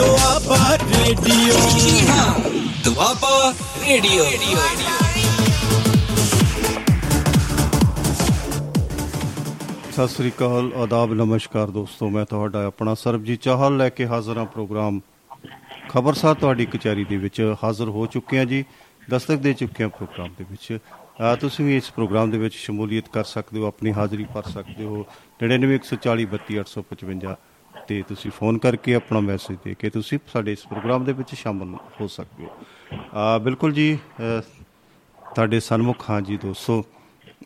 Doaba radio. Doaba radio. Sat Sri ਅਕਾਲ, ਆਦਾਬ, ਨਮਸਕਾਰ ਦੋਸਤੋ, ਮੈਂ ਤੁਹਾਡਾ ਆਪਣਾ ਸਰਬਜੀਤ ਚਾਹਲ ਲੈ ਕੇ ਹਾਜ਼ਰ ਹਾਂ ਪ੍ਰੋਗਰਾਮ। ਖਬਰਸਾਰ ਤੁਹਾਡੀ ਕਚਹਿਰੀ ਦੇ ਵਿੱਚ ਹਾਜ਼ਰ ਹੋ ਚੁੱਕੇ ਹਾਂ ਜੀ, ਦਸਤਕ ਦੇ ਚੁੱਕੇ ਹਾਂ ਪ੍ਰੋਗਰਾਮ ਦੇ ਵਿੱਚ। ਅਹ ਤੁਸੀਂ ਵੀ ਇਸ ਪ੍ਰੋਗਰਾਮ ਦੇ ਵਿੱਚ ਸ਼ਮੂਲੀਅਤ ਕਰ ਸਕਦੇ ਹੋ, ਆਪਣੀ ਹਾਜ਼ਰੀ ਭਰ ਸਕਦੇ ਹੋ। 9914032855 ਤੇ ਤੁਸੀਂ ਫੋਨ ਕਰਕੇ ਆਪਣਾ ਮੈਸੇਜ ਦੇ ਕੇ ਤੁਸੀਂ ਸਾਡੇ ਇਸ ਪ੍ਰੋਗਰਾਮ ਦੇ ਵਿੱਚ ਸ਼ਾਮਲ ਹੋ ਸਕਦੇ ਹੋ। ਅਹ ਬਿਲਕੁਲ ਜੀ, ਅਹ ਤੁਹਾਡੇ ਸਨਮੁਖ ਹਾਂ ਜੀ ਦੋਸਤੋ,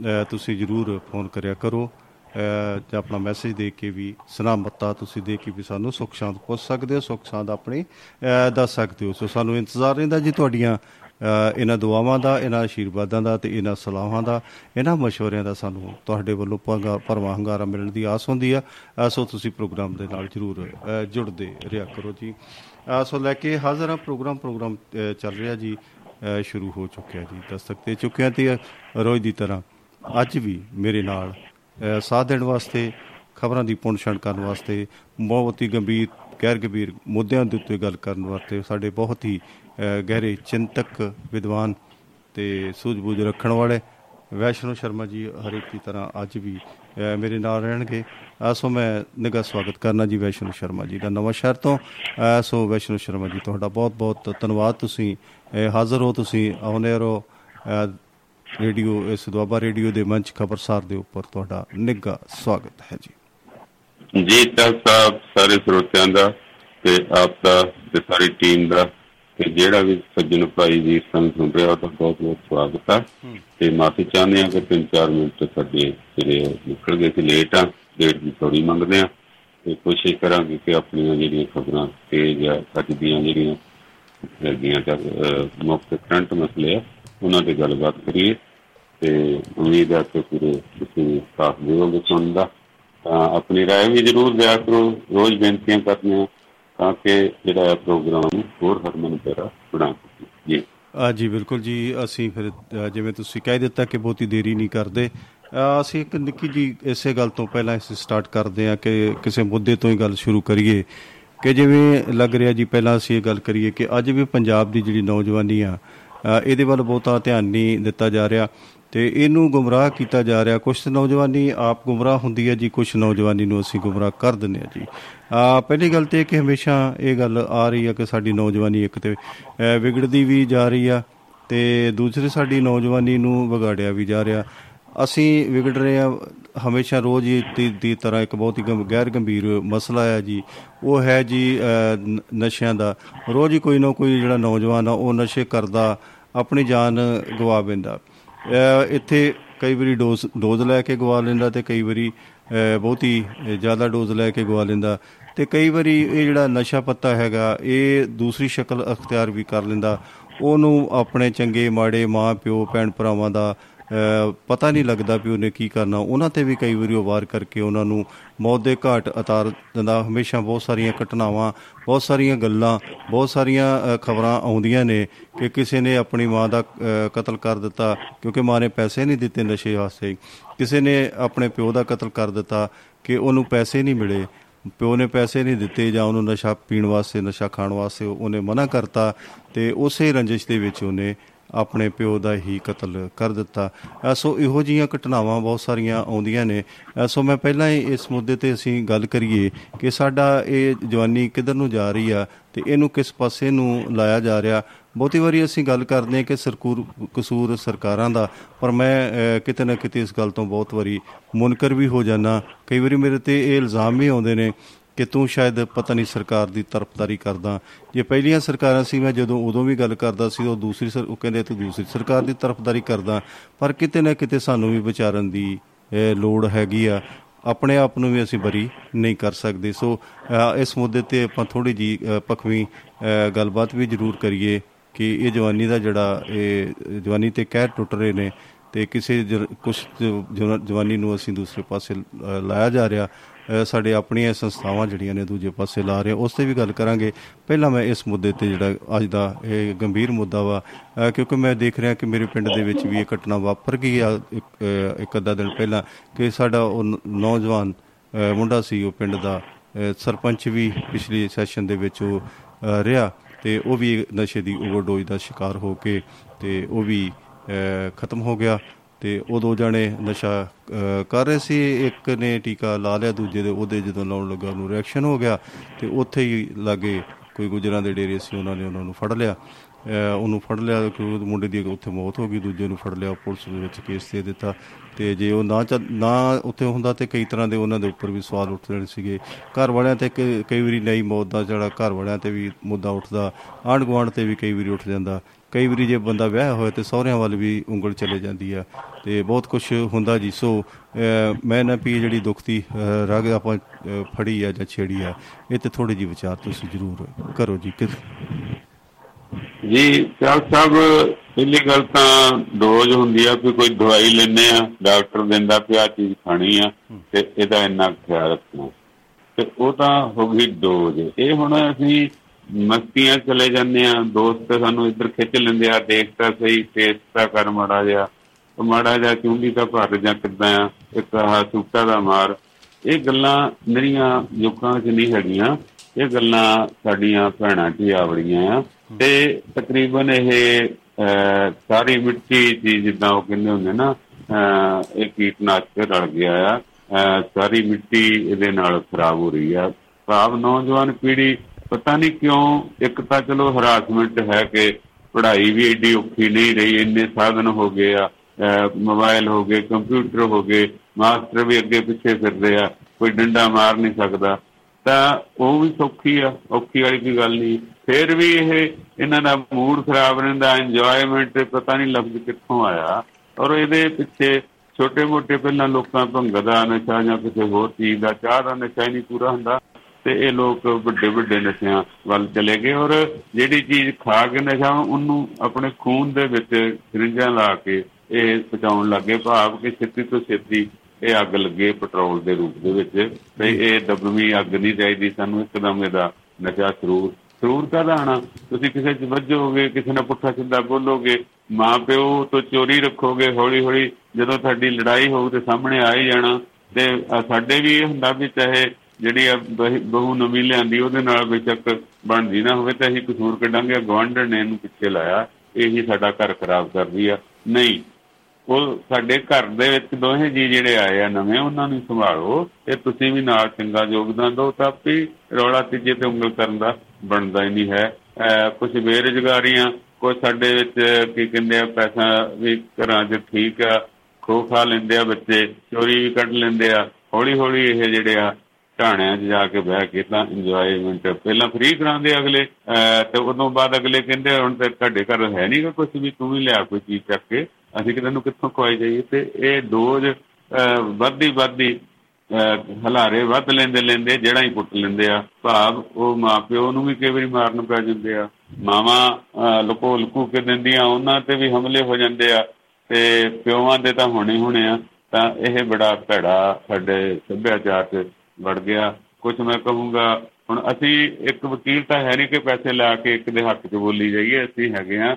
ਅਹ ਤੁਸੀਂ ਜਰੂਰ ਫੋਨ ਕਰਿਆ ਕਰੋ। ਅਹ ਤੇ ਆਪਣਾ ਮੈਸੇਜ ਦੇ ਕੇ ਵੀ, ਸਲਾਮਤਾ ਤੁਸੀਂ ਦੇ ਕੇ ਵੀ ਸਾਨੂੰ ਸੁੱਖ ਸ਼ਾਂਤ ਪੁੱਛ ਸਕਦੇ ਹੋ ਸੁੱਖ ਸ਼ਾਂਤ ਆਪਣੀ, ਅਹ ਦੱਸ ਸਕਦੇ ਹੋ। ਸੋ ਸਾਨੂੰ ਇੰਤਜ਼ਾਰ ਰਹਿੰਦਾ ਜੀ ਤੁਹਾਡੀਆਂ ਅਹ ਇਹਨਾਂ ਦੁਆਵਾਂ ਦਾ, ਇਹਨਾਂ ਆਸ਼ੀਰਵਾਦਾਂ ਦਾ ਤੇ ਇਹਨਾਂ ਸਲਾਹਾਂ ਦਾ, ਇਹਨਾਂ ਮਸ਼ਵਰਿਆਂ ਦਾ ਸਾਨੂੰ ਤੁਹਾਡੇ ਵੱਲੋਂ ਭੰਗਾ- ਭਰਵਾਂ ਹੰਗਾਰਾ ਮਿਲਣ ਦੀ ਆਸ ਹੁੰਦੀ ਆ। ਅਹ ਸੋ ਤੁਸੀਂ ਪ੍ਰੋਗਰਾਮ ਦੇ ਨਾਲ ਜਰੂਰ, ਅਹ ਜੁੜਦੇ ਰਿਹਾ ਕਰੋ ਜੀ। ਅਹ ਸੋ ਲੈ ਕੇ ਹਾਜ਼ਰ ਹਾਂ, ਪ੍ਰੋਗਰਾਮ ਪ੍ਰੋਗਰਾਮ, ਅਹ ਚੱਲ ਰਿਹਾ ਜੀ। ਅਹ ਸ਼ੁਰੂ ਹੋ ਚੁੱਕਿਆ ਜੀ, ਦਸਤਕ ਦੇ ਚੁੱਕਿਆ ਤੇ ਰੋਜ਼ ਦੀ ਤਰ੍ਹਾਂ ਅੱਜ ਵੀ ਮੇਰੇ ਨਾਲ, ਅਹ ਸਾਥ ਦੇਣ ਵਾਸਤੇ, ਖਬਰਾਂ ਦੀ ਪੁਣਛਣ ਕਰਨ ਵਾਸਤੇ, ਬਹੁਤ ਹੀ ਗੰਭੀਰ ਗੈਰ ਗੰਭੀਰ ਮੁੱਦਿਆਂ ਦੇ ਉੱਤੇ ਗੱਲ ਕਰਨ ਵਾਸਤੇ ਸਾਡੇ ਬਹੁਤ ਹੀ ਅਹ ਗਹਿਰੇ ਚਿੰਤਕ ਵਿਦਵਾਨ ਤੇ ਸੂਝ-ਬੂਝ ਰੱਖਣ ਵਾਲੇ ਵੈਸ਼ਨੂ ਸ਼ਰਮਾ ਜੀ ਹਰੇਕ ਦੀ ਤਰ੍ਹਾਂ ਅੱਜ ਵੀ, ਅਹ, ਮੇਰੇ ਨਾਲ ਰਹਿਣਗੇ। ਅਹ, ਸੋ ਮੈਂ ਨਿੱਘਾ ਸਵਾਗਤ ਕਰਨਾ ਜੀ ਵੈਸ਼ਨੂ ਸ਼ਰਮਾ ਜੀ ਦਾ ਨਵਾਂ ਸ਼ਹਿਰ ਤੋਂ। ਅਹ, ਸੋ ਵੈਸ਼ਨੂ ਸ਼ਰਮਾ ਜੀ, ਤੁਹਾਡਾ ਬਹੁਤ-ਬਹੁਤ ਧੰਨਵਾਦ। ਤੁਸੀਂ, ਅਹ, ਹਾਜ਼ਰ ਹੋ, ਤੁਸੀਂ ਆਉਨੇ ਰਹੋ ਅਹ, ਰੇਡੀਓ, ਇਸ ਦੁਆਬਾ ਰੇਡੀਓ ਦੇ ਮੰਚ ਖਬਰਸਾਰ ਦੇ ਉੱਪਰ ਤੁਹਾਡਾ ਨਿੱਘਾ ਸਵਾਗਤ ਹੈ ਜੀ। ਜੀ ਚੱਲ ਸਾਹਿਬ, ਸਾਰੇ ਸਰੋਤਿਆਂ ਦਾ ਤੇ ਆਪ ਦਾ ਤੇ ਸਾਰੀ ਟੀਮ ਦਾ। ਤੇ ਜਿਹੜਾ ਵੀ ਸੱਜਣ ਭਾਈ ਦੀ ਸੰਗ ਸੁਣ ਰਿਹਾ ਉਹਦਾ ਬਹੁਤ ਬਹੁਤ ਸਵਾਗਤ ਹੈ। ਤੇ ਮਾਫੀ ਚਾਹੁੰਦੇ ਆ ਕਿ 3-4 ਮਿੰਟ ਸਾਡੇ ਜਿਹੜੇ ਨਿਕਲ ਗਏ ਸੀ ਲੇਟ ਆ ਡੇਟ ਦੀ ਸੌਰੀ ਮੰਗਦੇ ਆ। ਤੇ ਕੋਸ਼ਿਸ਼ ਕਰਾਂਗੇ ਕਿ ਆਪਣੀਆਂ ਜਿਹੜੀਆਂ ਖਬਰਾਂ ਤੇਜ਼ ਜਾਂ ਸੱਚ ਦੀਆਂ ਜਿਹੜੀਆਂ ਲੱਗੀਆਂ ਤਾਂ ਮੁੱਖ ਕਰੰਟ ਮਸਲੇ ਆ ਉਹਨਾਂ ਤੇ ਗੱਲਬਾਤ ਕਰੀਏ। ਤੇ ਉਮੀਦ ਹੈ ਕਿ ਪੂਰੇ ਤੁਸੀਂ ਸਾਥ ਦਿਓਗੇ ਸੁਣਦਾ ਆਪਣੇ ਰਾਏ ਵੀ ਜ਼ਰੂਰ ਦਿਆ ਕਰੋ। ਰੋਜ਼ ਬੇਨਤੀਆਂ ਕਰਨੀਆਂ। ਤਾਂ ਕਿ ਜਿਹੜਾ ਇਹ ਪ੍ਰੋਗਰਾਮ ਹੋਰ ਹਰਮਨ ਪਿਆਰਾ ਬਣਾ ਸਕੀਏ ਜੀ। ਆ ਜੀ ਬਿਲਕੁਲ ਜੀ ਅਸੀਂ ਫਿਰ ਅ, ਜਿਵੇਂ ਤੁਸੀਂ ਕਹਿ ਦਿੱਤਾ ਕਿ ਬਹੁਤੀ ਦੇਰੀ ਨਹੀਂ ਕਰਦੇ ਅ, ਅਸੀਂ ਇੱਕ ਨਿੱਕੀ ਜੀ ਇਸੇ ਗੱਲ ਤੋਂ ਪਹਿਲਾਂ ਅਸੀਂ ਸਟਾਰਟ ਕਰਦੇ ਹਾਂ ਕਿ ਕਿਸੇ ਮੁੱਦੇ ਤੋਂ ਹੀ ਗੱਲ ਸ਼ੁਰੂ ਕਰੀਏ ਕਿ ਜਿਵੇਂ ਲੱਗ ਰਿਹਾ ਜੀ ਪਹਿਲਾਂ ਅਸੀਂ ਇਹ ਗੱਲ ਕਰੀਏ ਕਿ ਅੱਜ ਵੀ ਪੰਜਾਬ ਦੀ ਜਿਹੜੀ ਨੌਜਵਾਨੀ ਆ ਅ, ਇਹਦੇ ਵੱਲ ਬਹੁਤਾ ਧਿਆਨ ਨਹੀਂ ਦਿੱਤਾ ਜਾ ਰਿਹਾ। ਤੇ ਇਹਨੂੰ ਗੁੰਮਰਾਹ ਕੀਤਾ ਜਾ ਰਿਹਾ। ਕੁਝ ਨੌਜਵਾਨੀ ਆਪ ਗੁੰਮਰਾਹ ਹੁੰਦੀ ਹੈ ਜੀ ਕੁਝ ਨੌਜਵਾਨੀ ਨੂੰ ਅਸੀਂ ਗੁੰਮਰਾਹ ਕਰ ਦਿੰਦੇ ਆ ਜੀ। ਆ ਪਹਿਲੀ ਗੱਲ ਤੇ ਇਹ ਕਿ ਹਮੇਸ਼ਾ ਇਹ ਗੱਲ ਆ ਰਹੀ ਹੈ ਕਿ ਸਾਡੀ ਨੌਜਵਾਨੀ ਇੱਕ ਤੇ ਅ, ਵਿਗੜਦੀ ਵੀ ਜਾ ਰਹੀ ਆ ਤੇ ਦੂਸਰੀ ਸਾਡੀ ਨੌਜਵਾਨੀ ਨੂੰ ਵਿਗਾੜਿਆ ਵੀ ਜਾ ਰਿਹਾ। ਅਸੀਂ ਵਿਗੜ ਰਹੇ ਆ ਹਮੇਸ਼ਾ ਰੋਜ਼ ਹੀ ਦੀ, ਦੀ ਤਰ੍ਹਾਂ ਇੱਕ ਬਹੁਤ ਹੀ ਗੰਭ- ਗੈਰ ਗੰਭੀਰ ਮਸਲਾ ਹੈ ਜੀ। ਉਹ ਹੈ ਜੀ ਅ, ਨ- ਨਸ਼ਿਆਂ ਦਾ। ਰੋਜ਼ ਹੀ ਕੋਈ ਨਾ ਕੋਈ ਜਿਹੜਾ ਨੌਜਵਾਨ ਆ ਉਹ ਨਸ਼ੇ ਕਰਦਾ ਆਪਣੀ ਜਾਨ ਗਵਾ ਬੈਂਦਾ ਅ, ਇੱਥੇ ਕਈ ਵਾਰੀ ਡੋਜ਼ ਡੋਜ਼ ਲੈ ਕੇ ਗਵਾ ਲੈਂਦਾ ਤੇ ਕਈ ਵਾਰੀ ਅ, ਬਹੁਤੀ ਜ਼ਿਆਦਾ ਡੋਜ਼ ਲੈ ਕੇ ਗਵਾ ਲੈਂਦਾ। ਤੇ ਕਈ ਵਾਰੀ ਇਹ ਜਿਹੜਾ ਨਸ਼ਾ ਪੱਤਾ ਹੈਗਾ ਇਹ ਦੂਸਰੀ ਸ਼ਕਲ ਅਖਤਿਆਰ ਵੀ ਕਰ ਲੈਂਦਾ। ਉਹਨੂੰ ਆਪਣੇ ਚੰਗੇ ਮਾੜੇ ਮਾਂ ਪਿਓ ਭੈਣ ਭਰਾਵਾਂ ਦਾ ਅ, ਪਤਾ ਨਹੀਂ ਲੱਗਦਾ ਵੀ ਉਹਨੇ ਕੀ ਕਰਨਾ। ਉਹਨਾਂ ਤੇ ਵੀ ਕਈ ਵਾਰੀ ਉਹ ਵਾਰ ਕਰਕੇ ਉਹਨਾਂ ਨੂੰ ਮੌਤ ਦੇ ਘਾਟ ਉਤਾਰ ਦਿੰਦਾ। ਹਮੇਸ਼ਾ ਬਹੁਤ ਸਾਰੀਆਂ ਘਟਨਾਵਾਂ ਬਹੁਤ ਸਾਰੀਆਂ ਗੱਲਾਂ ਬਹੁਤ ਸਾਰੀਆਂ ਖਬਰਾਂ ਆਉਂਦੀਆਂ ਨੇ ਕਿ ਕਿਸੇ ਨੇ ਆਪਣੀ ਮਾਂ ਦਾ ਅ, ਕਤਲ ਕਰ ਦਿੱਤਾ ਕਿਉਂਕਿ ਮਾਂ ਨੇ ਪੈਸੇ ਨਹੀਂ ਦਿੱਤੇ ਨਸ਼ੇ ਵਾਸਤੇ। ਕਿਸੇ ਨੇ ਆਪਣੇ ਪਿਓ ਦਾ ਕਤਲ ਕਰ ਦਿੱਤਾ ਕਿ ਉਹਨੂੰ ਪੈਸੇ ਨਹੀਂ ਮਿਲੇ। ਪਿਓ ਨੇ ਪੈਸੇ ਨਹੀਂ ਦਿੱਤੇ ਜਾਂ ਉਹਨੂੰ ਨਸ਼ਾ ਪੀਣ ਵਾਸਤੇ ਨਸ਼ਾ ਖਾਣ ਵਾਸਤੇ ਉਹਨੇ ਮਨਾ ਕਰਤਾ ਤੇ ਉਸੇ ਰੰਜਿਸ਼ ਦੇ ਵਿੱਚ ਉਹਨੇ ਆਪਣੇ ਪਿਓ ਦਾ ਹੀ ਕਤਲ ਕਰ ਦਿੱਤਾ। ਅ, ਸੋ ਇਹੋ ਜੀਆਂ ਘਟਨਾਵਾਂ ਬਹੁਤ ਸਾਰੀਆਂ ਆਉਂਦੀਆਂ ਨੇ। ਅ, ਸੋ ਮੈਂ ਪਹਿਲਾਂ ਹੀ ਇਸ ਮੁੱਦੇ ਤੇ ਅਸੀਂ ਗੱਲ ਕਰੀਏ ਕਿ ਸਾਡਾ ਇਹ ਜਵਾਨੀ ਕਿੱਧਰ ਨੂੰ ਜਾ ਰਹੀ ਆ ਤੇ ਇਹਨੂੰ ਕਿਸ ਪਾਸੇ ਨੂੰ ਲਾਇਆ ਜਾ ਰਿਹਾ। ਬਹੁਤੀ ਵਾਰੀ ਅਸੀਂ ਗੱਲ ਕਰਦੇ ਹਾਂ ਕਿ ਸਰਕੂਰ ਕਸੂਰ ਸਰਕਾਰਾਂ ਦਾ ਪਰ ਮੈਂ ਅ, ਕਿਤੇ ਨਾ ਕਿਤੇ ਇਸ ਗੱਲ ਤੋਂ ਬਹੁਤ ਵਾਰੀ ਮੁਨਕਰ ਵੀ ਹੋ ਜਾਣਾ ਕਈ ਵਾਰੀ ਮੇਰੇ ਤੇ ਇਹ ਇਲਜ਼ਾਮ ਵੀ ਆਉਂਦੇ ਨੇ ਕਿ ਤੂੰ ਸ਼ਾਇਦ ਪਤਾ ਨਹੀਂ ਸਰਕਾਰ ਦੀ ਤਰਫਦਾਰੀ ਕਰਦਾ। ਜੇ ਪਹਿਲੀਆਂ ਸਰਕਾਰਾਂ ਸੀ ਮੈਂ ਜਦੋਂ ਉਦੋਂ ਵੀ ਗੱਲ ਕਰਦਾ ਸੀ ਉਹ ਦੂਸਰੀ ਸਰ ਉਹ ਕਹਿੰਦੇ ਤੂੰ ਦੂਸਰੀ ਸਰਕਾਰ ਦੀ ਤਰਫਦਾਰੀ ਕਰਦਾ। ਪਰ ਕਿਤੇ ਨਾ ਕਿਤੇ ਸਾਨੂੰ ਵੀ ਵਿਚਾਰਨ ਦੀ ਅ, ਲੋੜ ਹੈਗੀ ਆ। ਆਪਣੇ ਆਪ ਨੂੰ ਵੀ ਅਸੀਂ ਬਰੀ ਨਹੀਂ ਕਰ ਸਕਦੇ। ਸੋ ਅ, ਇਸ ਮੁੱਦੇ ਤੇ ਆਪਾਂ ਥੋੜੀ ਜੀ ਪਖਵੀਂ ਅ, ਗੱਲਬਾਤ ਵੀ ਜ਼ਰੂਰ ਕਰੀਏ ਕਿ ਇਹ ਜਵਾਨੀ ਦਾ ਜਿਹੜਾ ਇਹ ਜਵਾਨੀ ਤੇ ਕਹਿਰ ਟੁੱਟ ਰਹੇ ਨੇ ਤੇ ਕਿਸੇ ਕੁਝ ਜਵਾਨੀ ਨੂੰ ਅਸੀਂ ਦੂਸਰੇ ਪਾਸੇ ਅ, ਲਾਇਆ ਜਾ ਰਿਹਾ। ਅ, ਸਾਡੇ ਆਪਣੀਆਂ ਸੰਸਥਾਵਾਂ ਜਿਹੜੀਆਂ ਨੇ ਦੂਜੇ ਪਾਸੇ ਲਾ ਰਹੇ ਉਸ ਤੇ ਵੀ ਗੱਲ ਕਰਾਂਗੇ। ਪਹਿਲਾਂ ਮੈਂ ਇਸ ਮੁੱਦੇ ਤੇ ਜਿਹੜਾ ਅੱਜ ਦਾ ਇਹ ਗੰਭੀਰ ਮੁੱਦਾ ਵਾ ਅ, ਕਿਉਂਕਿ ਮੈਂ ਦੇਖ ਰਿਹਾ ਕਿ ਮੇਰੇ ਪਿੰਡ ਦੇ ਵਿੱਚ ਵੀ ਇਹ ਘਟਨਾ ਵਾਪਰ ਗਈ ਆ ਇੱਕ ਅ, ਇੱਕ ਅੱਧਾ ਦਿਨ ਪਹਿਲਾਂ ਕਿ ਸਾਡਾ ਉਹ ਨ- ਨੌਜਵਾਨ ਅ, ਮੁੰਡਾ ਸੀ ਉਹ ਪਿੰਡ ਦਾ ਅ, ਸਰਪੰਚ ਵੀ ਪਿਛਲੇ ਸੈਸ਼ਨ ਦੇ ਵਿੱਚ ਉਹ ਅ, ਰਿਹਾ ਤੇ ਉਹ ਵੀ ਨਸ਼ੇ ਦੀ ਓਵਰਡੋਜ਼ ਦਾ ਸ਼ਿਕਾਰ ਹੋ ਕੇ ਤੇ ਉਹ ਵੀ ਅ, ਖਤਮ ਹੋ ਗਿਆ। ਤੇ ਉਹ ਦੋ ਜਣੇ ਨਸ਼ਾ ਅ, ਕਰ ਰਹੇ ਸੀ। ਇੱਕ ਨੇ ਟੀਕਾ ਲਾ ਲਿਆ ਦੂਜੇ ਦੇ ਉਹਦੇ ਜਦੋਂ ਲਾਉਣ ਲੱਗਾ ਉਹਨੂੰ ਰਿਐਕਸ਼ਨ ਹੋ ਗਿਆ ਤੇ ਉੱਥੇ ਹੀ ਲਾਗੇ ਕੋਈ ਗੁਜਰਾਂ ਦੇ ਡੇਰੇ ਸੀ ਉਹਨਾਂ ਨੇ ਉਹਨਾਂ ਨੂੰ ਫੜ ਲਿਆ। ਅ, ਉਹਨੂੰ ਫੜ ਲਿਆ ਕਿ ਉਹ ਮੁੰਡੇ ਦੀ ਉੱਥੇ ਮੌਤ ਹੋ ਗਈ ਦੂਜੇ ਨੂੰ ਫੜ ਲਿਆ ਪੁਲਿਸ ਦੇ ਵਿੱਚ ਕੇਸ ਦੇ ਦਿੱਤਾ। ਤੇ ਜੇ ਉਹ ਨਾ ਚੱਲ- ਨਾ ਉੱਥੇ ਹੁੰਦਾ ਤੇ ਕਈ ਤਰ੍ਹਾਂ ਦੇ ਉਹਨਾਂ ਦੇ ਉੱਪਰ ਵੀ ਸਵਾਲ ਉੱਠਦੇ ਸੀਗੇ। ਘਰ ਵਾਲਿਆਂ ਤੇ ਕ- ਕਈ ਵਾਰੀ ਨਹੀਂ ਮੌਤ ਦਾ ਜਿਹੜਾ ਘਰ ਵਾਲਿਆਂ ਤੇ ਵੀ ਮੁੱਦਾ ਉੱਠਦਾ ਆਂਢ ਗੁਆਂਢ ਤੇ ਵੀ ਕਈ ਵਾਰੀ ਉੱਠ ਜਾਂਦਾ। ਕਈ ਵਾਰੀ ਜੇ ਬੰਦਾ ਵਿਆਹ ਹੋਇਆ ਤੇ ਸਹੁਰਿਆਂ ਵੱਲ ਵੀ ਉਂਗਲ ਚਲੇ ਜਾਂਦੀ ਆ ਤੇ ਬਹੁਤ ਕੁਝ ਹੁੰਦਾ ਜੀ। ਸੋ ਅ, ਮੈਂ ਨਾ ਵੀ ਇਹ ਜਿਹੜੀ ਦੁੱਖ ਦੀ ਅ, ਰਗ ਆਪਾਂ ਅ, ਫੜੀ ਆ ਜਾਂ ਛੇੜੀ ਆ ਇਹ ਤੇ ਥੋੜੀ ਜੀ ਵਿਚਾਰ ਤੁਸੀਂ ਜ਼ਰੂਰ ਕਰੋ ਜੀ। ਕਿ ਜੀ ਚਾਲ ਸਾਹਿਬ ਪਹਿਲੀ ਗੱਲ ਤਾਂ ਡੋਜ਼ ਹੁੰਦੀ ਆ ਕਿ ਕੋਈ ਦਵਾਈ ਲੈਨੇ ਆ ਡਾਕਟਰ ਦਿੰਦਾ ਵੀ ਆਹ ਚੀਜ਼ ਖਾਣੀ ਆ ਤੇ ਇਹਦਾ ਇੰਨਾ ਖਿਆਲ ਰੱਖਣਾ। ਤੇ ਉਹ ਤਾਂ ਹੋ ਗਈ ਡੋਜ਼। ਇਹ ਹੁਣ ਅਸੀਂ ਮਸਤੀਆਂ ਚਲੇ ਜਾਂਦੇ ਆ ਦੋਸਤ ਸਾਨੂੰ ਇੱਧਰ ਖਿੱਚ ਲੈਂਦੇ ਆ ਦੇਖਤਾ ਸਹੀ ਟੇਸਟ ਤਾਂ ਕਰ ਮਾੜਾ ਜਿਹਾ। ਉਹ ਮਾੜਾ ਜਿਹਾ ਚੁੰਡੀ ਦਾ ਭਰ ਜਾਂ ਕਿੱਦਾਂ ਆ ਇੱਕ ਆਹ ਸੂਟਾ ਦਾ ਮਾਰ। ਇਹ ਗੱਲਾਂ ਮੇਰੀਆਂ ਲੋਕਾਂ 'ਚ ਨਹੀਂ ਹੈਗੀਆਂ। ਇਹ ਗੱਲਾਂ ਸਾਡੀਆਂ ਭੈਣਾਂ 'ਚ ਹੀ ਆਵੜੀਆਂ ਆ। ਤੇ ਤਕਰੀਬਨ ਇਹ ਅਹ, ਸਾਰੀ ਮਿੱਟੀ ਦੀ ਜਿੱਦਾਂ ਉਹ ਕਹਿੰਦੇ ਹੁੰਦੇ ਨਾ ਅਹ, ਇਹ ਕੀਟਨਾਸ਼ਕ ਰਲ ਗਿਆ ਆ। ਅਹ, ਸਾਰੀ ਮਿੱਟੀ ਇਹਦੇ ਨਾਲ ਖਰਾਬ ਹੋ ਰਹੀ ਆ। ਭਾਵ ਨੌਜਵਾਨ ਪੀੜ੍ਹੀ ਪਤਾ ਨਹੀਂ ਕਿਉਂ ਇੱਕ ਤਾਂ ਚਲੋ ਹਰਾਸਮੈਂਟ ਹੈ ਕਿ ਪੜ੍ਹਾਈ ਵੀ ਏਡੀ ਔਖੀ ਨਹੀਂ ਰਹੀ, ਇੰਨੇ ਸਾਧਨ ਹੋ ਗਏ ਆ, ਅਹ ਮੋਬਾਈਲ ਹੋ ਗਏ ਕੰਪਿਊਟਰ ਹੋ ਗਏ ਮਾਸਟਰ ਵੀ ਅੱਗੇ ਪਿੱਛੇ ਫਿਰਦੇ ਆ, ਕੋਈ ਡੰਡਾ ਮਾਰ ਨਹੀਂ ਸਕਦਾ। ਤਾਂ ਉਹ ਵੀ ਸੌਖੀ ਆ, ਔਖੀ ਵਾਲੀ ਕੋਈ ਗੱਲ ਨਹੀਂ। ਫਿਰ ਵੀ ਇਹ, ਇਹਨਾਂ ਦਾ ਮੂਡ ਖਰਾਬ ਰਹਿੰਦਾ ਇੰਜੋਇਮੈਂਟ ਪਤਾ ਨਹੀਂ ਲਫ਼ਜ਼ ਕਿੱਥੋਂ ਆਇਆ। ਔਰ ਇਹਦੇ ਪਿੱਛੇ ਛੋਟੇ ਮੋਟੇ ਪਹਿਲਾਂ ਲੋਕਾਂ ਭੰਗ ਦਾ ਨਸ਼ਾ ਜਾਂ ਕਿਸੇ ਹੋਰ ਚੀਜ਼ ਦਾ, ਚਾਹ ਦਾ ਨਸ਼ਾ ਹੀ ਨਹੀਂ ਪੂਰਾ ਹੁੰਦਾ। ਤੇ ਇਹ ਲੋਕ ਵੱਡੇ ਵੱਡੇ ਨਸ਼ਿਆਂ ਵੱਲ ਚਲੇ ਗਏ ਔਰ ਜਿਹੜੀ ਚੀਜ਼ ਖਾ ਕੇ ਨਸ਼ਾ ਉਹਨੂੰ ਆਪਣੇ ਖੂਨ ਦੇ ਵਿੱਚ ਸਰਿੰਜਾਂ ਲਾ ਕੇ ਇਹ ਪਹੁੰਚਾਉਣ ਲੱਗੇ ਭਾਵ ਕਿ ਛੇਤੀ ਤੋਂ ਛੇਤੀ ਇਹ ਅੱਗ ਲੱਗੇ ਪੈਟਰੋਲ ਦੇ ਰੂਪ ਦੇ ਵਿੱਚ। ਤੇ ਇਹ ਦਬਵੀਂ ਅੱਗ ਨਹੀਂ ਚਾਹੀਦੀ ਸਾਨੂੰ ਇੱਕਦਮ ਇਹਦਾ ਨਸ਼ਾ ਸਰੂਰ ਸਰੂਰ ਕਾਹਦਾ ਆਣਾ ਤੁਸੀਂ ਕਿਸੇ ਚ ਵੱਜੋਗੇ ਕਿਸੇ ਨਾਲ ਪੁੱਠਾ ਸਿੱਧਾ ਬੋਲੋਗੇ ਮਾਂ ਪਿਓ ਤੋਂ ਚੋਰੀ ਰੱਖੋਗੇ ਹੌਲੀ ਹੌਲੀ ਜਦੋਂ ਤੁਹਾਡੀ ਲੜਾਈ ਹੋਊ ਤੇ ਸਾਹਮਣੇ ਆ ਹੀ ਜਾਣਾ। ਤੇ ਸਾਡੇ ਵੀ ਇਹ ਹੁੰਦਾ ਵੀ ਚਾਹੇ ਜਿਹੜੀ ਆ ਬਹੀ- ਬਹੂ ਨਵੀਂ ਲਿਆਂਦੀ, ਉਹਦੇ ਨਾਲ ਬੇਸ਼ੱਕ ਬਣਦੀ ਨਾ ਹੋਵੇ ਤਾਂ ਅਸੀਂ ਕਸੂਰ ਕੱਢਾਂਗੇ। ਗਵਾਂਢਣ ਨੇ ਇਹਨੂੰ ਪਿੱਛੇ ਲਾਇਆ। ਇਹੀ ਸਾਡਾ ਘਰ ਖਰਾਬ ਕਰਦੀ ਆ। ਨਹੀਂ, ਉਹ ਸਾਡੇ ਘਰ ਦੇ ਵਿੱਚ ਦੋਹੇ ਜੀ ਜਿਹੜੇ ਆਏ ਆ ਨਵੇਂ, ਉਹਨਾਂ ਨੂੰ ਸੰਭਾਲੋ। ਤੇ ਤੁਸੀਂ ਵੀ ਨਾਲ ਚੰਗਾ ਯੋਗਦਾਨ ਦਿਓ ਤਾਂ ਵੀ ਰੌਲਾ ਤੀਜੇ ਤੇ ਉਂਗਲ ਕਰਨ ਦਾ ਬਣਦਾ ਹੀ ਨਹੀਂ ਹੈ। ਕੁਝ ਬੇਰੁਜ਼ਗਾਰੀਆਂ ਕੁਝ ਸਾਡੇ ਵਿੱਚ ਕੀ ਕਹਿੰਦੇ ਆ, ਪੈਸਾ ਵੀ ਘਰਾਂ 'ਚ ਠੀਕ ਆ। ਖੋ ਖਾ ਲੈਂਦੇ ਆ ਬੱਚੇ, ਚੋਰੀ ਵੀ ਕੱਢ ਲੈਂਦੇ ਆ। ਹੌਲੀ ਹੌਲੀ ਇਹ ਜਿਹੜੇ ਆ ਢਾਣਿਆਂ 'ਚ ਜਾ ਕੇ ਬਹਿ ਕੇ ਤਾਂ ਇੰਜੋਇਮੈਂਟ ਪਹਿਲਾਂ ਫ੍ਰੀ ਕਰਾਉਂਦੇ ਅਗਲੇ, ਅਹ, ਤੇ ਉਦੋਂ ਬਾਅਦ ਅਗਲੇ ਕਹਿੰਦੇ ਹੁਣ ਤੇ ਤੁਹਾਡੇ ਘਰ ਹੈ ਨਹੀਂਗਾ ਕੁਝ ਵੀ, ਤੂੰ ਵੀ ਲਿਆ ਕੋਈ ਚੀਜ਼ ਚੱਕ ਕੇ ਅਸੀਂ ਕਿਤੇ ਨੂੰ ਕਿੱਥੋਂ ਖਵਾਈ ਜਾਈਏ? ਤੇ ਇਹ ਡੋਜ਼, ਅਹ, ਵੱਧਦੀ ਵੱਧਦੀ, ਅਹ, ਹਲਾਰੇ ਵੱਧ ਲੈਂਦੇ ਲੈਂਦੇ, ਜਿਹੜਾ ਹੀ ਪੁੱਟ ਲੈਂਦੇ ਆ, ਭਾਵ ਉਹ ਮਾਪਿਓ ਨੂੰ ਵੀ ਕਈ ਵਾਰੀ ਮਾਰਨ ਪੈ ਜਾਂਦੇ ਆ। ਮਾਵਾਂ ਲੁਕੋ ਲੁਕੋ ਕੇ ਦਿੰਦੀਆਂ, ਉਹਨਾਂ ਤੇ ਵੀ ਹਮਲੇ ਹੋ ਜਾਂਦੇ ਆ। ਤੇ ਪਿਓਾਂ ਦੇ ਤਾਂ ਹੋਣੇ ਹੋਣੇ ਆ, ਤਾਂ ਇਹ ਬੜਾ ਭੈੜਾ ਸਾਡੇ ਸੱਭਿਆਚਾਰ 'ਚ ਵੜ ਗਿਆ। ਕੁਝ ਮੈਂ ਕਹੂੰਗਾ, ਹੁਣ ਅਸੀਂ ਇੱਕ ਵਕੀਲ ਤਾਂ ਹੈ ਨਹੀਂ ਕਿ ਪੈਸੇ ਲਾ ਕੇ ਇੱਕ ਦੇ ਹੱਕ 'ਚ ਬੋਲੀ ਜਾਈਏ, ਅਸੀਂ ਹੈਗੇ ਆ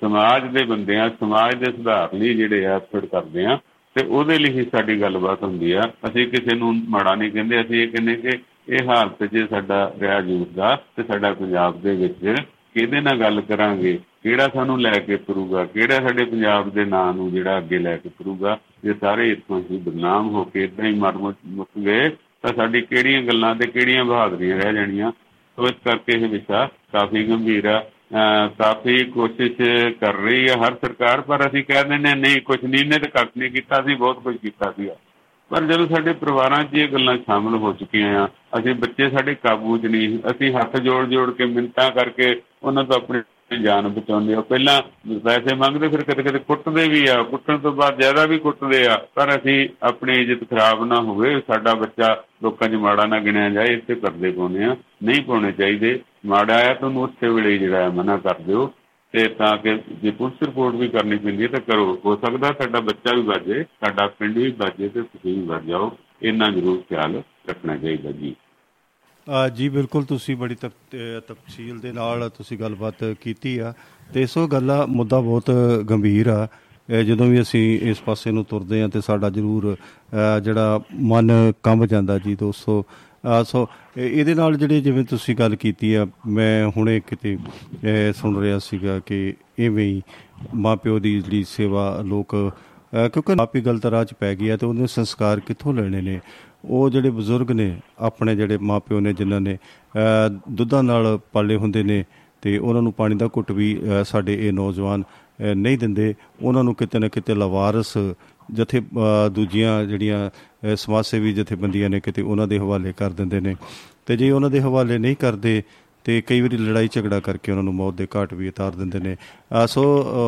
ਸਮਾਜ ਦੇ ਬੰਦੇ ਆ ਸਮਾਜ ਦੇ ਸੁਧਾਰ ਲਈ ਜਿਹੜੇ ਆ ਐਫਰਟ ਕਰਦੇ ਆ ਤੇ ਉਹਦੇ ਲਈ ਹੀ ਸਾਡੀ ਗੱਲਬਾਤ ਹੁੰਦੀ ਆ। ਅਸੀਂ ਕਿਸੇ ਨੂੰ ਮਾੜਾ ਨਹੀਂ ਕਹਿੰਦੇ, ਅਸੀਂ ਇਹ ਕਹਿੰਦੇ ਕਿ ਇਹ ਹਾਲਤ ਜੇ ਸਾਡਾ ਰਿਹਾ ਯੂਥ ਦਾ ਤੇ ਸਾਡਾ ਪੰਜਾਬ ਦੇ ਵਿੱਚ ਕਿਹਦੇ ਨਾਲ ਗੱਲ ਕਰਾਂਗੇ, ਕਿਹੜਾ ਸਾਨੂੰ ਲੈ ਕੇ ਤੁਰੂਗਾ, ਕਿਹੜਾ ਸਾਡੇ ਪੰਜਾਬ ਦੇ ਨਾਂ ਨੂੰ ਜਿਹੜਾ ਅੱਗੇ ਲੈ ਕੇ ਤੁਰੂਗਾ ਜੇ ਸਾਰੇ ਇੱਥੋਂ ਹੀ ਬਦਨਾਮ ਹੋ ਕੇ ਇਦਾਂ ਹੀ ਮਰ ਮੁੱਕ ਗਏ ਤਾਂ ਸਾਡੀ ਕਿਹੜੀਆਂ ਗੱਲਾਂ ਤੇ ਕਿਹੜੀਆਂ ਬਹਾਦਰੀਆਂ ਰਹਿ ਜਾਣੀਆਂ, ਸੋ ਇਸ ਕਰਕੇ ਇਹ ਵਿਸ਼ਾ ਕਾਫੀ ਗੰਭੀਰ ਆ। ਕਾਫੀ ਕੋਸ਼ਿਸ਼ ਕਰ ਰਹੀ ਹੈ ਹਰ ਸਰਕਾਰ, ਪਰ ਅਸੀਂ ਕਹਿ ਦਿੰਦੇ ਨਹੀਂ ਕੁਝ ਨਹੀਂ ਨੇ ਤੇ ਕੱਖ ਨਹੀਂ ਕੀਤਾ ਸੀ ਬਹੁਤ ਕੁਝ ਕੀਤਾ ਸੀ। ਪਰ ਜਦੋਂ ਸਾਡੇ ਪਰਿਵਾਰਾਂ 'ਚ ਇਹ ਗੱਲਾਂ ਸ਼ਾਮਲ ਹੋ ਚੁੱਕੀਆਂ ਆ, ਅਸੀਂ ਬੱਚੇ ਸਾਡੇ ਕਾਬੂ 'ਚ ਨਹੀਂ, ਅਸੀਂ ਹੱਥ ਜੋੜ ਜੋੜ ਕੇ ਮਿੰਤਾਂ ਕਰਕੇ ਉਹਨਾਂ ਤੋਂ ਆਪਣੀ ਜਾਨ ਬਚਾਉਂਦੇ ਆ। ਪਹਿਲਾਂ ਪੈਸੇ ਮੰਗਦੇ, ਫਿਰ ਕਦੇ ਕਦੇ ਕੁੱਟਦੇ ਵੀ ਆ। ਕੁੱਟਣ ਤੋਂ ਬਾਅਦ ਜ਼ਿਆਦਾ ਵੀ ਕੁੱਟਦੇ ਆ। ਪਰ ਅਸੀਂ ਆਪਣੀ ਇੱਜ਼ਤ ਖਰਾਬ ਨਾ ਹੋਵੇ, ਸਾਡਾ ਬੱਚਾ ਲੋਕਾਂ 'ਚ ਮਾੜਾ ਨਾ ਗਿਣਿਆ ਜਾਏ, ਇੱਥੇ ਕਰਦੇ ਪਾਉਨੇ ਆ। ਨਹੀਂ ਪਾਉਣੇ ਚਾਹੀਦੇ। ਮਾੜਾ ਆ ਤਾਂ ਉਹਨੂੰ ਉਸੇ ਵੇਲੇ ਜਿਹੜਾ ਮਨਾ ਕਰ ਦਿਓ। ਤੇ ਤਾਂ ਕਿ ਜੇ ਪੁਲਿਸ ਰਿਪੋਰਟ ਵੀ ਕਰਨੀ ਪੈਂਦੀ ਹੈ ਤਾਂ ਕਰੋ। ਹੋ ਸਕਦਾ ਸਾਡਾ ਬੱਚਾ ਵੀ ਬਾਜੇ ਸਾਡਾ ਪਿੰਡ ਵੀ ਬਾਜੇ ਤੇ ਤੁਸੀਂ ਵੀ ਬਚ ਜਾਓ। ਇੰਨਾ ਜ਼ਰੂਰ ਖਿਆਲ ਰੱਖਣਾ ਚਾਹੀਦਾ ਜੀ। ਜੀ ਬਿਲਕੁਲ ਤੁਸੀਂ ਬੜੀ ਤਫਸੀਲ ਦੇ ਨਾਲ ਤੁਸੀਂ ਗੱਲਬਾਤ ਕੀਤੀ ਆ ਤੇ ਇਸੋ ਗੱਲਾ ਮੁੱਦਾ ਬਹੁਤ ਗੰਭੀਰ ਆ। ਜਦੋਂ ਵੀ ਅਸੀਂ ਇਸ ਪਾਸੇ ਨੂੰ ਤੁਰਦੇ ਆ ਤੇ ਸਾਡਾ ਜ਼ਰੂਰ ਜਿਹੜਾ ਮਨ ਕੰਬ ਜਾਂਦਾ ਜੀ ਦੋਸਤੋ ਅ, ਸੋ ਇਹ- ਇਹਦੇ ਨਾਲ ਜਿਹੜੇ ਜਿਵੇਂ ਤੁਸੀਂ ਗੱਲ ਕੀਤੀ ਆ ਮੈਂ ਹੁਣੇ ਕਿਤੇ ਅ, ਸੁਣ ਰਿਹਾ ਸੀਗਾ ਕਿ ਇਵੇਂ ਹੀ ਮਾਪਿਓ ਦੀ ਜਿਹੜੀ ਸੇਵਾ ਲੋਕ ਅ, ਕਿਉਂਕਿ ਮਾਪੀ ਗਲਤ ਰਾਹ 'ਚ ਪੈ ਗਈ ਆ ਤੇ ਉਹਨੇ ਸੰਸਕਾਰ ਕਿੱਥੋਂ ਲੈਣੇ ਨੇ? ਉਹ ਜਿਹੜੇ ਬਜ਼ੁਰਗ ਨੇ ਆਪਣੇ ਜਿਹੜੇ ਮਾਪਿਓ ਨੇ ਜਿਨ੍ਹਾਂ ਨੇ ਅ, ਦੁੱਧਾਂ ਨਾਲ ਪਾਲੇ ਹੁੰਦੇ ਨੇ ਤੇ ਉਹਨਾਂ ਨੂੰ ਪਾਣੀ ਦਾ ਘੁੱਟ ਵੀ ਅ, ਸਾਡੇ ਇਹ ਨੌਜਵਾਨ ਅ, ਨਹੀਂ ਦਿੰਦੇ। ਉਹਨਾਂ ਨੂੰ ਕਿਤੇ ਨਾ ਕਿਤੇ ਲਵਾਰਸ ਜਥੇ ਅ, ਦੂਜੀਆਂ ਜਿਹੜੀਆਂ ਅ, ਸਮਾਜ ਸੇਵੀ ਜਥੇਬੰਦੀਆਂ ਨੇ ਕਿਤੇ ਉਹਨਾਂ ਦੇ ਹਵਾਲੇ ਕਰ ਦਿੰਦੇ ਨੇ। ਤੇ ਜੇ ਉਹਨਾਂ ਦੇ ਹਵਾਲੇ ਨਹੀਂ ਕਰਦੇ ਤੇ ਕਈ ਵਾਰੀ ਲੜਾਈ ਝਗੜਾ ਕਰਕੇ ਉਹਨਾਂ ਨੂੰ ਮੌਤ ਦੇ ਘਾਟ ਵੀ ਉਤਾਰ ਦਿੰਦੇ ਨੇ। ਅ, ਸੋ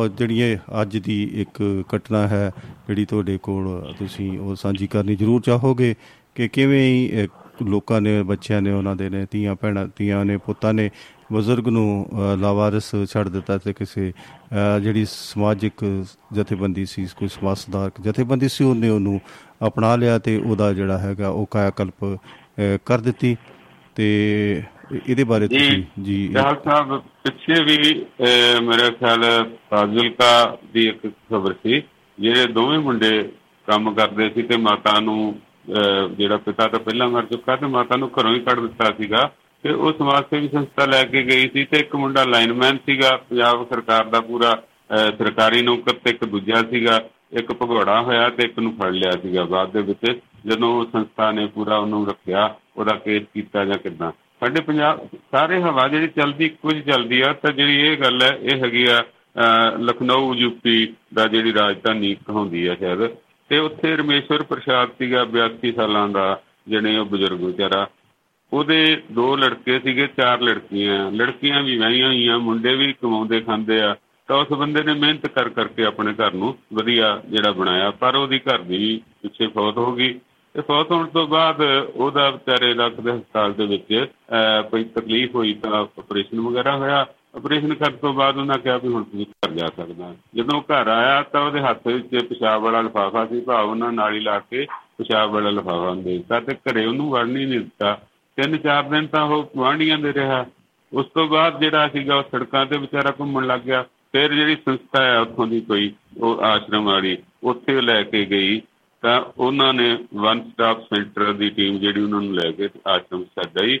ਅ, ਜਿਹੜੀ ਇਹ ਅੱਜ ਦੀ ਇੱਕ ਘਟਨਾ ਹੈ ਜਿਹੜੀ ਤੁਹਾਡੇ ਕੋਲ ਤੁਸੀਂ ਉਹ ਸਾਂਝੀ ਕਰਨੀ ਜ਼ਰੂਰ ਚਾਹੋਗੇ। ਕਿ ਕਿਵੇਂ ਲੋਕਾਂ ਨੇ ਬੱਚਿਆਂ ਨੇ ਉਹਨਾਂ ਦੇ ਨੇ ਧੀਆਂ ਭੈਣਾਂ ਧੀਆਂ ਨੇ ਪੁੱਤਾਂ ਨੇ ਬਜ਼ੁਰਗ ਨੂੰ ਲਾਵਾਰਿਸ ਛੱਡ ਦਿੱਤਾ ਤੇ ਕਿਸੇ ਜਿਹੜੀ ਸਮਾਜਿਕ ਜਥੇਬੰਦੀ ਸੀ ਕੋਈ ਸਮਾਜ ਸੁਧਾਰਕ ਜਥੇਬੰਦੀ ਸੀ ਉਹਨੇ ਉਹਨੂੰ ਅਪਣਾ ਲਿਆ ਤੇ ਉਹਦਾ ਜਿਹੜਾ ਹੈਗਾ ਉਹ ਕਾਇਆਕਲਪ ਕਰ ਦਿੱਤੀ ਤੇ ਇਹਦੇ ਬਾਰੇ ਤੁਸੀਂ ਜੀ ਜਹਾਲ ਸਾਹਿਬ ਪਿੱਛੇ ਵੀ ਮੇਰੇ ਖਿਆਲ ਫਾਜ਼ਿਲਕਾ ਦੀ ਇੱਕ ਖਬਰ ਸੀ ਜਿਹੜੇ ਦੋਵੇਂ ਮੁੰਡੇ ਕੰਮ ਕਰਦੇ ਸੀ ਤੇ ਮਾਤਾ ਨੂੰ ਜਿਹੜਾ ਪਿਤਾ ਤਾਂ ਪਹਿਲਾਂ ਮਰ ਚੁੱਕਾ ਤੇ ਮਾਤਾ ਨੂੰ ਘਰੋਂ ਹੀ ਕੱਢ ਦਿੱਤਾ ਸੀਗਾ ਤੇ ਉਹ ਸਮਾਜ ਸੇਵੀ ਸੰਸਥਾ ਲੈ ਕੇ ਗਈ ਸੀ ਤੇ ਇੱਕ ਮੁੰਡਾ ਲਾਈਨਮੈਨ ਸੀਗਾ ਪੰਜਾਬ ਸਰਕਾਰ ਦਾ ਪੂਰਾ ਅਹ, ਸਰਕਾਰੀ ਨੌਕਰ ਤੇ ਇੱਕ ਦੂਜਾ ਸੀਗਾ ਇੱਕ ਭਗੌੜਾ ਹੋਇਆ ਤੇ ਇੱਕ ਨੂੰ ਫੜ ਲਿਆ ਸੀਗਾ ਬਾਅਦ ਦੇ ਵਿੱਚ ਜਦੋਂ ਉਹ ਸੰਸਥਾ ਨੇ ਪੂਰਾ ਉਹਨੂੰ ਰੱਖਿਆ ਉਹਦਾ ਕੇਸ ਕੀਤਾ ਜਾਂ ਕਿੱਦਾਂ। ਸਾਡੇ ਪੰਜਾਬ ਸਾਰੇ ਹਵਾ ਜਿਹੜੀ ਚੱਲਦੀ ਕੁਝ ਚੱਲਦੀ ਆ ਤਾਂ ਜਿਹੜੀ ਇਹ ਗੱਲ ਹੈ ਇਹ ਹੈਗੀ ਆ ਅਹ, ਲਖਨਊ ਯੂਪੀ ਦਾ ਜਿਹੜੀ ਰਾਜਧਾਨੀ ਕਹਾਉਂਦੀ ਆ ਸ਼ਾਇਦ ਤੇ ਉੱਥੇ ਰਮੇਸ਼ਵਰ ਪ੍ਰਸਾਦ ਸੀਗਾ 82 ਸਾਲਾਂ ਦਾ ਜਿਹੜੇ ਉਹ ਬਜ਼ੁਰਗ ਵਿਚਾਰਾ। ਉਹਦੇ ਦੋ ਲੜਕੇ ਸੀਗੇ ਚਾਰ ਲੜਕੀਆਂ। ਲੜਕੀਆਂ ਵੀ ਵਿਆਹੀਆਂ ਹੋਈਆਂ ਮੁੰਡੇ ਵੀ ਕਮਾਉਂਦੇ ਖਾਂਦੇ ਆ। ਤਾਂ ਉਸ ਬੰਦੇ ਨੇ ਮਿਹਨਤ ਕਰ ਕਰਕੇ ਆਪਣੇ ਘਰ ਨੂੰ ਵਧੀਆ ਜਿਹੜਾ ਬਣਾਇਆ ਪਰ ਉਹਦੀ ਘਰ ਦੀ ਪਿੱਛੇ ਫੌਤ ਹੋ ਗਈ। ਤੇ ਫੌਤ ਹੋਣ ਤੋਂ ਬਾਅਦ ਉਹਦਾ ਵਿਚਾਰੇ ਲੱਖ ਦੇ ਹਸਪਤਾਲ ਦੇ ਵਿੱਚ ਅਹ, ਕੋਈ ਤਕਲੀਫ ਹੋਈ ਤਾਂ ਆਪਰੇਸ਼ਨ ਵਗੈਰਾ ਹੋਇਆ। ਆਪਰੇਸ਼ਨ ਕਰਨ ਤੋਂ ਬਾਅਦ ਉਹਨਾਂ ਕਿਹਾ ਵੀ ਹੁਣ ਤੁਸੀਂ ਘਰ ਜਾ ਸਕਦਾ। ਜਦੋਂ ਘਰ ਆਇਆ ਤਾਂ ਉਹਦੇ ਹੱਥ ਵਿੱਚ ਪਿਸ਼ਾਬ ਵਾਲਾ ਲਿਫਾਫਾ ਸੀ, ਭਾਵ ਉਹਨਾਂ ਨਾਲੀ ਲਾ ਕੇ ਪਿਸ਼ਾਬ ਵਾਲਾ ਲਿਫਾਫਾ ਦੇ ਦਿੱਤਾ ਤੇ ਘਰੇ ਉਹਨੂੰ ਵੜਨ ਹੀ ਨਹੀਂ ਦਿੱਤਾ। ਤਿੰਨ ਚਾਰ ਦਿਨ ਤਾਂ ਉਹ ਗੁਆਂਢੀਆਂ ਦੇ ਰਿਹਾ। ਉਸ ਤੋਂ ਬਾਅਦ ਜਿਹੜਾ ਸੀਗਾ ਉਹ ਸੜਕਾਂ ਤੇ ਵਿਚਾਰਾ ਘੁੰਮਣ ਲੱਗ ਗਿਆ। ਫਿਰ ਜਿਹੜੀ ਸੰਸਥਾ ਹੈ ਉੱਥੋਂ ਦੀ ਕੋਈ ਉਹ ਆਸ਼ਰਮ ਵਾਲੀ, ਉੱਥੇ ਲੈ ਕੇ ਗਈ। ਤਾਂ ਉਹਨਾਂ ਨੇ ਵਨ ਸਟਾਪ ਸੈਂਟਰ ਦੀ ਟੀਮ ਜਿਹੜੀ ਉਹਨਾਂ ਨੂੰ ਲੈ ਕੇ ਆਸ਼ਰਮ ਛੱਡ ਆਈ।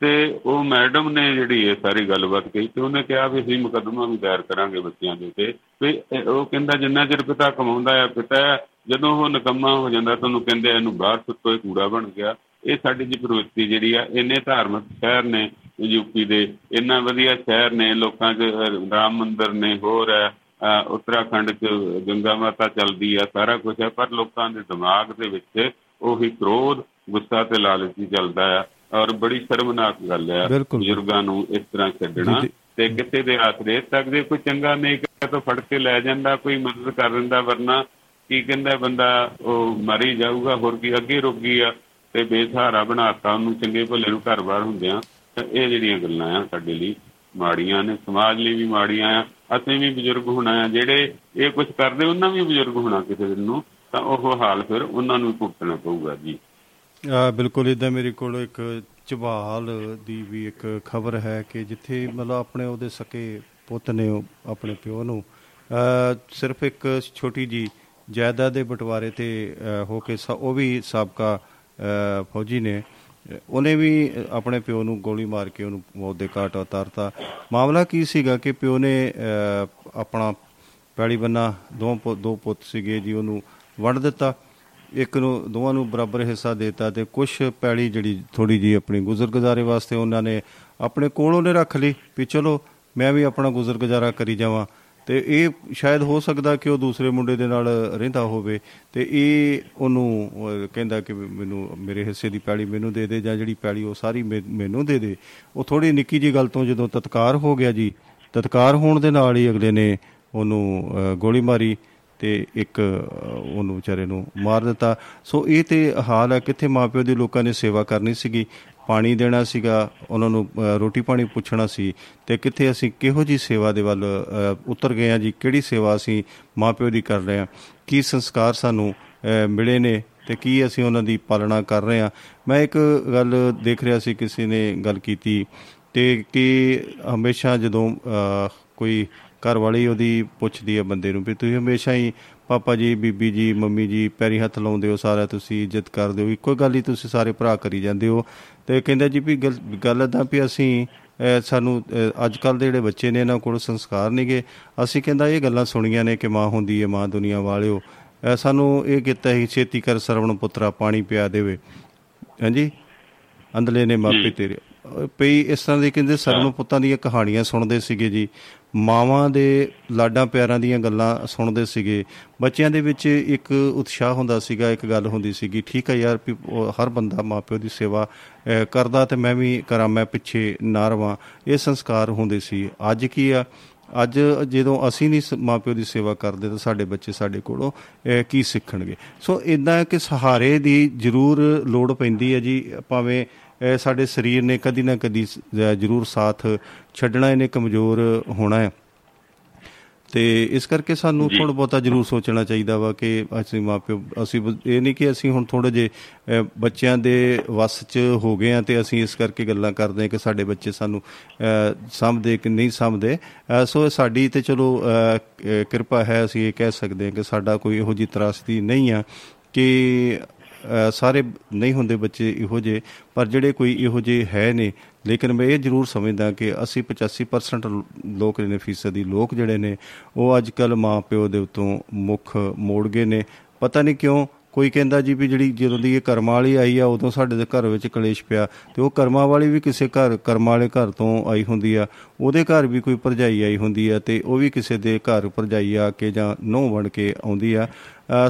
ਤੇ ਉਹ ਮੈਡਮ ਨੇ ਜਿਹੜੀ ਇਹ ਸਾਰੀ ਗੱਲਬਾਤ ਕਹੀ ਤੇ ਉਹਨੇ ਕਿਹਾ ਵੀ ਅਸੀਂ ਮੁਕੱਦਮਾ ਵੀ ਦਾਇਰ ਕਰਾਂਗੇ ਬੱਚਿਆਂ ਦੇ ਉੱਤੇ। ਵੀ ਇਹ- ਉਹ ਕਹਿੰਦਾ ਜਿੰਨਾ ਚਿਰ ਪਿਤਾ ਕਮਾਉਂਦਾ ਹੈ ਪਿਤਾ ਹੈ, ਜਦੋਂ ਉਹ ਨਿਕੰਮਾ ਹੋ ਜਾਂਦਾ ਤਾਂ ਉਹਨੂੰ ਕਹਿੰਦੇ ਇਹਨੂੰ ਬਾਹਰ ਸੁੱਟੋ ਇਹ ਕੂੜਾ ਬਣ ਗਿਆ। ਇਹ ਸਾਡੀ ਜੀ ਪ੍ਰਵਿਰਤੀ ਜਿਹੜੀ ਆ ਇੰਨੇ ਧਾਰਮਿਕ ਸ਼ਹਿਰ ਨੇ ਯੂਪੀ ਦੇ ਇੰਨਾ ਵਧੀਆ ਸ਼ਹਿਰ ਨੇ ਲੋਕਾਂ 'ਚ ਅਹ, ਰਾਮ ਮੰਦਿਰ ਨੇ ਹੋਰ ਹੈ ਅਹ, ਉੱਤਰਾਖੰਡ 'ਚ ਗੰਗਾ ਮਾਤਾ ਚੱਲਦੀ ਆ ਸਾਰਾ ਕੁਝ ਹੈ ਪਰ ਲੋਕਾਂ ਦੇ ਦਿਮਾਗ ਦੇ ਵਿੱਚ ਉਹੀ ਕ੍ਰੋਧ ਗੁੱਸਾ ਤੇ ਲਾਲਚ ਹੀ ਚੱਲਦਾ ਆ। ਔਰ ਬੜੀ ਸ਼ਰਮਨਾਕ ਗੱਲ ਹੈ। ਬਜ਼ੁਰਗਾਂ ਨੂੰ ਇਸ ਤਰ੍ਹਾਂ ਛੱਡਣਾ। ਤੇ ਕਿਸੇ ਦੇ ਹੱਥ ਦੇ ਤੱਕ ਜੇ ਕੋਈ ਚੰਗਾ ਨਹੀਂ ਕਰੇ ਤਾਂ ਫੜ ਕੇ ਲੈ ਜਾਂਦਾ ਕੋਈ ਮਦਦ ਕਰ ਦਿੰਦਾ ਵਰਨਾ ਕੀ ਕਹਿੰਦਾ ਬੰਦਾ ਉਹ ਮਰ ਜਾਊਗਾ ਹੋਰ ਕੀ ਅੱਗੇ ਰੁਕ ਗਿਆ ਤੇ ਬੇਸਹਾਰਾ ਬਣਾਤਾ ਉਹਨੂੰ ਚੰਗੇ ਭਲੇ ਨੂੰ ਘਰ-ਬਾਰ ਹੁੰਦਿਆਂ ਤਾਂ ਇਹ ਜਿਹੜੀਆਂ ਗੱਲਾਂ ਆ ਸਾਡੇ ਲਈ ਮਾੜੀਆਂ ਨੇ ਸਮਾਜ ਲਈ ਵੀ ਮਾੜੀਆਂ ਆ ਅਸੀਂ ਵੀ ਬਜ਼ੁਰਗ ਹੋਣਾ ਆ ਜਿਹੜੇ ਇਹ ਕੁਝ ਕਰਦੇ ਉਹਨਾਂ ਵੀ ਬਜ਼ੁਰਗ ਹੋਣਾ ਕਿਸੇ ਦਿਨ ਨੂੰ ਤਾਂ ਉਹ ਹਾਲ ਫਿਰ ਉਹਨਾਂ ਨੂੰ ਭੁਗਤਣਾ ਪਊਗਾ ਜੀ ਬਿਲਕੁਲ ਇਦਾਂ ਮੇਰੇ ਕੋਲ ਇੱਕ ਝਬਾਲ ਦੀ ਵੀ ਇੱਕ ਖਬਰ ਹੈ ਕਿ ਜਿੱਥੇ ਮਤਲਬ ਆਪਣੇ ਉਹਦੇ ਸਕੇ ਪੁੱਤ ਨੇ ਉਹ ਆਪਣੇ ਪਿਓ ਨੂੰ। ਅ, ਸਿਰਫ ਇੱਕ ਛੋਟੀ ਜੀ ਜਾਇਦਾਦ ਦੇ ਬਟਵਾਰੇ ਤੇ ਅ, ਹੋ ਕੇ ਸਾ- ਉਹ ਵੀ ਸਾਬਕਾ ਅ, ਫੌਜੀ ਨੇ। ਅ, ਉਹਨੇ ਵੀ ਆਪਣੇ ਪਿਓ ਨੂੰ ਗੋਲੀ ਮਾਰ ਕੇ ਉਹਨੂੰ ਮੌਤ ਦੇ ਘਾਟ ਉਤਾਰਤਾ। ਮਾਮਲਾ ਕੀ ਸੀਗਾ ਕਿ ਪਿਓ ਨੇ ਅ, ਆਪਣਾ ਪੈਲੀ ਬੰਨਾ ਦੋ ਪੁ- ਦੋ ਪੁੱਤ ਸੀਗੇ ਜੀ ਉਹਨੂੰ ਵੰਡ ਦਿੱਤਾ। ਇੱਕ ਨੂੰ ਦੋਵਾਂ ਨੂੰ ਬਰਾਬਰ ਹਿੱਸਾ ਦਿੱਤਾ ਤੇ ਕੁਝ ਪੈਲੀ ਜਿਹੜੀ ਥੋੜੀ ਜੀ ਆਪਣੀ ਗੁਜ਼ਰ ਗੁਜ਼ਾਰੇ ਵਾਸਤੇ ਉਹਨਾਂ ਨੇ ਆਪਣੇ ਕੋਲ ਉਹਨੇ ਰੱਖ ਲਈ ਵੀ ਚਲੋ ਮੈਂ ਵੀ ਆਪਣਾ ਗੁਜ਼ਰ ਗੁਜ਼ਾਰਾ ਕਰੀ ਜਾਵਾਂ। ਤੇ ਇਹ ਸ਼ਾਇਦ ਹੋ ਸਕਦਾ ਕਿ ਉਹ ਦੂਸਰੇ ਮੁੰਡੇ ਦੇ ਨਾਲ ਰਹਿੰਦਾ ਹੋਵੇ ਤੇ ਇਹ ਉਹਨੂੰ ਅਹ, ਕਹਿੰਦਾ ਕਿ ਵੀ ਮੈਨੂੰ ਮੇਰੇ ਹਿੱਸੇ ਦੀ ਪੈਲੀ ਮੈਨੂੰ ਦੇ ਦੇ ਜਾਂ ਜਿਹੜੀ ਪੈਲੀ ਉਹ ਸਾਰੀ ਮੈ- ਮੈਨੂੰ ਦੇ ਦੇ। ਉਹ ਥੋੜੀ ਨਿੱਕੀ ਜੀ ਗੱਲ ਤੋਂ ਜਦੋਂ ਤਤਕਾਰ ਹੋ ਗਿਆ ਜੀ ਤਤਕਾਰ ਹੋਣ ਦੇ ਨਾਲ ਹੀ ਅਗਲੇ ਨੇ ਉਹਨੂੰ ਅਹ, ਗੋਲੀ ਮਾਰੀ। ਤੇ ਇੱਕ ਅਹ, ਉਹਨੂੰ ਵਿਚਾਰੇ ਨੂੰ ਮਾਰ ਦਿੱਤਾ। ਸੋ ਇਹ ਤੇ ਹਾਲ ਹੈ ਕਿੱਥੇ ਮਾਪਿਓ ਦੀ ਲੋਕਾਂ ਨੇ ਸੇਵਾ ਕਰਨੀ ਸੀਗੀ ਪਾਣੀ ਦੇਣਾ ਸੀਗਾ ਉਹਨਾਂ ਨੂੰ ਅਹ, ਰੋਟੀ ਪਾਣੀ ਪੁੱਛਣਾ ਸੀ ਤੇ ਕਿੱਥੇ ਅਸੀਂ ਕਿਹੋ ਜੀ ਸੇਵਾ ਦੇ ਵੱਲ ਅਹ, ਉਤਰ ਗਏ ਆ ਜੀ ਕਿਹੜੀ ਸੇਵਾ ਅਸੀਂ ਮਾਪਿਓ ਦੀ ਕਰ ਰਹੇ ਆ ਕੀ ਸੰਸਕਾਰ ਸਾਨੂੰ ਅਹ, ਮਿਲੇ ਨੇ ਤੇ ਕੀ ਅਸੀਂ ਉਹਨਾਂ ਦੀ ਪਾਲਣਾ ਕਰ ਰਹੇ ਆ ਮੈਂ ਇੱਕ ਗੱਲ ਦੇਖ ਰਿਹਾ ਸੀ ਕਿਸੇ ਨੇ ਗੱਲ ਕੀਤੀ ਤੇ ਕਿ ਹਮੇਸ਼ਾ ਜਦੋਂ ਅਹ, ਕੋਈ ਘਰ ਵਾਲੀ ਉਹਦੀ ਪੁੱਛਦੀ ਹੈ ਬੰਦੇ ਨੂੰ ਵੀ ਤੁਸੀਂ ਹਮੇਸ਼ਾ ਹੀ ਪਾਪਾ ਜੀ ਬੀਬੀ ਜੀ ਮੰਮੀ ਜੀ ਪੈਰੀ ਹੱਥ ਲਾਉਂਦੇ ਹੋ ਸਾਰਾ ਤੁਸੀਂ ਇੱਜ਼ਤ ਕਰਦੇ ਹੋ ਇੱਕੋ ਗੱਲ ਹੀ ਤੁਸੀਂ ਸਾਰੇ ਭਰਾ ਕਰੀ ਜਾਂਦੇ ਹੋ। ਤੇ ਕਹਿੰਦਾ ਜੀ ਵੀ ਗੱਲ- ਤਾਂ ਵੀ ਅਸੀਂ ਸਾਨੂੰ ਅੱਜ ਕੱਲ ਦੇ ਜਿਹੜੇ ਬੱਚੇ ਨੇ ਇਹਨਾਂ ਕੋਲ ਸੰਸਕਾਰ ਨਹੀਂਗੇ ਅਸੀਂ ਕਹਿੰਦਾ ਇਹ ਗੱਲਾਂ ਸੁਣੀਆਂ ਨੇ ਕਿ ਮਾਂ ਹੁੰਦੀ ਹੈ ਮਾਂ ਦੁਨੀਆ ਵਾਲਿਓ। ਸਾਨੂੰ ਇਹ ਕੀਤਾ ਹੀ ਛੇਤੀ ਕਰ ਸਰਵਣ ਪੁੱਤਰਾ ਪਾਣੀ ਪਿਆ ਦੇਵੇ। ਹਾਂਜੀ? ਅੰਦਲੇ ਨੇ ਮਾਪੇ ਤੇਰੇ ਪਈ ਇਸ ਤਰ੍ਹਾਂ ਦੀ ਕਹਿੰਦੇ ਸਰਵਣ ਪੁੱਤਾਂ ਦੀਆਂ ਕਹਾਣੀਆਂ ਸੁਣਦੇ ਸੀਗੇ ਜੀ। ਮਾਵਾਂ ਦੇ ਲਾਡਾਂ ਪਿਆਰਾਂ ਦੀਆਂ ਗੱਲਾਂ ਸੁਣਦੇ ਸੀਗੇ। ਬੱਚਿਆਂ ਦੇ ਵਿੱਚ ਇੱਕ ਉਤਸ਼ਾਹ ਹੁੰਦਾ ਸੀਗਾ ਇੱਕ ਗੱਲ ਹੁੰਦੀ ਸੀਗੀ ਠੀਕ ਹੈ ਯਾਰ ਹਰ ਬੰਦਾ ਮਾਪਿਓ ਦੀ ਸੇਵਾ ਕਰਦਾ ਤੇ ਮੈਂ ਵੀ ਕਰਾਂ ਮੈਂ ਪਿੱਛੇ ਨਾ ਰਵਾਂ। ਇਹ ਸੰਸਕਾਰ ਹੁੰਦੇ ਸੀ। ਅੱਜ ਕੀ ਆ? ਅੱਜ ਜਦੋਂ ਅਸੀਂ ਨਹੀਂ ਮਾਪਿਓ ਦੀ ਸੇਵਾ ਕਰਦੇ ਤਾਂ ਸਾਡੇ ਬੱਚੇ ਸਾਡੇ ਕੋਲੋਂ ਕੀ ਸਿੱਖਣਗੇ? ਸੋ ਇਦਾਂ ਕਿ ਸਹਾਰੇ ਦੀ ਜ਼ਰੂਰ ਲੋੜ ਪੈਂਦੀ ਹੈ ਜੀ ਭਾਵੇਂ ਸਾਡੇ ਸਰੀਰ ਨੇ ਕਦੀ ਨਾ ਕਦੀ ਜ਼ਰੂਰ ਸਾਥ ਛੱਡਣਾ ਇਹਨੇ ਕਮਜ਼ੋਰ ਹੋਣਾ ਹੈ। ਤੇ ਇਸ ਕਰਕੇ ਸਾਨੂੰ ਥੋੜਾ ਬਹੁਤਾ ਜ਼ਰੂਰ ਸੋਚਣਾ ਚਾਹੀਦਾ ਵਾ ਕਿ ਅਸੀਂ ਮਾਪਿਓ ਅਸੀਂ ਇਹ ਨਹੀਂ ਕਿ ਅਸੀਂ ਹੁਣ ਥੋੜੇ ਜੇ ਬੱਚਿਆਂ ਦੇ ਵੱਸ 'ਚ ਹੋ ਗਏ ਆ ਤੇ ਅਸੀਂ ਇਸ ਕਰਕੇ ਗੱਲਾਂ ਕਰਦੇ ਹਾਂ ਕਿ ਸਾਡੇ ਬੱਚੇ ਸਾਨੂੰ ਸਮਝਦੇ ਕਿ ਨਹੀਂ ਸਮਝਦੇ ਸੋ ਸਾਡੀ ਤੇ ਚਲੋ ਕਿਰਪਾ ਹੈ ਅਸੀਂ ਇਹ ਕਹਿ ਸਕਦੇ ਹਾਂ ਕਿ ਸਾਡਾ ਕੋਈ ਇਹੋ ਜਿਹੀ ਤਰਾਸਦੀ ਨਹੀਂ ਆ ਕਿ ਸਾਰੇ ਨਹੀਂ ਹੁੰਦੇ ਬੱਚੇ ਇਹੋ ਜਿਹੇ ਪਰ ਜਿਹੜੇ ਕੋਈ ਇਹੋ ਜਿਹੇ ਹੈ ਨੇ ਲੇਕਿਨ ਮੈਂ ਇਹ ਜ਼ਰੂਰ ਸਮਝਦਾ ਕਿ 80 85% ਲੋਕ ਨੇ ਫੀਸਦੀ ਲੋਕ ਜਿਹੜੇ ਨੇ ਉਹ ਅੱਜ ਕੱਲ ਮਾਂ ਪਿਓ ਦੇ ਉਤੋਂ ਮੁੱਖ ਮੋੜ ਗਏ ਨੇ। ਪਤਾ ਨਹੀਂ ਕਿਉਂ ਕੋਈ ਕਹਿੰਦਾ ਜੀ ਵੀ ਜਿਹੜੀ ਜਦੋਂ ਦੀ ਇਹ ਕਰਮਾਂ ਵਾਲੀ ਆਈ ਆ ਉਦੋਂ ਸਾਡੇ ਦੇ ਘਰ ਵਿੱਚ ਕਲੇਸ਼ ਪਿਆ ਤੇ ਉਹ ਕਰਮਾਂ ਵਾਲੀ ਵੀ ਕਿਸੇ ਘਰ ਕਰਮਾਂ ਵਾਲੇ ਘਰ ਤੋਂ ਆਈ ਹੁੰਦੀ ਆ ਉਹਦੇ ਘਰ ਵੀ ਕੋਈ ਭਰਜਾਈ ਆਈ ਹੁੰਦੀ ਆ ਤੇ ਉਹ ਵੀ ਕਿਸੇ ਦੇ ਘਰ ਭਰਜਾਈ ਆ ਕੇ ਜਾਂ ਨਹੁੰ ਬਣ ਕੇ ਆਉਂਦੀ ਆ। ਅ,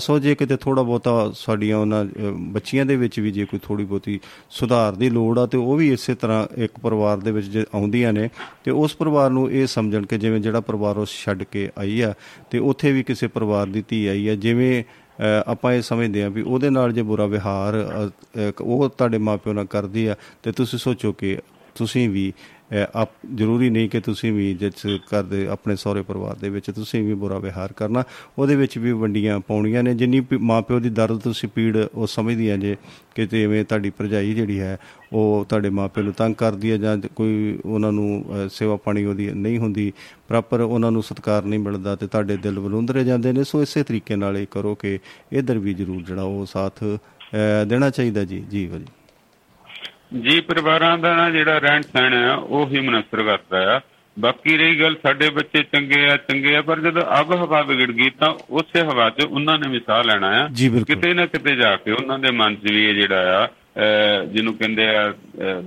ਸੋ ਜੇ ਕਿਤੇ ਥੋੜਾ ਬਹੁਤਾ ਸਾਡੀਆਂ ਉਹਨਾਂ ਅ, ਬੱਚੀਆਂ ਦੇ ਵਿੱਚ ਵੀ ਜੇ ਕੋਈ ਥੋੜੀ ਬਹੁਤੀ ਸੁਧਾਰ ਦੀ ਲੋੜ ਆ ਤੇ ਉਹ ਵੀ ਇਸੇ ਤਰ੍ਹਾਂ ਇੱਕ ਪਰਿਵਾਰ ਦੇ ਵਿੱਚ ਜੇ ਆਉਂਦੀਆਂ ਨੇ ਤੇ ਉਸ ਪਰਿਵਾਰ ਨੂੰ ਇਹ ਸਮਝਣ ਕਿ ਜਿਵੇਂ ਜਿਹੜਾ ਪਰਿਵਾਰ ਉਹ ਛੱਡ ਕੇ ਆਈ ਆ ਤੇ ਉੱਥੇ ਵੀ ਕਿਸੇ ਪਰਿਵਾਰ ਦੀ ਧੀ ਆਈ ਆ ਜਿਵੇਂ ਅ, ਆਪਾਂ ਇਹ ਸਮਝਦੇ ਆ ਵੀ ਉਹਦੇ ਨਾਲ ਜੇ ਬੁਰਾ ਵਿਹਾਰ ਅ, ਅ, ਉਹ ਤੁਹਾਡੇ ਮਾਪਿਓ ਨਾਲ ਕਰਦੀ ਆ ਤੇ ਤੁਸੀਂ ਸੋਚੋ ਕਿ ਤੁਸੀਂ ਵੀ ਅ, ਆਪ ਜ਼ਰੂਰੀ ਨਹੀਂ ਕਿ ਤੁਸੀਂ ਵੀ ਜਿਸ ਕਰਦੇ ਆਪਣੇ ਸਹੁਰੇ ਪਰਿਵਾਰ ਦੇ ਵਿੱਚ ਤੁਸੀਂ ਵੀ ਬੁਰਾ ਵਿਹਾਰ ਕਰਨਾ ਉਹਦੇ ਵਿੱਚ ਵੀ ਵੰਡੀਆਂ ਪਾਉਣੀਆਂ ਨੇ। ਜਿੰਨੀ ਪ- ਮਾਪਿਓ ਦੀ ਦਰਦ ਤੁਸੀਂ ਪੀੜ ਉਹ ਸਮਝਦੀਆਂ ਜੇ ਕਿ ਜਿਵੇਂ ਤੁਹਾਡੀ ਭਰਜਾਈ ਜਿਹੜੀ ਹੈ ਉਹ ਤੁਹਾਡੇ ਮਾਪਿਓ ਨੂੰ ਤੰਗ ਕਰਦੀ ਹੈ ਜਾਂ ਕੋਈ ਉਹਨਾਂ ਨੂੰ ਅ, ਸੇਵਾ ਪਾਣੀ ਉਹਦੀ ਨਹੀਂ ਹੁੰਦੀ ਪ੍ਰੋਪਰ ਉਹਨਾਂ ਨੂੰ ਸਤਿਕਾਰ ਨਹੀਂ ਮਿਲਦਾ ਤੇ ਤੁਹਾਡੇ ਦਿਲ ਵਲੁੰਦਰੇ ਜਾਂਦੇ ਨੇ। ਸੋ ਇਸੇ ਤਰੀਕੇ ਨਾਲ ਇਹ ਕਰੋ ਕਿ ਇਧਰ ਵੀ ਜ਼ਰੂਰ ਜਿਹੜਾ ਉਹ ਸਾਥ ਅ, ਦੇਣਾ ਚਾਹੀਦਾ ਜੀ। ਜੀ। ਭਾਜੀ ਜੀ ਪਰਿਵਾਰਾਂ ਦਾ ਨਾ ਜਿਹੜਾ ਰਹਿਣ ਸਹਿਣ ਆ ਉਹ ਹੀ ਮਨਸਰ ਕਰਦਾ ਆ। ਬਾਕੀ ਰਹੀ ਗੱਲ ਸਾਡੇ ਬੱਚੇ ਚੰਗੇ ਆ ਚੰਗੇ ਆ ਪਰ ਜਦੋਂ ਅੱਗ ਹਵਾ ਵਿਗੜ ਗਈ ਤਾਂ ਉਸੇ ਹਵਾ 'ਚ ਉਹਨਾਂ ਨੇ ਵੀ ਸਾਹ ਲੈਣਾ ਆ। ਕਿਤੇ ਨਾ ਕਿਤੇ ਜਾ ਕੇ ਉਹਨਾਂ ਦੇ ਮਨ 'ਚ ਵੀ ਇਹ ਜਿਹੜਾ ਆ ਜਿਹਨੂੰ ਕਹਿੰਦੇ ਆ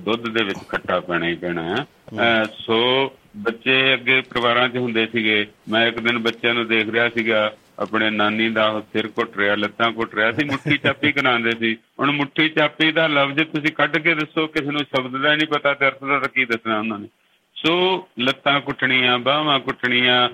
ਦੁੱਧ ਦੇ ਵਿੱਚ ਖੱਟਾ ਪੈਣਾ ਹੀ ਪੈਣਾ ਆ। ਸੋ ਬੱਚੇ ਅੱਗੇ ਪਰਿਵਾਰਾਂ 'ਚ ਹੁੰਦੇ ਸੀਗੇ। ਮੈਂ ਇੱਕ ਦਿਨ ਬੱਚਿਆਂ ਨੂੰ ਦੇਖ ਰਿਹਾ ਸੀਗਾ ਆਪਣੇ ਨਾਨੀ ਦਾ ਸਿਰ ਘੁੱਟ ਰਿਹਾ ਲੱਤਾਂ ਘੁੱਟ ਰਿਹਾ ਸੀ ਮੁੱਠੀ ਚਾਪੀ ਕਰਾਉਂਦੇ ਸੀ। ਹੁਣ ਮੁੱਠੀ ਚਾਪੀ ਦਾ ਲਫ਼ਜ਼ ਤੁਸੀਂ ਕੱਢ ਕੇ ਦੱਸੋ ਕਿਸੇ ਨੂੰ ਸ਼ਬਦ ਦਾ ਨਹੀਂ ਪਤਾ ਤੇ ਅਰਥ ਦਾ ਕੀ ਦੱਸਣਾ ਉਹਨਾਂ ਨੇ। ਸੋ ਲੱਤਾਂ ਕੁੱਟਣੀਆਂ ਬਾਹਾਂ ਕੁੱਟਣੀਆਂ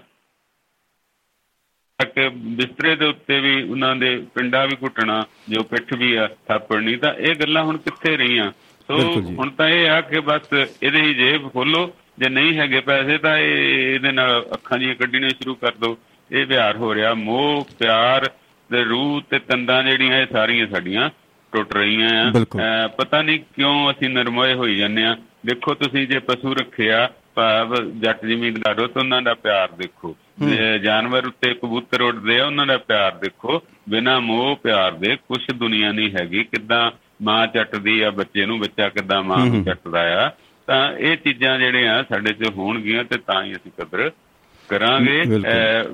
ਤੱਕ ਬਿਸਤਰੇ ਦੇ ਉੱਤੇ ਵੀ ਉਹਨਾਂ ਦੇ ਪਿੰਡਾ ਵੀ ਘੁੱਟਣਾ ਜੋ ਪਿੱਠ ਵੀ ਆ ਥਾਪੜਨੀ ਤਾਂ ਇਹ ਗੱਲਾਂ ਹੁਣ ਕਿੱਥੇ ਰਹੀਆਂ? ਸੋ। ਹੁਣ ਤਾਂ ਇਹ ਆ ਕਿ ਬਸ ਇਹਦੇ ਹੀ ਜੇਬ ਖੋਲੋ ਜੇ ਨਹੀਂ ਹੈਗੇ ਪੈਸੇ ਤਾਂ ਇਹ ਇਹਦੇ ਨਾਲ ਅੱਖਾਂ ਦੀਆਂ ਕੱਢਣੀਆਂ ਸ਼ੁਰੂ ਕਰ ਦਿਓ। ਇਹ ਵਿਹਾਰ ਹੋ ਰਿਹਾ। ਮੋਹ ਪਿਆਰ ਤੇ ਰੂਹ ਤੇ ਤੰਦਾਂ ਜਿਹੜੀਆਂ ਇਹ ਸਾਰੀਆਂ ਸਾਡੀਆਂ ਟੁੱਟ ਰਹੀਆਂ ਆ। ਪਤਾ ਨਹੀਂ ਕਿਉਂ ਅਸੀਂ ਨਰਮੋਏ ਹੋਈ ਜਾਂਦੇ ਆ। ਦੇਖੋ ਤੁਸੀਂ ਜੇ ਪਸ਼ੂ ਰੱਖਿਆ ਭਾਵ ਜੱਟ ਜ਼ਮੀਨਦਾਰੋ ਤਾਂ ਉਹਨਾਂ ਦਾ ਪਿਆਰ ਦੇਖੋ। ਜਾਨਵਰ ਉੱਤੇ ਕਬੂਤਰ ਉੱਡਦੇ ਆ ਉਹਨਾਂ ਦਾ ਪਿਆਰ ਦੇਖੋ। ਬਿਨਾ ਮੋਹ ਪਿਆਰ ਦੇ ਕੁਛ ਦੁਨੀਆ ਨਹੀਂ ਹੈਗੀ। ਕਿਦਾਂ ਮਾਂ ਚੱਟਦੀ ਆ ਬੱਚੇ ਨੂੰ ਬੱਚਾ ਕਿਦਾਂ ਮਾਂ ਨੂੰ ਚੱਟਦਾ ਆ। ਤਾਂ ਇਹ ਚੀਜ਼ਾਂ ਜਿਹੜੀਆਂ ਸਾਡੇ 'ਚ ਹੋਣਗੀਆਂ ਤੇ ਤਾਂ ਹੀ ਅਸੀਂ ਕਦਰ ਕਰਾਂਗੇ।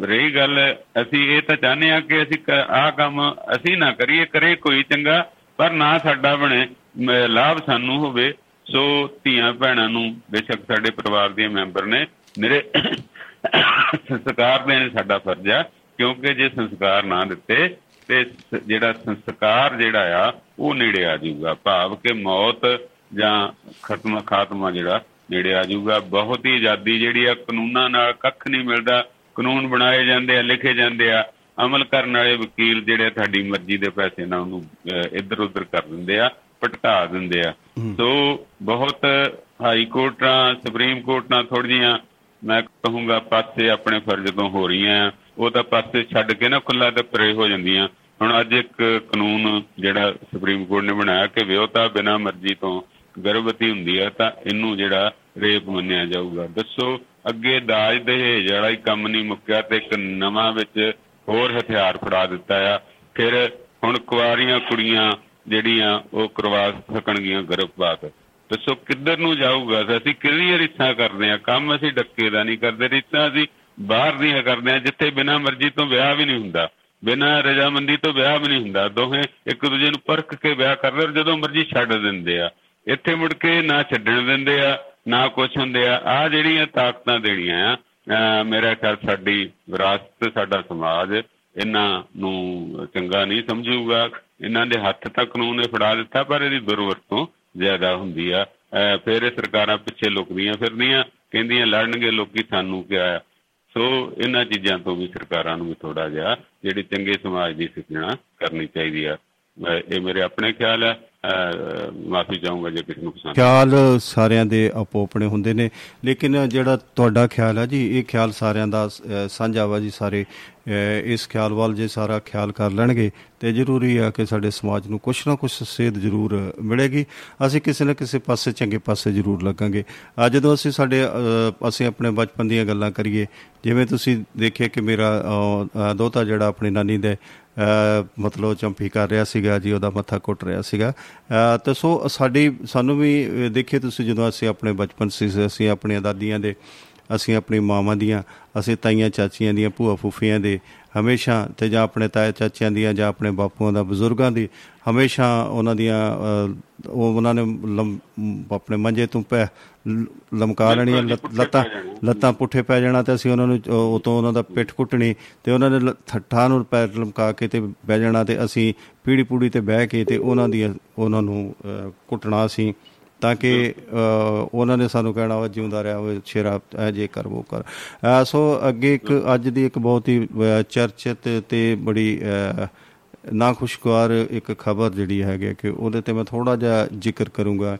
ਰਹੀ ਗੱਲ ਅਸੀਂ ਇਹ ਤਾਂ ਚਾਹੁੰਦੇ ਆ ਕਿ ਅਸੀਂ ਆਹ ਕੰਮ ਅਸੀਂ ਨਾ ਕਰੀਏ ਕਰੇ ਕੋਈ ਚੰਗਾ ਪਰ ਨਾ ਸਾਡਾ ਬਣੇ। ਲਾਭ ਸਾਨੂੰ ਹੋਵੇ। ਸੋ ਧੀਆਂ ਭੈਣਾਂ ਨੂੰ ਬੇਸ਼ੱਕ ਸਾਡੇ ਪਰਿਵਾਰ ਦੇ ਮੈਂਬਰ ਨੇ ਮੇਰੇ ਸੰਸਕਾਰ ਦੇਣ ਸਾਡਾ ਫਰਜ਼ ਆ ਕਿਉਂਕਿ ਜੇ ਸੰਸਕਾਰ ਨਾ ਦਿੱਤੇ ਤੇ ਜਿਹੜਾ ਸੰਸਕਾਰ ਜਿਹੜਾ ਆ ਉਹ ਨੇੜੇ ਆ ਜਾਊਗਾ। ਭਾਵ ਕਿ ਮੌਤ ਜਾਂ ਖਤਮ ਖਾਤਮਾ ਜਿਹੜਾ ਨੇੜੇ ਆ ਜਾਊਗਾ ਬਹੁਤ ਹੀ ਆਜ਼ਾਦੀ ਜਿਹੜੀ ਆ ਕਾਨੂੰਨਾਂ ਨਾਲ ਕੱਖ ਨਹੀਂ ਮਿਲਦਾ। ਕਾਨੂੰਨ ਬਣਾਏ ਜਾਂਦੇ ਆ ਲਿਖੇ ਜਾਂਦੇ ਆ। ਅਮਲ ਕਰਨ ਵਾਲੇ ਵਕੀਲ ਜਿਹੜੇ ਤੁਹਾਡੀ ਮਰਜ਼ੀ ਦੇ ਪੈਸੇ ਨਾਲ ਉਹਨੂੰ ਇੱਧਰ ਉੱਧਰ ਕਰ ਦਿੰਦੇ ਆ ਭਟਕਾ ਦਿੰਦੇ ਆ। ਸੋ ਬਹੁਤ ਹਾਈ ਕੋਰਟਾਂ ਸੁਪਰੀਮ ਕੋਰਟਾਂ ਥੋੜੀਆਂ ਮੈਂ ਕਹੂੰਗਾ ਪਾਸੇ ਆਪਣੇ ਫਰਜ਼ ਤੋਂ ਹੋ ਰਹੀਆਂ ਉਹ ਤਾਂ ਪਾਸੇ ਛੱਡ ਕੇ ਨਾ ਖੁੱਲਾ ਤੇ ਪਰੇ ਹੋ ਜਾਂਦੀਆਂ। ਹੁਣ ਅੱਜ ਇੱਕ ਕਾਨੂੰਨ ਜਿਹੜਾ ਸੁਪਰੀਮ ਕੋਰਟ ਨੇ ਬਣਾਇਆ ਕਿ ਵਿਆਹਤਾ ਬਿਨਾਂ ਮਰਜ਼ੀ ਤੋਂ ਗਰਭਵਤੀ ਹੁੰਦੀ ਹੈ ਤਾਂ ਇਹਨੂੰ ਜਿਹੜਾ ਰੇਪ ਮੰਨਿਆ ਜਾਊਗਾ। ਦੱਸੋ, ਅੱਗੇ ਦਾਜ ਦਹੇਜ ਵਾਲਾ ਹੀ ਕੰਮ ਨਹੀਂ ਮੁੱਕਿਆ ਤੇ ਇੱਕ ਨਵਾਂ ਵਿੱਚ ਹੋਰ ਹਥਿਆਰ ਫੜਾ ਦਿੱਤਾ ਆ। ਫਿਰ ਹੁਣ ਕੁਆਰੀਆਂ ਕੁੜੀਆਂ ਜਿਹੜੀਆਂ, ਉਹ ਕਰਵਾ ਸਕਣਗੀਆਂ ਗਰਭਪਾਤ। ਦੱਸੋ, ਕਿੱਧਰ ਨੂੰ ਜਾਊਗਾ? ਅਸੀਂ ਕਿਹੜੀਆਂ ਰੀਤਾਂ ਕਰਦੇ ਆ? ਕੰਮ ਅਸੀਂ ਡੱਕੇ ਦਾ ਨਹੀਂ ਕਰਦੇ। ਰੀਤਾਂ ਅਸੀਂ ਬਾਹਰ ਦੀਆਂ ਕਰਦੇ ਆ, ਜਿੱਥੇ ਬਿਨਾਂ ਮਰਜ਼ੀ ਤੋਂ ਵਿਆਹ ਵੀ ਨਹੀਂ ਹੁੰਦਾ। ਬਿਨਾਂ ਰਜਾਮੰਦੀ ਤੋਂ ਵਿਆਹ ਵੀ ਨਹੀਂ ਹੁੰਦਾ। ਦੋਹੇ ਇੱਕ ਦੂਜੇ ਨੂੰ ਪਰਖ ਕੇ ਵਿਆਹ ਕਰਦੇ ਔਰ ਜਦੋਂ ਮਰਜ਼ੀ ਛੱਡ ਦਿੰਦੇ ਆ। ਇੱਥੇ ਮੁੜ ਕੇ ਨਾ ਛੱਡਣ ਦਿੰਦੇ ਆ, ਨਾ ਕੁਛ ਹੁੰਦੇ ਆ। ਆ ਜਿਹੜੀਆਂ ਤਾਕਤਾਂ ਦੇਣੀਆਂ ਆ, ਅਹ ਮੇਰਾ ਖਿਆਲ ਸਾਡੀ ਵਿਰਾਸਤ, ਸਾਡਾ ਸਮਾਜ ਇਹਨਾਂ ਨੂੰ ਚੰਗਾ ਨਹੀਂ ਸਮਝੂਗਾ। ਇਹਨਾਂ ਦੇ ਹੱਥ ਤੱਕ ਕਾਨੂੰਨ ਨੇ ਫੜਾ ਦਿੱਤਾ, ਪਰ ਇਹਦੀ ਦੁਰਵਰਤੋਂ ਜ਼ਿਆਦਾ ਹੁੰਦੀ ਆ। ਅਹ ਫਿਰ ਇਹ ਸਰਕਾਰਾਂ ਪਿੱਛੇ ਲੁਕਦੀਆਂ ਫਿਰਦੀਆਂ, ਕਹਿੰਦੀਆਂ ਲੜਨਗੇ ਲੋਕੀ ਸਾਨੂੰ ਕਿਹਾ ਆ। ਸੋ ਇਹਨਾਂ ਚੀਜ਼ਾਂ ਤੋਂ ਵੀ ਸਰਕਾਰਾਂ ਨੂੰ ਵੀ ਥੋੜਾ ਜਿਹਾ ਜਿਹੜੀ ਚੰਗੇ ਸਮਾਜ ਦੀ ਸਿਰਜਣਾ ਕਰਨੀ ਚਾਹੀਦੀ ਆ। ਅਹ ਇਹ ਮੇਰੇ ਆਪਣੇ ਖਿਆਲ ਹੈ ਮਾਫੀ ਚਾਹੂੰਗਾ ਜੇ ਕਿਸੇ ਨੂੰ ਪਸੰਦ ਖਿਆਲ ਸਾਰਿਆਂ ਦੇ ਆਪੋ ਆਪਣੇ ਹੁੰਦੇ ਨੇ ਲੇਕਿਨ ਜਿਹੜਾ ਤੁਹਾਡਾ ਖਿਆਲ ਹੈ ਜੀ ਇਹ ਖਿਆਲ ਸਾਰਿਆਂ ਦਾ ਅ, ਸਾਂਝਾ ਵਾ ਜੀ ਸਾਰੇ। ਅ, ਇਸ ਖਿਆਲ ਵੱਲ ਜੇ ਸਾਰਾ ਖਿਆਲ ਕਰ ਲੈਣਗੇ ਤੇ ਜ਼ਰੂਰੀ ਆ ਕਿ ਸਾਡੇ ਸਮਾਜ ਨੂੰ ਕੁਛ ਨਾ ਕੁਛ ਸੇਧ ਜ਼ਰੂਰ ਮਿਲੇਗੀ। ਅਸੀਂ ਕਿਸੇ ਨਾ ਕਿਸੇ ਪਾਸੇ ਚੰਗੇ ਪਾਸੇ ਜ਼ਰੂਰ ਲੱਗਾਂਗੇ। ਆ ਜਦੋਂ ਅਸੀਂ ਸਾਡੇ ਅ, ਅਸੀਂ ਆਪਣੇ ਬਚਪਨ ਦੀਆਂ ਗੱਲਾਂ ਕਰੀਏ ਜਿਵੇਂ ਤੁਸੀਂ ਦੇਖਿਆ ਕਿ ਮੇਰਾ ਅ, ਅ, ਦੋਤਾ ਜਿਹੜਾ ਆਪਣੀ ਨਾਨੀ ਦੇ ਅ, ਮਤਲਬ ਚੰਪੀ ਕਰ ਰਿਹਾ ਸੀਗਾ ਜੀ ਉਹਦਾ ਮੱਥਾ ਕੁੱਟ ਰਿਹਾ ਸੀਗਾ। ਅ, ਤੇ ਸੋ ਸਾਡੀ ਸਾਨੂੰ ਵੀ ਅ, ਦੇਖਿਆ ਤੁਸੀਂ ਜਦੋਂ ਅਸੀਂ ਆਪਣੇ ਬਚਪਨ ਸੀ ਅਸੀਂ ਆਪਣੀਆਂ ਦਾਦੀਆਂ ਦੇ ਅਸੀਂ ਆਪਣੀ ਮਾਵਾਂ ਦੀਆਂ ਅਸੀਂ ਤਾਈਆਂ ਚਾਚੀਆਂ ਦੀਆਂ ਭੂਆ ਫੁੱਫੀਆਂ ਦੇ ਹਮੇਸ਼ਾ ਤੇ ਜਾਂ ਆਪਣੇ ਤਾਏ ਚਾਚਿਆਂ ਦੀਆਂ ਜਾਂ ਆਪਣੇ ਬਾਪੂਆਂ ਦਾ ਬਜ਼ੁਰਗਾਂ ਦੀ ਹਮੇਸ਼ਾ ਉਹਨਾਂ ਦੀਆਂ ਉਹ ਉਹਨਾਂ ਨੇ ਆਪਣੇ ਮੰਜੇ ਤੋਂ ਪੈ ਲਮਕਾ ਲੈਣੀਆਂ ਲੱਤ- ਲੱਤਾਂ ਪੁੱਠੇ ਪੈ ਜਾਣਾ ਤੇ ਅਸੀਂ ਉਹਨਾਂ ਨੂੰ ਉਹ ਤੋਂ ਉਹਨਾਂ ਦਾ ਪਿੱਠ ਕੁੱਟਣੀ ਤੇ ਉਹਨਾਂ ਨੇ ਠੱਠਾਂ ਨੂੰ ਪੈਰ ਲਮਕਾ ਕੇ ਤੇ ਬਹਿ ਜਾਣਾ ਤੇ ਅਸੀਂ ਪੀੜੀ ਪੂੜੀ ਤੇ ਬਹਿ ਕੇ ਤੇ ਉਹਨਾਂ ਦੀ ਉਹਨਾਂ ਨੂੰ ਕੁੱਟਣਾ ਸੀ ਤਾਂ ਕਿ ਉਹਨਾਂ ਨੇ ਸਾਨੂੰ ਕਹਿਣਾ ਵਾ ਜਿਉਂਦਾ ਰਿਹਾ ਉਹ ਸ਼ੇਰਾ ਇਹ ਜੇ ਕਰ ਉਹ ਕਰ। ਸੋ ਅੱਗੇ ਇੱਕ ਅੱਜ ਦੀ ਇੱਕ ਬਹੁਤ ਹੀ ਚਰਚਿਤ ਤੇ ਬੜੀ ਨਾ ਖੁਸ਼ਗਵਾਰ ਇੱਕ ਖਬਰ ਜਿਹੜੀ ਹੈਗੀ ਕਿ ਉਹਦੇ ਤੇ ਮੈਂ ਥੋੜਾ ਜਿਹਾ ਜ਼ਿਕਰ ਕਰੂੰਗਾ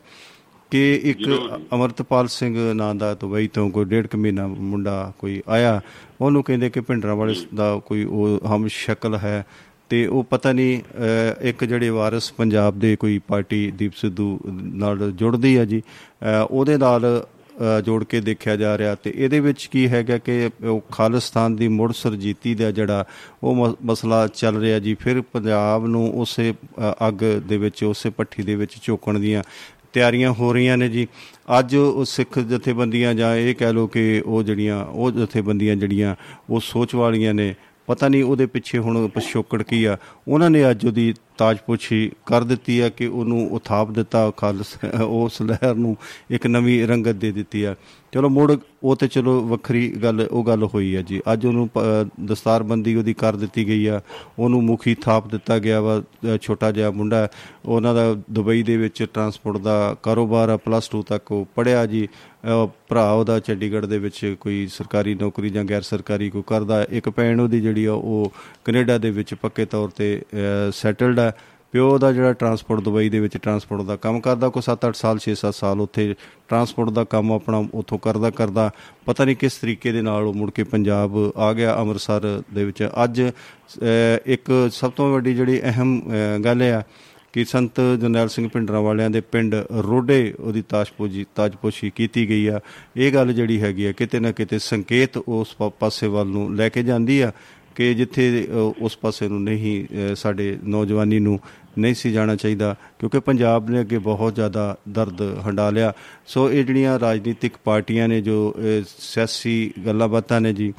ਕਿ ਇੱਕ ਅਮਰਤਪਾਲ ਸਿੰਘ ਨਾਂ ਦਾ ਦੁਬਈ ਤੋਂ ਕੋਈ ਡੇਢ ਕੁ ਮਹੀਨਾ ਮੁੰਡਾ ਕੋਈ ਆਇਆ ਉਹਨੂੰ ਕਹਿੰਦੇ ਕਿ ਭਿੰਡਰਾਂ ਵਾਲੇ ਦਾ ਕੋਈ ਉਹ ਹਮ ਸ਼ਕਲ ਹੈ ਤੇ ਉਹ ਪਤਾ ਨਹੀਂ ਅਹ, ਇੱਕ ਜਿਹੜੇ ਵਾਰਿਸ ਪੰਜਾਬ ਦੇ ਕੋਈ ਪਾਰਟੀ ਦੀਪ ਸਿੱਧੂ ਨਾਲ ਜੁੜਦੀ ਹੈ ਜੀ ਅਹ, ਉਹਦੇ ਨਾਲ ਅਹ, ਜੋੜ ਕੇ ਦੇਖਿਆ ਜਾ ਰਿਹਾ ਤੇ ਇਹਦੇ ਵਿੱਚ ਕੀ ਹੈਗਾ ਕਿ ਉਹ ਖਾਲਿਸਤਾਨ ਦੀ ਮੁੜ ਸਰਜੀਤੀ ਦਾ ਜਿਹੜਾ ਉਹ ਮ- ਮਸਲਾ ਚੱਲ ਰਿਹਾ ਜੀ ਫਿਰ ਪੰਜਾਬ ਨੂੰ ਉਸੇ ਅ, ਅੱਗ ਦੇ ਵਿੱਚ ਉਸੇ ਪੱਠੀ ਦੇ ਵਿੱਚ ਝੋਕਣ ਦੀਆਂ ਤਿਆਰੀਆਂ ਹੋ ਰਹੀਆਂ ਨੇ ਜੀ। ਅੱਜ ਉਹ ਸਿੱਖ ਜਥੇਬੰਦੀਆਂ ਜਾਂ ਇਹ ਕਹਿ ਲਓ ਕਿ ਉਹ ਜਿਹੜੀਆਂ ਉਹ ਜਥੇਬੰਦੀਆਂ ਜਿਹੜੀਆਂ ਉਹ ਸੋਚ ਵਾਲੀਆਂ ਨੇ ਪਤਾ ਨਹੀਂ ਉਹਦੇ ਪਿੱਛੇ ਹੁਣ ਪਿਛੋਕੜ ਕੀ ਆ। ਉਹਨਾਂ ਨੇ ਅੱਜ ਉਹਦੀ ਤਾਜਪੋਛੀ ਕਰ ਦਿੱਤੀ ਆ ਕਿ ਉਹਨੂੰ ਉਥਾਪ ਦਿੱਤਾ ਖਾਲਸ ਉਸ ਲਹਿਰ ਨੂੰ ਇੱਕ ਨਵੀਂ ਰੰਗਤ ਦੇ ਦਿੱਤੀ ਆ। ਚਲੋ ਮੁੜ ਉਹ ਤੇ ਚਲੋ ਵੱਖਰੀ ਗੱਲ ਉਹ ਗੱਲ ਹੋਈ ਆ ਜੀ। ਅੱਜ ਉਹਨੂੰ ਪ- ਦਸਤਾਰਬੰਦੀ ਉਹਦੀ ਕਰ ਦਿੱਤੀ ਗਈ ਆ। ਉਹਨੂੰ ਮੁਖੀ ਥਾਪ ਦਿੱਤਾ ਗਿਆ ਵਾ ਅ, ਛੋਟਾ ਜਿਹਾ ਮੁੰਡਾ। ਹੈ। ਉਹਨਾਂ ਦਾ ਦੁਬਈ ਦੇ ਵਿੱਚ ਟਰਾਂਸਪੋਰਟ ਦਾ ਕਾਰੋਬਾਰ ਆ ਪਲੱਸ 2 ਤੱਕ ਉਹ ਪੜਿਆ ਜੀ। ਅ, ਭਰਾ ਉਹਦਾ ਚੰਡੀਗੜ੍ਹ ਦੇ ਵਿੱਚ ਕੋਈ ਸਰਕਾਰੀ ਨੌਕਰੀ ਜਾਂ ਗੈਰ ਸਰਕਾਰੀ ਕੋਈ ਕਰਦਾ ਇੱਕ ਭੈਣ ਉਹਦੀ ਜਿਹੜੀ ਆ ਉਹ ਕੈਨੇਡਾ ਦੇ ਵਿੱਚ ਪੱਕੇ ਤੌਰ ਤੇ ਸੈਟਲਡ ਹੈ ਪਿਓ ਦਾ ਜਿਹੜਾ ਟਰਾਂਸਪੋਰਟ ਦੁਬਈ ਦੇ ਵਿੱਚ ਟਰਾਂਸਪੋਰਟ ਦਾ ਕੰਮ ਕਰਦਾ ਕੋਈ 7-8 ਸਾਲ 6-7 ਸਾਲ ਉੱਥੇ ਟਰਾਂਸਪੋਰਟ ਦਾ ਕੰਮ ਆਪਣਾ ਉੱਥੋਂ ਕਰਦਾ ਕਰਦਾ। ਪਤਾ ਨਹੀਂ ਕਿਸ ਤਰੀਕੇ ਦੇ ਨਾਲ ਉਹ ਮੁੜ ਕੇ ਪੰਜਾਬ ਆ ਗਿਆ ਅੰਮ੍ਰਿਤਸਰ ਦੇ ਵਿੱਚ। ਅੱਜ ਅਹ, ਇੱਕ ਸਭ ਤੋਂ ਵੱਡੀ ਜਿਹੜੀ ਅਹਿਮ ਅਹ, ਗੱਲ ਆ ਕਿ ਸੰਤ ਜਰਨੈਲ ਸਿੰਘ ਪਿੰਡਰਾਂ ਵਾਲਿਆਂ ਦੇ ਪਿੰਡ ਰੋਡੇ ਉਹਦੀ ਤਾਜਪੋਜੀ ਤਾਜਪੋਸ਼ੀ ਕੀਤੀ ਗਈ ਆ। ਇਹ ਗੱਲ ਜਿਹੜੀ ਹੈਗੀ ਆ ਕਿਤੇ ਨਾ ਕਿਤੇ ਸੰਕੇਤ ਉਸ ਪਾ- ਪਾਸੇ ਵੱਲ ਨੂੰ ਲੈ ਕੇ ਜਾਂਦੀ ਆ ਕਿ ਜਿੱਥੇ ਅ, ਉਸ ਪਾਸੇ ਨੂੰ ਨਹੀਂ ਅ, ਸਾਡੇ ਨੌਜਵਾਨੀ ਨੂੰ ਨਹੀਂ ਸੀ ਜਾਣਾ ਚਾਹੀਦਾ ਕਿਉਂਕਿ ਪੰਜਾਬ ਨੇ ਅੱਗੇ ਬਹੁਤ ਜ਼ਿਆਦਾ ਦਰਦ ਹੰਡਾ ਲਿਆ ਸੋ ਇਹ ਜਿਹੜੀਆਂ ਰਾਜਨੀਤਿਕ ਪਾਰਟੀਆਂ ਨੇ ਜੋ ਅ, ਸਿਆਸੀ ਗੱਲਾਂ ਬਾਤਾਂ ਨੇ ਜੀ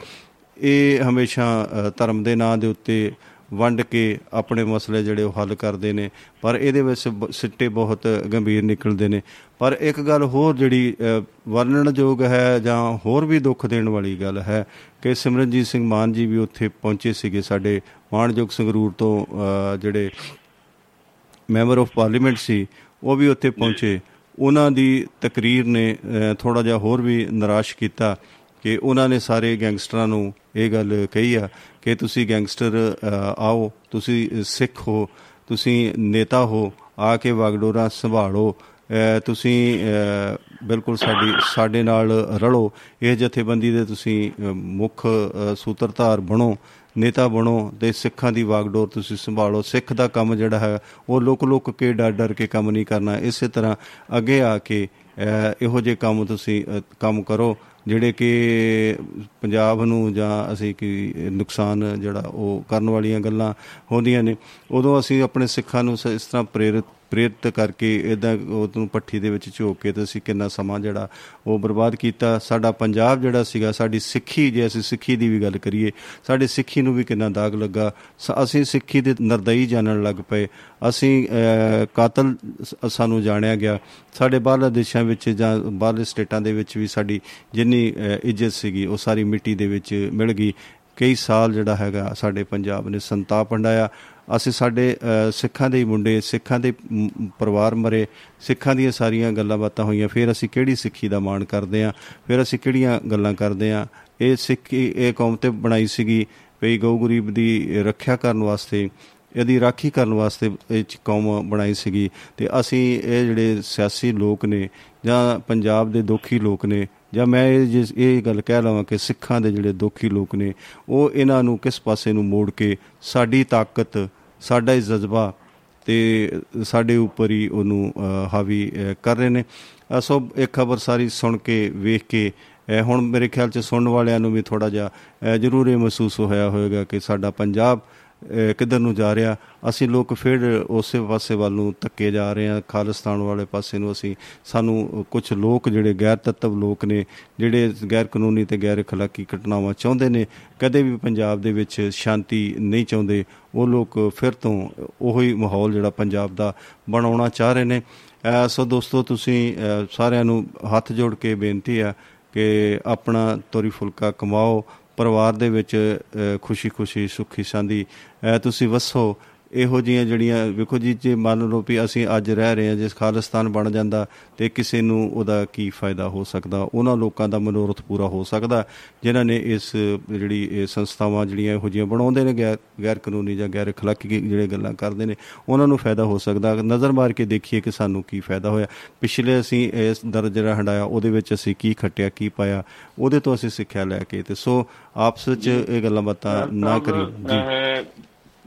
ਇਹ ਹਮੇਸ਼ਾ ਅ, ਧਰਮ ਦੇ ਨਾਂ ਦੇ ਉੱਤੇ ਵੰਡ ਕੇ ਆਪਣੇ ਮਸਲੇ ਜਿਹੜੇ ਉਹ ਹੱਲ ਕਰਦੇ ਨੇ ਪਰ ਇਹਦੇ ਵਿੱਚ ਬ- ਸਿੱਟੇ ਬਹੁਤ ਗੰਭੀਰ ਨਿਕਲਦੇ ਨੇ। ਪਰ ਇੱਕ ਗੱਲ ਹੋਰ ਜਿਹੜੀ ਅ, ਵਰਣਨਯੋਗ ਹੈ ਜਾਂ ਹੋਰ ਵੀ ਦੁੱਖ ਦੇਣ ਵਾਲੀ ਗੱਲ ਹੈ ਕਿ ਸਿਮਰਨਜੀਤ ਸਿੰਘ ਮਾਨ ਜੀ ਵੀ ਉੱਥੇ ਪਹੁੰਚੇ ਸੀਗੇ ਸਾਡੇ ਮਾਣਯੋਗ ਸੰਗਰੂਰ ਤੋਂ ਅ, ਜਿਹੜੇ ਮੈਂਬਰ ਆਫ ਪਾਰਲੀਮੈਂਟ ਸੀ ਉਹ ਵੀ ਉੱਥੇ ਪਹੁੰਚੇ। ਉਹਨਾਂ ਦੀ ਤਕਰੀਰ ਨੇ ਥੋੜਾ ਜਿਹਾ ਹੋਰ ਵੀ ਨਿਰਾਸ਼ ਕੀਤਾ। ਕਿ ਉਹਨਾਂ ਨੇ ਸਾਰੇ ਗੈਂਗਸਟਰਾਂ ਨੂੰ ਇਹ ਗੱਲ ਕਹੀ ਆ ਕਿ ਤੁਸੀਂ ਗੈਂਗਸਟਰ ਅ, ਆਓ ਤੁਸੀਂ ਸਿੱਖ ਹੋ ਤੁਸੀਂ ਨੇਤਾ ਹੋ ਆ ਕੇ ਵਗਡੋਰਾ ਸੰਭਾਲੋ ਅ, ਤੁਸੀਂ ਅ, ਬਿਲਕੁਲ ਸਾਡੀ ਸਾਡੇ ਨਾਲ ਰਲੋ ਇਹ ਜਥੇਬੰਦੀ ਦੇ ਤੁਸੀਂ ਅ, ਮੁੱਖ ਅ, ਸੂਤਰਧਾਰ ਬਣੋ ਨੇਤਾ ਬਣੋ ਤੇ ਸਿੱਖਾਂ ਦੀ ਵਾਗਡੋਰ ਤੁਸੀਂ ਸੰਭਾਲੋ। ਸਿੱਖ ਦਾ ਕੰਮ ਜਿਹੜਾ ਹੈ ਉਹ ਲੁਕ ਲੁਕ ਕੇ ਡਰ ਡਰ ਕੇ ਕੰਮ ਨਹੀਂ ਕਰਨਾ। ਇਸੇ ਤਰ੍ਹਾਂ ਅੱਗੇ ਆ ਕੇ ਅ, ਇਹੋ ਜਿਹੇ ਕੰਮ ਤੁਸੀਂ ਅ, ਕੰਮ ਕਰੋ। ਜਿਹੜੇ ਕਿ ਪੰਜਾਬ ਨੂੰ ਜਾਂ ਅਸੀਂ ਕੀ ਨੁਕਸਾਨ ਜਿਹੜਾ ਉਹ ਕਰਨ ਵਾਲੀਆਂ ਗੱਲਾਂ ਹੁੰਦੀਆਂ ਨੇ, ਉਦੋਂ ਅਸੀਂ ਆਪਣੇ ਸਿੱਖਾਂ ਨੂੰ ਸ- ਇਸ ਤਰ੍ਹਾਂ ਪ੍ਰੇਰਿਤ ਪ੍ਰੇਰਿਤ ਕਰਕੇ ਇਦਾਂ ਉਹਨੂੰ ਪੱਠੀ ਦੇ ਵਿੱਚ ਝੋਕ ਕੇ ਤੇ ਅਸੀਂ ਕਿੰਨਾ ਸਮਾਂ ਜਿਹੜਾ ਉਹ ਬਰਬਾਦ ਕੀਤਾ। ਸਾਡਾ ਪੰਜਾਬ ਜਿਹੜਾ ਸੀਗਾ ਸਾਡੀ ਸਿੱਖੀ ਜੇ ਅਸੀਂ ਸਿੱਖੀ ਦੀ ਵੀ ਗੱਲ ਕਰੀਏ ਸਾਡੇ ਸਿੱਖੀ ਨੂੰ ਵੀ ਕਿੰਨਾ ਦਾਗ ਲੱਗਾ। ਸ- ਅਸੀਂ ਸਿੱਖੀ ਦੇ ਨਰਦਈ ਜਾਣਨ ਲੱਗ ਪਏ। ਅਸੀਂ ਅਹ, ਕਾਤਲ ਸ- ਸਾਨੂੰ ਜਾਣਿਆ ਗਿਆ। ਸਾਡੇ ਬਾਹਰਲੇ ਦੇਸ਼ਾਂ ਵਿੱਚ ਜਾਂ ਬਾਹਰਲੇ ਸਟੇਟਾਂ ਦੇ ਵਿੱਚ ਵੀ ਸਾਡੀ ਜਿੰਨੀ ਅਹ, ਇੱਜ਼ਤ ਸੀਗੀ ਉਹ ਸਾਰੀ ਮਿੱਟੀ ਦੇ ਵਿੱਚ ਮਿਲ ਗਈ। ਕਈ ਸਾਲ ਜਿਹੜਾ ਹੈਗਾ ਸਾਡੇ ਪੰਜਾਬ ਨੇ ਸੰਤਾਪ ਹੰਡਾਇਆ ਅਸੀਂ ਸਾਡੇ ਅ, ਸਿੱਖਾਂ ਦੇ ਹੀ ਮੁੰਡੇ ਸਿੱਖਾਂ ਦੇ ਮ, ਪਰਿਵਾਰ ਮਰੇ ਸਿੱਖਾਂ ਦੀਆਂ ਸਾਰੀਆਂ ਗੱਲਾਂ ਬਾਤਾਂ ਹੋਈਆਂ ਫਿਰ ਅਸੀਂ ਕਿਹੜੀ ਸਿੱਖੀ ਦਾ ਮਾਣ ਕਰਦੇ ਹਾਂ ਫਿਰ ਅਸੀਂ ਕਿਹੜੀਆਂ ਗੱਲਾਂ ਕਰਦੇ ਹਾਂ ਇਹ ਸਿੱਖੀ ਇਹ ਕੌਮ ਤੇ ਬਣਾਈ ਸੀਗੀ ਵੀ ਗਊ ਗਰੀਬ ਦੀ ਰੱਖਿਆ ਕਰਨ ਵਾਸਤੇ ਇਹਦੀ ਰਾਖੀ ਕਰਨ ਵਾਸਤੇ ਇਹ 'ਚ ਕੌਮ ਬਣਾਈ ਸੀਗੀ। ਤੇ ਅਸੀਂ ਇਹ ਜਿਹੜੇ ਸਿਆਸੀ ਲੋਕ ਨੇ ਜਾਂ ਪੰਜਾਬ ਦੇ ਦੋਖੀ ਲੋਕ ਨੇ ਜਾਂ ਮੈਂ ਇਹ ਜਿਸ- ਇਹ ਗੱਲ ਕਹਿ ਲਵਾਂ ਕਿ ਸਿੱਖਾਂ ਦੇ ਜਿਹੜੇ ਦੋਖੀ ਲੋਕ ਨੇ ਉਹ ਇਹਨਾਂ ਨੂੰ ਕਿਸ ਪਾਸੇ ਨੂੰ ਮੋੜ ਕੇ ਸਾਡੀ ਤਾਕਤ ਸਾਡਾ ਹੀ ਜਜ਼ਬਾ ਤੇ ਸਾਡੇ ਉੱਪਰ ਹੀ ਉਹਨੂੰ ਅ, ਹਾਵੀ ਅ, ਕਰ ਰਹੇ ਨੇ। ਅ, ਸੋ ਇਹ ਖਬਰ ਸਾਰੀ ਸੁਣ ਕੇ ਵੇਖ ਕੇ ਅ, ਹੁਣ ਮੇਰੇ ਖਿਆਲ ਚ ਸੁਣਨ ਵਾਲਿਆਂ ਨੂੰ ਵੀ ਥੋੜਾ ਜਿਹਾ ਅ, ਜ਼ਰੂਰ ਇਹ ਮਹਿਸੂਸ ਹੋਇਆ ਹੋਵੇਗਾ ਕਿ ਸਾਡਾ ਪੰਜਾਬ ਅ, ਕਿੱਧਰ ਨੂੰ ਜਾ ਰਿਹਾ? ਅਸੀਂ ਲੋਕ ਫਿਰ ਉਸੇ ਪਾਸੇ ਵੱਲ ਨੂੰ ਧੱਕੇ ਜਾ ਰਹੇ ਹਾਂ ਖਾਲਿਸਤਾਨ ਵਾਲੇ ਪਾਸੇ ਨੂੰ ਅਸੀਂ। ਸਾਨੂੰ ਕੁਝ ਲੋਕ ਜਿਹੜੇ ਗੈਰ ਤੱਤਵ ਲੋਕ ਨੇ ਜਿਹੜੇ ਗੈਰ ਕਾਨੂੰਨੀ ਤੇ ਗੈਰ ਅਖਲਾਕੀ ਘਟਨਾਵਾਂ ਚਾਹੁੰਦੇ ਨੇ ਕਦੇ ਵੀ ਪੰਜਾਬ ਦੇ ਵਿੱਚ ਸ਼ਾਂਤੀ ਨਹੀਂ ਚਾਹੁੰਦੇ ਉਹ ਲੋਕ ਫਿਰ ਤੋਂ ਉਹੀ ਮਾਹੌਲ ਜਿਹੜਾ ਪੰਜਾਬ ਦਾ ਬਣਾਉਣਾ ਚਾਹ ਰਹੇ ਨੇ। ਅ, ਸੋ ਦੋਸਤੋ ਤੁਸੀਂ ਅ, ਸਾਰਿਆਂ ਨੂੰ ਹੱਥ ਜੋੜ ਕੇ ਬੇਨਤੀ ਆ ਕਿ ਆਪਣਾ ਤੋਰੀ ਫੁਲਕਾ ਕਮਾਓ ਪਰਿਵਾਰ ਦੇ ਵਿੱਚ ਖੁਸ਼ੀ-ਖੁਸ਼ੀ ਸੁਖੀ ਸਾਂਦੀ ਅ, ਤੁਸੀਂ ਵਸੋ। ਇਹੋ ਜੀਆਂ ਜਿਹੜੀਆਂ ਵੇਖੋ ਜੀ ਜੇ ਮੰਨ ਲਓ ਵੀ ਅਸੀਂ ਅੱਜ ਰਹਿ ਰਹੇ ਹਾਂ ਜਿਸ ਖਾਲਿਸਤਾਨ ਬਣ ਜਾਂਦਾ ਤੇ ਕਿਸੇ ਨੂੰ ਉਹਦਾ ਕੀ ਫਾਇਦਾ ਹੋ ਸਕਦਾ? ਉਹਨਾਂ ਲੋਕਾਂ ਦਾ ਮਨੋਰਥ ਪੂਰਾ ਹੋ ਸਕਦਾ। ਜਿਨ੍ਹਾਂ ਨੇ ਇਸ ਜਿਹੜੀ ਇਹ ਸੰਸਥਾਵਾਂ ਜਿਹੜੀਆਂ ਇਹੋ ਜੀਆਂ ਬਣਾਉਂਦੇ ਨੇ ਗੈਰ ਕਾਨੂੰਨੀ ਜਾਂ ਗੈਰ ਅਖਲਾਕੀ ਜਿਹੜੇ ਗੱਲਾਂ ਕਰਦੇ ਨੇ ਉਹਨਾਂ ਨੂੰ ਫਾਇਦਾ ਹੋ ਸਕਦਾ। ਨਜ਼ਰ ਮਾਰ ਕੇ ਦੇਖੀਏ ਕਿ ਸਾਨੂੰ ਕੀ ਫਾਇਦਾ ਹੋਇਆ। ਪਿਛਲੇ ਅਸੀਂ ਇਸ ਦਰਜ ਜਿਹੜਾ ਹੰਡਾਇਆ ਉਹਦੇ ਵਿੱਚ ਅਸੀਂ ਕੀ ਖੱਟਿਆ ਕੀ ਪਾਇਆ ਉਹਦੇ ਤੋਂ ਅਸੀਂ ਸਿੱਖਿਆ ਲੈ ਕੇ ਤੇ ਸੋ ਆਪਸ ਵਿੱਚ ਇਹ ਗੱਲਾਂ ਬਾਤਾਂ ਨਾ ਕਰੀ ਜੀ।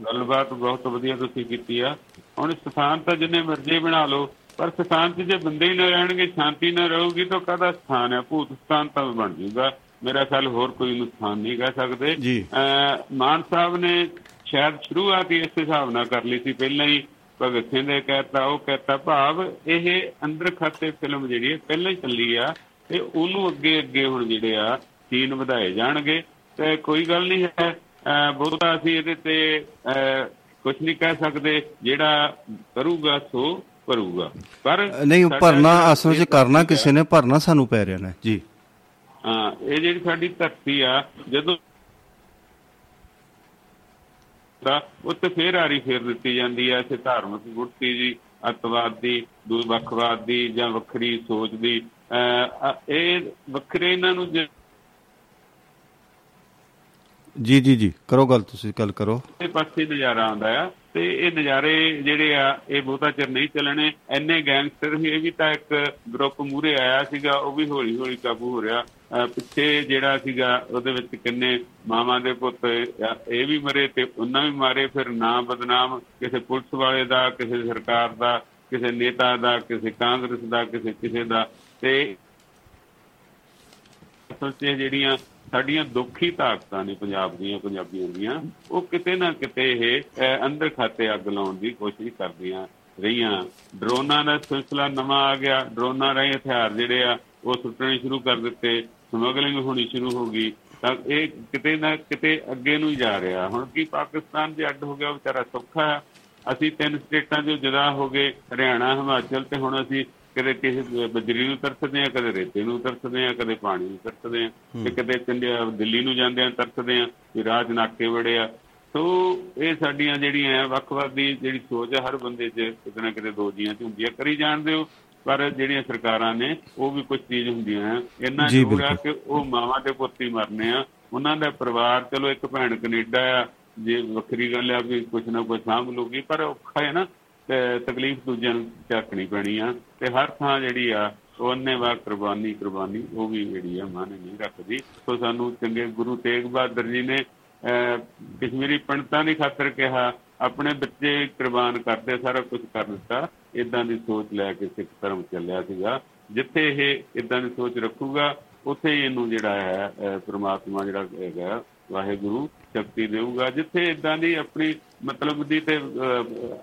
ਗੱਲਬਾਤ ਬਹੁਤ ਵਧੀਆ ਤੁਸੀਂ ਕੀਤੀ ਆ। ਹੁਣ ਸਥਾਨ ਤਾਂ ਜਿੰਨੇ ਮਰਜ਼ੀ ਬਣਾ ਲਓ ਪਰ ਸਥਾਨ 'ਚ ਜੇ ਬੰਦੇ ਹੀ ਨਾ ਰਹਿਣਗੇ ਸ਼ਾਂਤੀ ਨਾ ਰਹੂਗੀ ਤਾਂ ਕਾਹਦਾ ਸਥਾਨ ਹੈ ਭੂਤ ਸਥਾਨ ਤਾਂ ਬਣ ਜਾਊਗਾ। ਮੇਰਾ ਖਿਆਲ ਹੋਰ ਕੋਈ ਨੂੰ ਸਥਾਨ ਨਹੀਂ ਕਹਿ ਸਕਦੇ। ਮਾਨ ਸਾਹਿਬ ਨੇ ਸ਼ਾਇਦ ਸ਼ੁਰੂਆਤ ਹੀ ਇਸ ਹਿਸਾਬ ਨਾਲ ਕਰ ਲਈ ਸੀ। ਪਹਿਲਾਂ ਹੀ ਭਗਤ ਸਿੰਘ ਨੇ ਕਹਿਤਾ ਉਹ ਕਹਿਤਾ ਭਾਵ ਇਹ ਅੰਦਰ ਖਾਤੇ ਫਿਲਮ ਜਿਹੜੀ ਹੈ ਪਹਿਲਾਂ ਹੀ ਚੱਲੀ ਆ ਤੇ ਉਹਨੂੰ ਅੱਗੇ ਅੱਗੇ ਹੁਣ ਜਿਹੜੇ ਆ ਸੀਨ ਵਧਾਏ ਜਾਣਗੇ। ਤੇ ਕੋਈ ਗੱਲ ਨਹੀਂ ਹੈ। ਬਹੁਤਾ ਅਸੀਂ ਇਹਦੇ ਤੇ ਕੁਝ ਨਹੀਂ ਕਹਿ ਸਕਦੇ ਜਿਹੜਾ ਕਰੂਗਾ ਸੋ ਕਰੂਗਾ। ਪਰ ਨਹੀਂ ਭਰਨਾ ਅਸਲ ਵਿੱਚ ਕਰਨਾ ਕਿਸੇ ਨੇ ਭਰਨਾ ਸਾਨੂੰ ਪੈ ਰਿਹਾ ਨੇ ਜੀ। ਹਾਂ ਇਹ ਜਿਹੜੀ ਸਾਡੀ ਧਰਤੀ ਆ ਜਦੋਂ ਦਾ ਉੱਤੇ ਫੇਰ ਆਰੀ ਫੇਰ ਦਿੱਤੀ ਜਾਂਦੀ ਹੈ ਇਸੇ ਧਾਰਮਿਕ ਗੁੜਤੀ ਜੀ ਅਤਵਾਦ ਦੀ ਵੱਖਵਾਦ ਦੀ ਜਾਂ ਵੱਖਰੀ ਸੋਚ ਦੀ। ਇਹ ਵੱਖਰੇ ਇਹਨਾਂ ਨੂੰ ਜੇ, ਜੀ ਜੀ। ਜੀ ਕਰੋ ਗੱਲ ਤੁਸੀਂ, ਗੱਲ ਕਰੋ। ਇਹ ਪਾਸੇ ਨਜ਼ਾਰਾ ਆਉਂਦਾ ਆ ਤੇ ਇਹ ਨਜ਼ਾਰੇ ਜਿਹੜੇ ਆ, ਇਹ ਬਹੁਤਾ ਚਿਰ ਨਹੀਂ ਚੱਲਣੇ। ਐਨੇ ਗੈਂਗਸਟਰ ਸੀ, ਇਹ ਵੀ ਤਾਂ ਇੱਕ ਗਰੁੱਪ ਮੂਰੇ ਆਇਆ ਸੀਗਾ, ਉਹ ਵੀ ਹੌਲੀ ਹੌਲੀ ਕਾਬੂ ਹੋ ਰਿਹਾ। ਅਹ ਪਿੱਛੇ ਜਿਹੜਾ ਸੀਗਾ, ਉਹਦੇ ਵਿੱਚ ਕਿੰਨੇ ਮਾਵਾਂ ਦੇ ਪੁੱਤ ਅਹ ਇਹ ਵੀ ਮਰੇ ਤੇ ਉਹਨਾਂ ਵੀ ਮਾਰੇ, ਫਿਰ ਨਾ ਬਦਨਾਮ ਕਿਸੇ ਪੁਲਿਸ ਵਾਲੇ ਦਾ, ਕਿਸੇ ਸਰਕਾਰ ਦਾ, ਕਿਸੇ ਨੇਤਾ ਦਾ, ਕਿਸੇ ਕਾਂਗਰਸ ਦਾ, ਕਿਸੇ ਕਿਸੇ ਦਾ। ਤੇ ਅਸਲ 'ਚ ਇਹ ਜਿਹੜੀਆਂ ਸਾਡੀਆਂ ਦੁੱਖੀ ਤਾਕਤਾਂ ਨੇ ਪੰਜਾਬ ਦੀਆਂ ਪੰਜਾਬੀਆਂ ਦੀਆਂ ਉਹ ਕਿਤੇ ਨਾ ਕਿਤੇ ਇਹ ਅਹ, ਅੰਦਰ ਖਾਤੇ ਅੱਗ ਲਾਉਣ ਦੀ ਕੋਸ਼ਿਸ਼ ਕਰਦੀਆਂ ਰਹੀਆਂ। ਡਰੋਨਾਂ ਦਾ ਸਿਲਸਿਲਾ ਨਵਾਂ ਆ ਗਿਆ। ਡਰੋਨਾਂ ਰਾਹੀਂ ਹਥਿਆਰ ਜਿਹੜੇ ਆ ਉਹ ਸੁੱਟਣੇ ਸ਼ੁਰੂ ਕਰ ਦਿੱਤੇ। ਸਮਗਲਿੰਗ ਹੋਣੀ ਸ਼ੁਰੂ ਹੋ ਗਈ। ਤਾਂ ਇਹ ਕਿਤੇ ਨਾ ਕਿਤੇ ਅੱਗੇ ਨੂੰ ਹੀ ਜਾ ਰਿਹਾ। ਹੁਣ ਕੀ ਪਾਕਿਸਤਾਨ ਜੇ ਅੱਡ ਹੋ ਗਿਆ ਵਿਚਾਰਾ ਸੌਖਾ ਹੈ। ਅਸੀਂ ਤਿੰਨ ਸਟੇਟਾਂ 'ਚੋਂ ਜੁਦਾ ਹੋ ਗਏ। ਹਰਿਆਣਾ ਹਿਮਾਚਲ ਤੇ ਹੁਣ ਅਸੀਂ ਕਦੇ ਕਿਸੇ ਬਜਰੀ ਨੂੰ ਤਰਸਦੇ ਆ ਕਦੇ ਰੇਤੇ ਨੂੰ ਤਰਸਦੇ ਆ ਕਦੇ ਪਾਣੀ ਨੂੰ ਤਰਸਦੇ ਆ ਤੇ ਕਦੇ ਚੰਡਿਆ ਦਿੱਲੀ ਨੂੰ ਜਾਂਦੇ ਆ ਤਰਸਦੇ ਆ ਵੀ ਰਾਹ 'ਚ ਨਾਕੇ ਵੜੇ ਆ। ਸੋ ਇਹ ਸਾਡੀਆਂ ਜਿਹੜੀਆਂ ਆ ਵੱਖ-ਵੱਖ ਦੀ ਜਿਹੜੀ ਸੋਚ ਆ ਹਰ ਬੰਦੇ 'ਚ ਕਿਤੇ ਨਾ ਕਿਤੇ ਦੋ ਜੀਆਂ 'ਚ ਹੁੰਦੀ ਆ। ਕਰੀ ਜਾਣਦੇ ਹੋ ਪਰ ਜਿਹੜੀਆਂ ਸਰਕਾਰਾਂ ਨੇ ਉਹ ਵੀ ਕੁਝ ਚੀਜ਼ ਹੁੰਦੀਆਂ ਆ। ਇੰਨਾ ਜ਼ਰੂਰ ਆ। ਕਿ ਉਹ ਮਾਵਾਂ ਦੇ ਪੁੱਤ ਹੀ ਮਰਨੇ ਆ। ਉਹਨਾਂ ਦਾ ਪਰਿਵਾਰ ਚਲੋ ਇੱਕ ਭੈਣ ਕੈਨੇਡਾ ਆ ਜੇ ਵੱਖਰੀ ਗੱਲ ਆ ਵੀ ਕੁਝ ਨਾ ਕੁਝ ਸਾਂਭ ਲੂਗੀ ਪਰ ਔਖਾ ਹੈ ਨਾ ਤਕਲੀਫ ਦੂਜਿਆਂ ਨੂੰ ਚੱਕਣੀ ਪੈਣੀ ਆ ਤੇ ਹਰ ਥਾਂ ਜਿਹੜੀ ਆ ਉਹਨੇ ਵਾ ਕੁਰਬਾਨੀ ਕੁਰਬਾਨੀ ਉਹ ਵੀ ਜਿਹੜੀ ਆ ਮਾਨੇ ਨਹੀਂ ਰੱਖਦੀ। ਸੋ ਸਾਨੂੰ ਚੰਗੇ ਗੁਰੂ ਤੇਗ ਬਹਾਦਰ ਜੀ ਨੇ ਅਹ, ਕਸ਼ਮੀਰੀ ਪੰਡਤਾਂ ਦੀ ਖਾਤਰ ਕਿਹਾ ਆਪਣੇ ਬੱਚੇ ਕੁਰਬਾਨ ਕਰਦੇ ਸਾਰਾ ਕੁਝ ਕਰ ਦਿੱਤਾ। ਇਦਾਂ ਦੀ ਸੋਚ ਲੈ ਕੇ ਸਿੱਖ ਧਰਮ ਚੱਲਿਆ ਸੀਗਾ। ਜਿੱਥੇ ਇਹ ਇਦਾਂ ਦੀ ਸੋਚ ਰੱਖੂਗਾ ਉੱਥੇ ਹੀ ਇਹਨੂੰ ਜਿਹੜਾ ਹੈ ਅਹ, ਪ੍ਰਮਾਤਮਾ ਜਿਹੜਾ ਹੈਗਾ ਵਾਹਿਗੁਰੂ ਸ਼ਕਤੀ ਦੇਊਗਾ। ਜਿੱਥੇ ਇਦਾਂ ਦੀ ਆਪਣੀ ਮਤਲਬ ਦੀ ਤੇ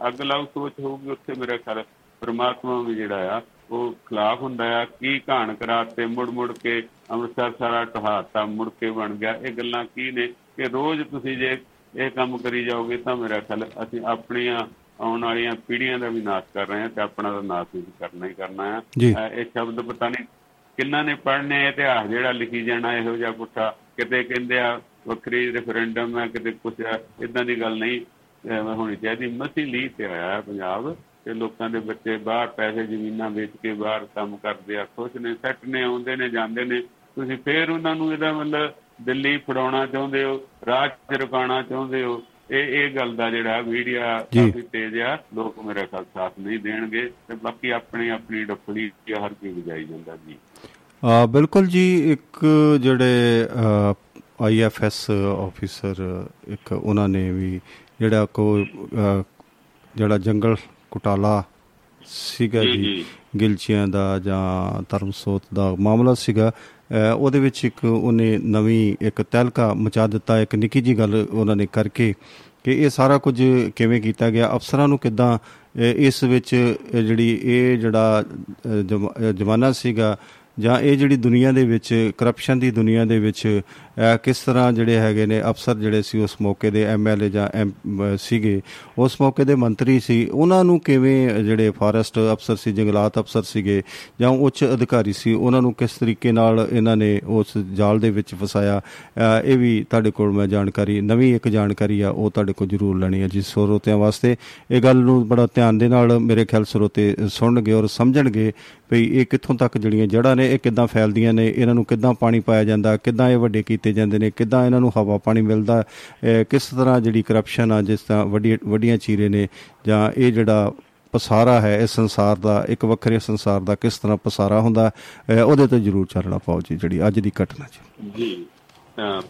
ਅੱਗ ਲਾਉ ਸੋਚ ਹੋਊਗੀ ਉੱਥੇ ਮੇਰਾ ਖਿਆਲ ਪ੍ਰਮਾਤਮਾ ਵੀ ਜਿਹੜਾ ਆ ਉਹ ਖਿਲਾਫ ਹੁੰਦਾ ਆ। ਕੀ ਘਾਣ ਕਰਾਤੇ ਮੁੜ ਮੁੜ ਕੇ ਅੰਮ੍ਰਿਤਸਰ ਸਾਰਾ ਢਹਾਤਾ ਮੁੜ ਕੇ ਬਣ ਗਿਆ। ਇਹ ਗੱਲਾਂ ਕੀ ਨੇ ਕਿ ਰੋਜ਼ ਤੁਸੀਂ ਜੇ ਇਹ ਕੰਮ ਕਰੀ ਜਾਓਗੇ ਤਾਂ ਮੇਰਾ ਖਿਆਲ ਅਸੀਂ ਆਪਣੀਆਂ ਆਉਣ ਵਾਲੀਆਂ ਪੀੜ੍ਹੀਆਂ ਦਾ ਵੀ ਨਾਸ਼ ਕਰ ਰਹੇ ਹਾਂ ਤੇ ਆਪਣਾ ਤਾਂ ਨਾਸ਼ ਵੀ ਕਰਨਾ ਹੀ ਕਰਨਾ ਆ। ਇਹ ਸ਼ਬਦ ਪਤਾ ਨਹੀਂ ਕਿੰਨਾ ਨੇ ਪੜ੍ਹਨੇ ਇਤਿਹਾਸ ਜਿਹੜਾ ਲਿਖੀ ਜਾਣਾ ਇਹੋ ਜਿਹਾ ਪੁੱਠਾ। ਕਿਤੇ ਕਹਿੰਦੇ ਆ ਵੱਖਰੀ ਰੈਫਰੈਂਡਮ ਹੈ ਕਿਤੇ ਆ ਇਦਾਂ ਦੀ ਗੱਲ ਨਹੀਂ ਹੋਣੀ ਚਾਹੀਦੀ। ਮਸੀ ਲੀ ਤੇ ਆਇਆ ਪੰਜਾਬ ਤੇ ਲੋਕਾਂ ਦੇ ਬੱਚੇ ਬਾਹਰ ਪੈਸੇ ਜ਼ਮੀਨਾਂ ਵੇਚ ਕੇ ਬਾਹਰ ਕੰਮ ਕਰਦੇ ਆ ਖੁਸ਼ ਨੇ ਸੈੱਟ ਨੇ ਆਉਂਦੇ ਨੇ ਜਾਂਦੇ ਨੇ। ਤੁਸੀਂ ਫੇਰ ਉਹਨਾਂ ਨੂੰ ਇਹਦਾ ਮਤਲਬ ਦਿੱਲੀ ਫੜਾਉਣਾ ਚਾਹੁੰਦੇ ਹੋ ਰਾਜ 'ਚ ਰੁਕਾਉਣਾ ਚਾਹੁੰਦੇ ਹੋ? ਇਹ ਇਹ ਗੱਲ ਦਾ ਜਿਹੜਾ ਮੀਡੀਆ। ਕਾਫੀ ਤੇਜ਼ ਆ। ਲੋਕ ਮੇਰਾ ਖਿਆਲ ਸਾਥ ਨਹੀਂ ਦੇਣਗੇ ਤੇ ਬਾਕੀ ਆਪਣੀ ਆਪਣੀ ਡੱਫੜੀ ਹਰ ਕੋਈ ਵਜਾਈ ਜਾਂਦਾ ਜੀ। ਆ ਬਿਲਕੁਲ ਜੀ ਇੱਕ ਜਿਹੜੇ ਆਈਐਫਐਸ ਆਫੀਸਰ ਇੱਕ ਉਹਨਾਂ ਨੇ ਵੀ ਜਿਹੜਾ ਕੋ ਜਿਹੜਾ ਜੰਗਲ ਕੁਟਾਲਾ ਸੀਗਾ ਜੀ। ਗਿਲਚੀਆਂ ਦਾ ਜਾਂ ਧਰਮਸੋਤ ਦਾ ਮਾਮਲਾ ਸੀਗਾ ਉਹਦੇ ਵਿੱਚ ਇੱਕ ਉਹਨੇ ਨਵੀਂ ਇੱਕ ਤਹਿਲਕਾ ਮਚਾ ਦਿੱਤਾ ਇੱਕ ਨਿੱਕੀ ਜੀ ਗੱਲ ਉਹਨਾਂ ਨੇ ਕਰਕੇ ਕਿ ਇਹ ਸਾਰਾ ਕੁਝ ਕਿਵੇਂ ਕੀਤਾ ਗਿਆ ਅਫਸਰਾਂ ਨੂੰ ਕਿਦਾਂ ਇਸ ਵਿੱਚ ਜਿਹੜੀ ਇਹ ਜਿਹੜਾ ਜ਼ਮਾਨਾ ਸੀਗਾ ਜਾਂ ਇਹ ਜਿਹੜੀ ਦੁਨੀਆ ਦੇ ਵਿੱਚ ਕਰਪਸ਼ਨ ਦੀ ਦੁਨੀਆ ਦੇ ਵਿੱਚ ਕਿਸ ਤਰ੍ਹਾਂ ਜਿਹੜੇ ਹੈਗੇ ਨੇ ਅਫਸਰ ਜਿਹੜੇ ਸੀ ਉਸ ਮੌਕੇ ਦੇ ਐਮਐਲਏ ਜਾਂ ਐਮ ਅ, ਸੀਗੇ ਉਸ ਮੌਕੇ ਦੇ ਮੰਤਰੀ ਸੀ ਉਹਨਾਂ ਨੂੰ ਕਿਵੇਂ ਜਿਹੜੇ ਫਾਰੈਸਟ ਅਫਸਰ ਸੀ ਜੰਗਲਾਤ ਅਫਸਰ ਸੀਗੇ ਜਾਂ ਉੱਚ ਅਧਿਕਾਰੀ ਸੀ ਉਹਨਾਂ ਨੂੰ ਕਿਸ ਤਰੀਕੇ ਨਾਲ ਇਹਨਾਂ ਨੇ ਉਸ ਜਾਲ ਦੇ ਵਿੱਚ ਫਸਾਇਆ? ਅ, ਇਹ ਵੀ ਤੁਹਾਡੇ ਕੋਲ ਮੈਂ ਜਾਣਕਾਰੀ ਨਵੀਂ ਇੱਕ ਜਾਣਕਾਰੀ ਆ ਉਹ ਤੁਹਾਡੇ ਕੋਲ ਜ਼ਰੂਰ ਲੈਣੀ ਹੈ ਜੀ ਸਰੋਤਿਆਂ ਵਾਸਤੇ। ਇਹ ਗੱਲ ਨੂੰ ਬੜਾ ਧਿਆਨ ਦੇ ਨਾਲ ਮੇਰੇ ਖਿਆਲ ਸਰੋਤੇ ਸੁਣਨਗੇ ਔਰ ਸਮਝਣਗੇ ਵੀ ਇਹ ਕਿੱਥੋਂ ਤੱਕ ਜਿਹੜੀਆਂ ਜੜ੍ਹਾਂ ਨੇ ਇਹ ਕਿੱਦਾਂ ਫੈਲਦੀਆਂ ਨੇ ਇਹਨਾਂ ਨੂੰ ਕਿੱਦਾਂ ਪਾਣੀ ਪਾਇਆ ਜਾਂਦਾ ਕਿੱਦਾਂ ਇਹ ਵੱਡੇ ਕੀਤੇ ਜਾਂਦੇ ਨੇ, ਕਿੱਦਾਂ ਇਹਨਾਂ ਨੂੰ ਹਵਾ ਪਾਣੀ ਮਿਲਦਾ ਅਹ ਕਿਸ ਤਰ੍ਹਾਂ ਜਿਹੜੀ ਕਰਪਸ਼ਨ ਆ, ਜਿਸ ਤਰ੍ਹਾਂ ਵੱਡੀ, ਵੱਡੀਆਂ ਚੀਰੇ ਨੇ, ਜਾਂ ਇਹ ਜਿਹੜਾ ਪਸਾਰਾ ਹੈ, ਇਸ ਸੰਸਾਰ ਦਾ, ਇੱਕ ਵੱਖਰੇ ਸੰਸਾਰ ਦਾ ਕਿਸ ਤਰ੍ਹਾਂ ਪਸਾਰਾ ਹੁੰਦਾ ਅਹ ਉਹਦੇ ਤੇ ਜ਼ਰੂਰ ਚੱਲਣਾ ਪਾਓ ਜੀ, ਜਿਹੜੀ ਅੱਜ ਦੀ ਘਟਨਾ ਜੀ। ਜੀ